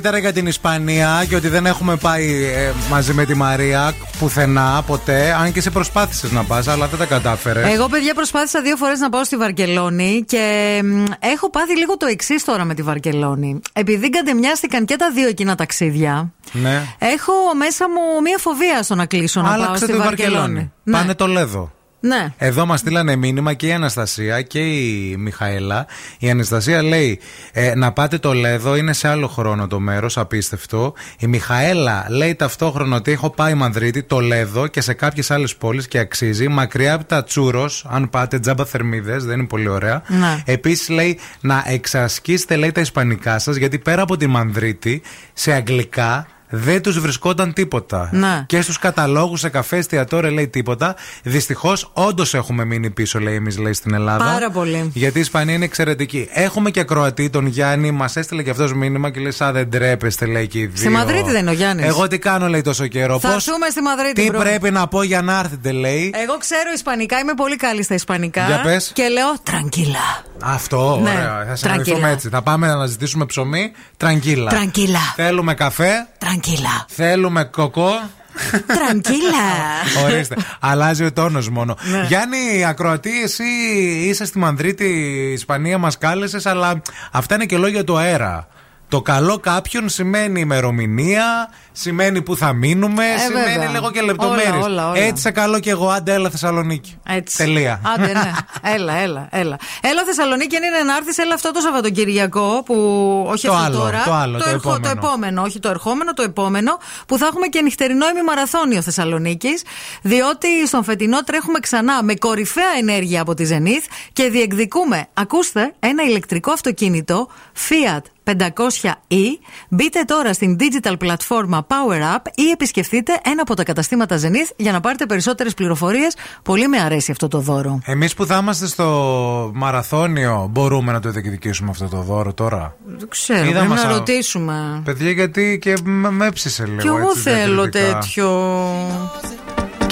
καλύτερα για την Ισπανία και ότι δεν έχουμε πάει ε, μαζί με τη Μαρία πουθενά ποτέ. Αν και σε προσπάθησες να πας, αλλά δεν τα κατάφερες. Εγώ, παιδιά, προσπάθησα δύο φορές να πάω στη Βαρκελόνη και έχω πάθει λίγο το εξής τώρα με τη Βαρκελόνη. Επειδή κατεμοιάστηκαν και τα δύο εκείνα ταξίδια, ναι. έχω μέσα μου μία φοβία στο να κλείσω να πάω στη Βαρκελόνη. Βαρκελόνη. Ναι. Πάνε το Λέδο. Ναι. Εδώ μας στείλανε μήνυμα και η Αναστασία και η Μιχαέλα. Η Αναστασία λέει ε, να πάτε το Λέδο, είναι σε άλλο χρόνο το μέρος, απίστευτο. Η Μιχαέλα λέει ταυτόχρονα ότι έχω πάει Μαδρίτη, το Λέδο και σε κάποιες άλλες πόλεις και αξίζει. Μακριά από τα τσούρος, αν πάτε τζάμπα θερμίδες, δεν είναι πολύ ωραία. Ναι. Επίσης λέει να εξασκήσετε λέει τα ισπανικά σας, γιατί πέρα από τη Μανδρίτη, σε αγγλικά δεν τους βρισκόταν τίποτα. Ναι. Και στους καταλόγους, σε καφές, εστιατόρια λέει τίποτα. Δυστυχώς, όντως έχουμε μείνει πίσω, λέει εμείς, λέει στην Ελλάδα. Πάρα πολύ. Γιατί η Ισπανία είναι εξαιρετική. Έχουμε και Κροατή, τον Γιάννη, μας έστειλε και αυτός μήνυμα και λέει: Σαν δεν ντρέπεστε, λέει και οι δύο. Στη Μαδρίτη δεν είναι ο Γιάννης. Εγώ τι κάνω, λέει τόσο καιρό. Θα Πώς- έρθουμε στη Μαδρίτη. Τι bro. πρέπει να πω για να έρθετε, λέει. Εγώ ξέρω Ισπανικά, είμαι πολύ καλή στα Ισπανικά. Για πες. Και λέω tranquila. Αυτό, Ναι, ωραία. Θα tranquila. συναντηθούμε έτσι. Θα πάμε να αναζητήσουμε ψωμί. Tranquila. Tranquila. Θέλουμε καφέ. Tranquila. Θέλουμε κοκό. Τραγκίλα. (laughs) Ορίστε. Αλλάζει ο τόνος μόνο. Ναι. Γιάννη, ακροατή, εσύ είσαι στη Μανδρίτη, Ισπανία, μας κάλεσες, αλλά αυτά είναι και λόγια του αέρα. Το καλό κάποιον σημαίνει ημερομηνία, σημαίνει που θα μείνουμε, σημαίνει Ε, βέβαια. λίγο και λεπτομέρειες. Όλα, όλα, όλα. Έτσι σε καλό και εγώ, άντε έλα Θεσσαλονίκη. Έτσι. Τελεία. Άντε, ναι. (laughs) Έλα, έλα, έλα. Έλα Θεσσαλονίκη, αν είναι να έρθει, έλα αυτό το Σαββατοκυριακό που. Όχι Το αυτό άλλο, τώρα. το άλλο, το ερχο- επόμενο. το επόμενο. Όχι το ερχόμενο, το επόμενο. Που θα έχουμε και νυχτερινό ημιμαραθώνιο Θεσσαλονίκης. Διότι στον φετινό τρέχουμε ξανά με κορυφαία ενέργεια από τη Zenith και διεκδικούμε, ακούστε, ένα ηλεκτρικό αυτοκίνητο Fiat 500e. Μπείτε τώρα στην digital πλατφόρμα Power Up ή επισκεφτείτε ένα από τα καταστήματα Zenith για να πάρετε περισσότερες πληροφορίες. Πολύ με αρέσει αυτό το δώρο. Εμείς που θα είμαστε στο μαραθώνιο, μπορούμε να το διεκδικήσουμε αυτό το δώρο τώρα; Δεν ξέρω, Είδα πρέπει μας να α- ρωτήσουμε. Παιδιά, γιατί και με με έψησε λίγο. Κι εγώ έτσι, θέλω διακριτικά. τέτοιο.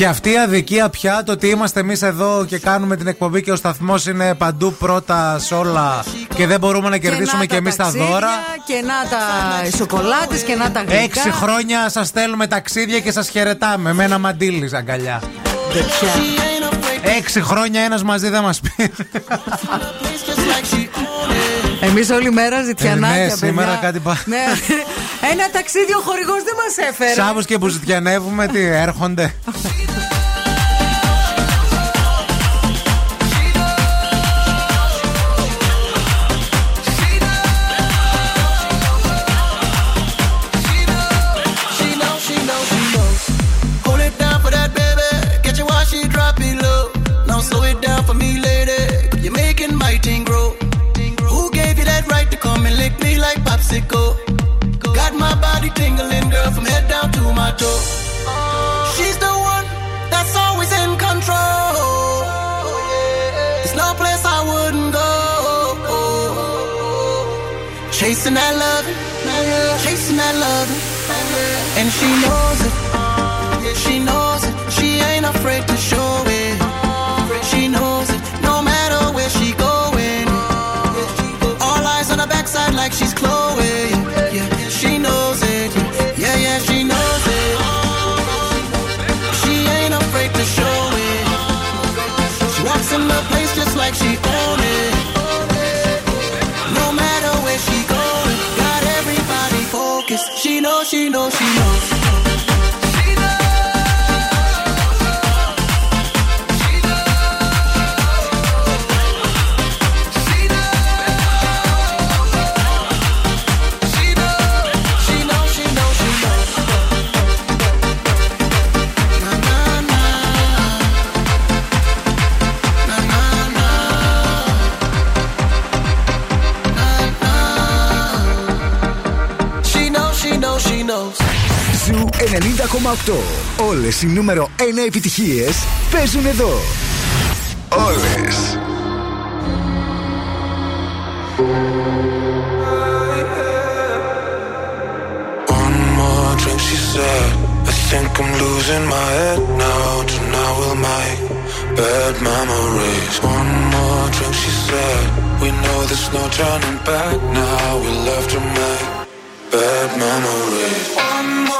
Και αυτή η αδικία πια, το ότι είμαστε εμείς εδώ και κάνουμε την εκπομπή και ο σταθμός είναι παντού πρώτα σε όλα και δεν μπορούμε να κερδίσουμε και, να εμείς τα ταξίδια, δώρα. Και να τα σοκολάτες και να τα γλυκά. Έξι χρόνια σας στέλνουμε ταξίδια και σας χαιρετάμε με ένα μαντίλι αγκαλιά. Έξι χρόνια ένας μαζί δεν μας πει. (laughs) Εμείς όλη μέρα ζητιανάκια. Ε, ναι, παιδιά. σήμερα κάτι πα- Ναι. Ένα ταξίδι ο χορηγός δεν μας έφερε. Σάββους και που ζητιανεύουμε, τι έρχονται. (laughs) she knows it. Όλες οι νούμερο 1 επιτυχίες παίζουν εδώ. Όλες. One more drink, she said. I think I'm losing my head now. Tonight we'll make bad memories. One more drink, she said. We know there's no turning back now. We love to make bad memories. One more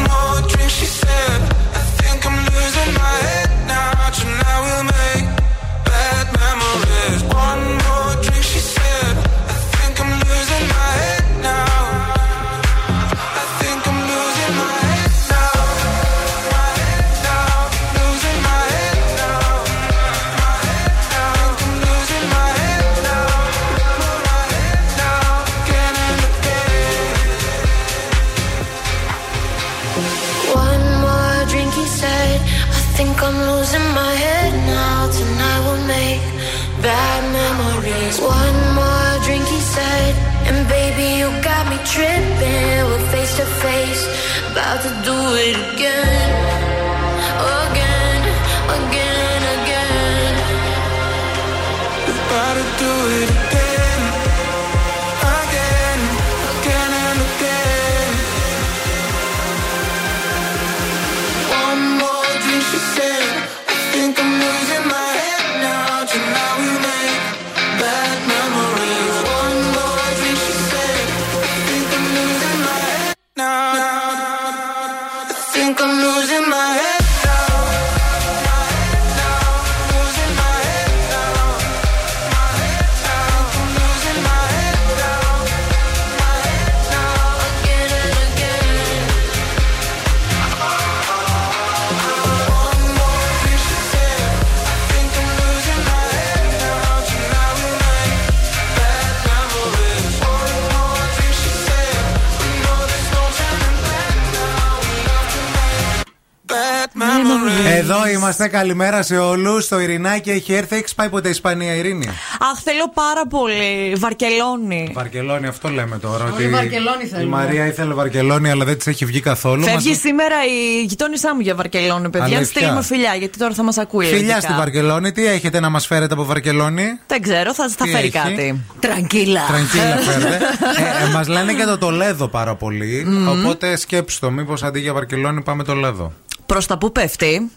είμαστε. Καλημέρα σε όλους. Το Ειρηνάκι έχει έρθει. Έχεις πάει ποτέ Ισπανία, Ειρήνη; Αχ, θέλω πάρα πολύ. Βαρκελόνη. Βαρκελόνη, αυτό λέμε τώρα. Όλοι Βαρκελόνη η θέλουμε. Μαρία ήθελε Βαρκελόνη, αλλά δεν της έχει βγει καθόλου. Φεύγει Μας- σήμερα η γειτόνισά μου για Βαρκελόνη, παιδιά. Να Αλήθεια. στείλουμε φιλιά, γιατί τώρα θα μας ακούει. Φιλιά λογικά. στη Βαρκελόνη, τι έχετε να μας φέρετε από Βαρκελόνη; Δεν ξέρω, θα, θα Τι φέρει έχει; κάτι. Τραγκίλα. Τραγκίλα (laughs) φέρτε. ε, ε, Μας λένε και το Τολέδο πάρα πολύ. Οπότε σκέψτε το, μήπως αντί για Βαρκελόνη πάμε το Λέδο. Προς τα που πέφτει.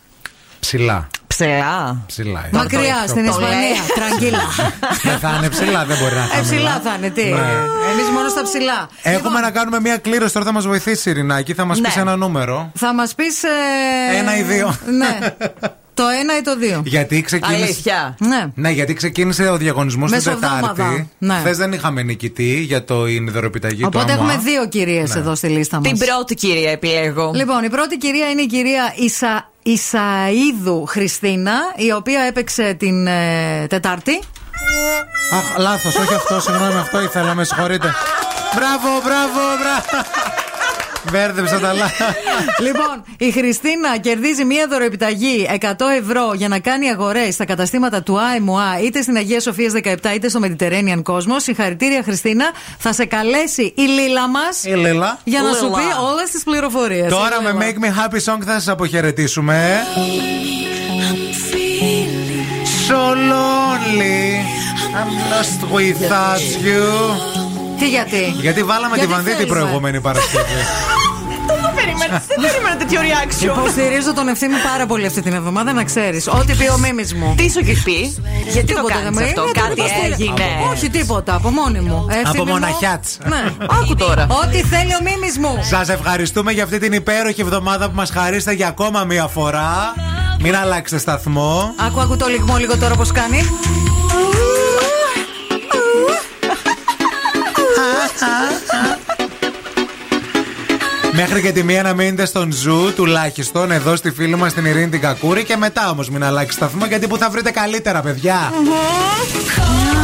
Ψηλά. Ψηλά. Ψηλά. Μακριά, Το- στην το- Ισπανία. Τραγκίλα. Δεν (laughs) θα είναι ψηλά, δεν μπορεί να Ε, είναι. ψηλά θα είναι, τι. Ναι. Εμείς μόνο στα ψηλά. Έχουμε να κάνουμε μια κλήρωση, τώρα θα μας βοηθήσει η Ειρηνάκη. Θα μας Ναι. πει ένα νούμερο. Θα μας πεις. Ένα ή δύο. Ναι. (laughs) Το ένα ή το δύο. Γιατί ξεκίνησε. Αλήθεια. Ναι. Ναι, γιατί ξεκίνησε ο διαγωνισμός την Μεσοβδόμαδα. Τετάρτη. Ναι. Χθες δεν είχαμε νικητή για το ινδροεπιταγή του Οπότε ΑΜΟΑ. έχουμε δύο κυρίες Ναι. εδώ στη λίστα μας. Την πρώτη κυρία επιλέγω. Λοιπόν, η πρώτη κυρία είναι η κυρία Ισα... Ισαίδου Χριστίνα, η οποία έπαιξε την ε, Τετάρτη. Αχ, λάθος, όχι αυτό, συγγνώμη, αυτό ήθελα, με συγχωρείτε. Μπράβο, μπράβο, μπράβο. Μπέρδεψα τα λάθη. λοιπόν, η Χριστίνα κερδίζει μία δωροεπιταγή 100 ευρώ για να κάνει αγορές στα καταστήματα του ΑΕΜΟΑ είτε στην Αγία Σοφία 17 είτε στο Mediterranean Cosmos. Συγχαρητήρια, Χριστίνα. Θα σε καλέσει η Λίλα μας Η Λίλα. για να σου Λίλα. πει όλες τις πληροφορίες. Τώρα με Make Me Happy Song θα σας αποχαιρετήσουμε. So lonely. I'm lost without you. Τι γιατί; Γιατί βάλαμε Γιατί τη Βανδί την θέλεις, προηγούμενη Παρασκευή. (laughs) Δεν το περίμενα. Δεν περίμενα τέτοιο reaction. Υποστηρίζω τον ευθύνη πάρα πολύ αυτή την εβδομάδα, να ξέρεις. Ό,τι πει ο μίμης μου. Τι σου έχει πει, γιατί το Τίποτα κάνεις δεν μου αυτό, είναι, κάτι το υποστηρίζω. έγινε. Όχι, τίποτα, από μόνη μου. Ευθύνη Από μου. μοναχιάτς. Ναι. Άκου τώρα. Ό,τι θέλει ο μίμης μου. Σας ευχαριστούμε για αυτή την υπέροχη εβδομάδα που μας χαρίσατε για ακόμα μία φορά. Μην αλλάξετε σταθμό. Άκου, άκου το λιγμό λίγο τώρα πώ κάνει. Μέχρι και τη μία να μείνετε στον Ζου, τουλάχιστον εδώ στη φίλη μας την Ειρήνη την Κακούρη. Και μετά όμως μην αλλάξει σταθμό, γιατί που θα βρείτε καλύτερα, παιδιά. So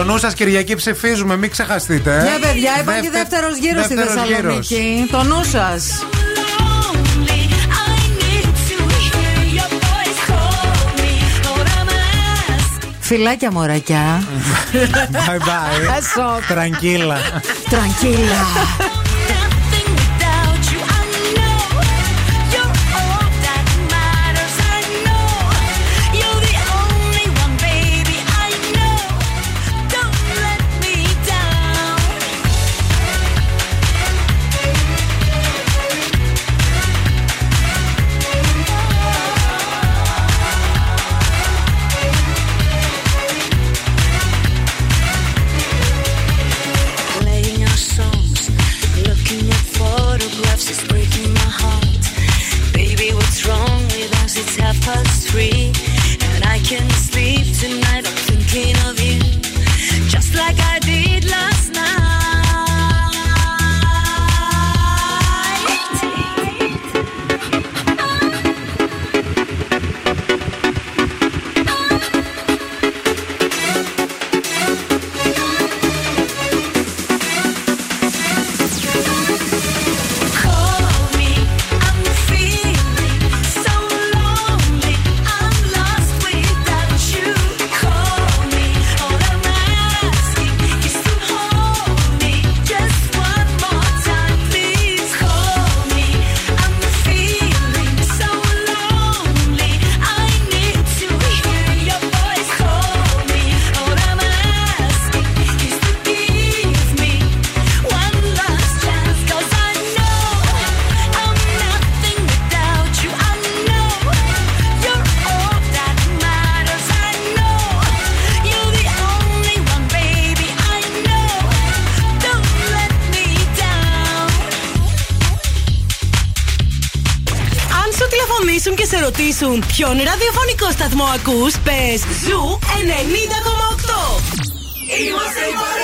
Το νου σας Κυριακή ψηφίζουμε, μην ξεχαστείτε. ε. Ναι, παιδιά, υπάρχει Δεύτε- δεύτερος γύρος στη δεύτερος γύρος. Θεσσαλονίκη. Το νου σας. Φιλάκια μωρακιά. Bye bye. Έσω. Τρανκίλα. Τρανκίλα. can see. Και σε ρωτήσουν ποιον ραδιοφωνικό σταθμό ακούς, πες Zoo 90,8. Είμαστε η παρέα σου.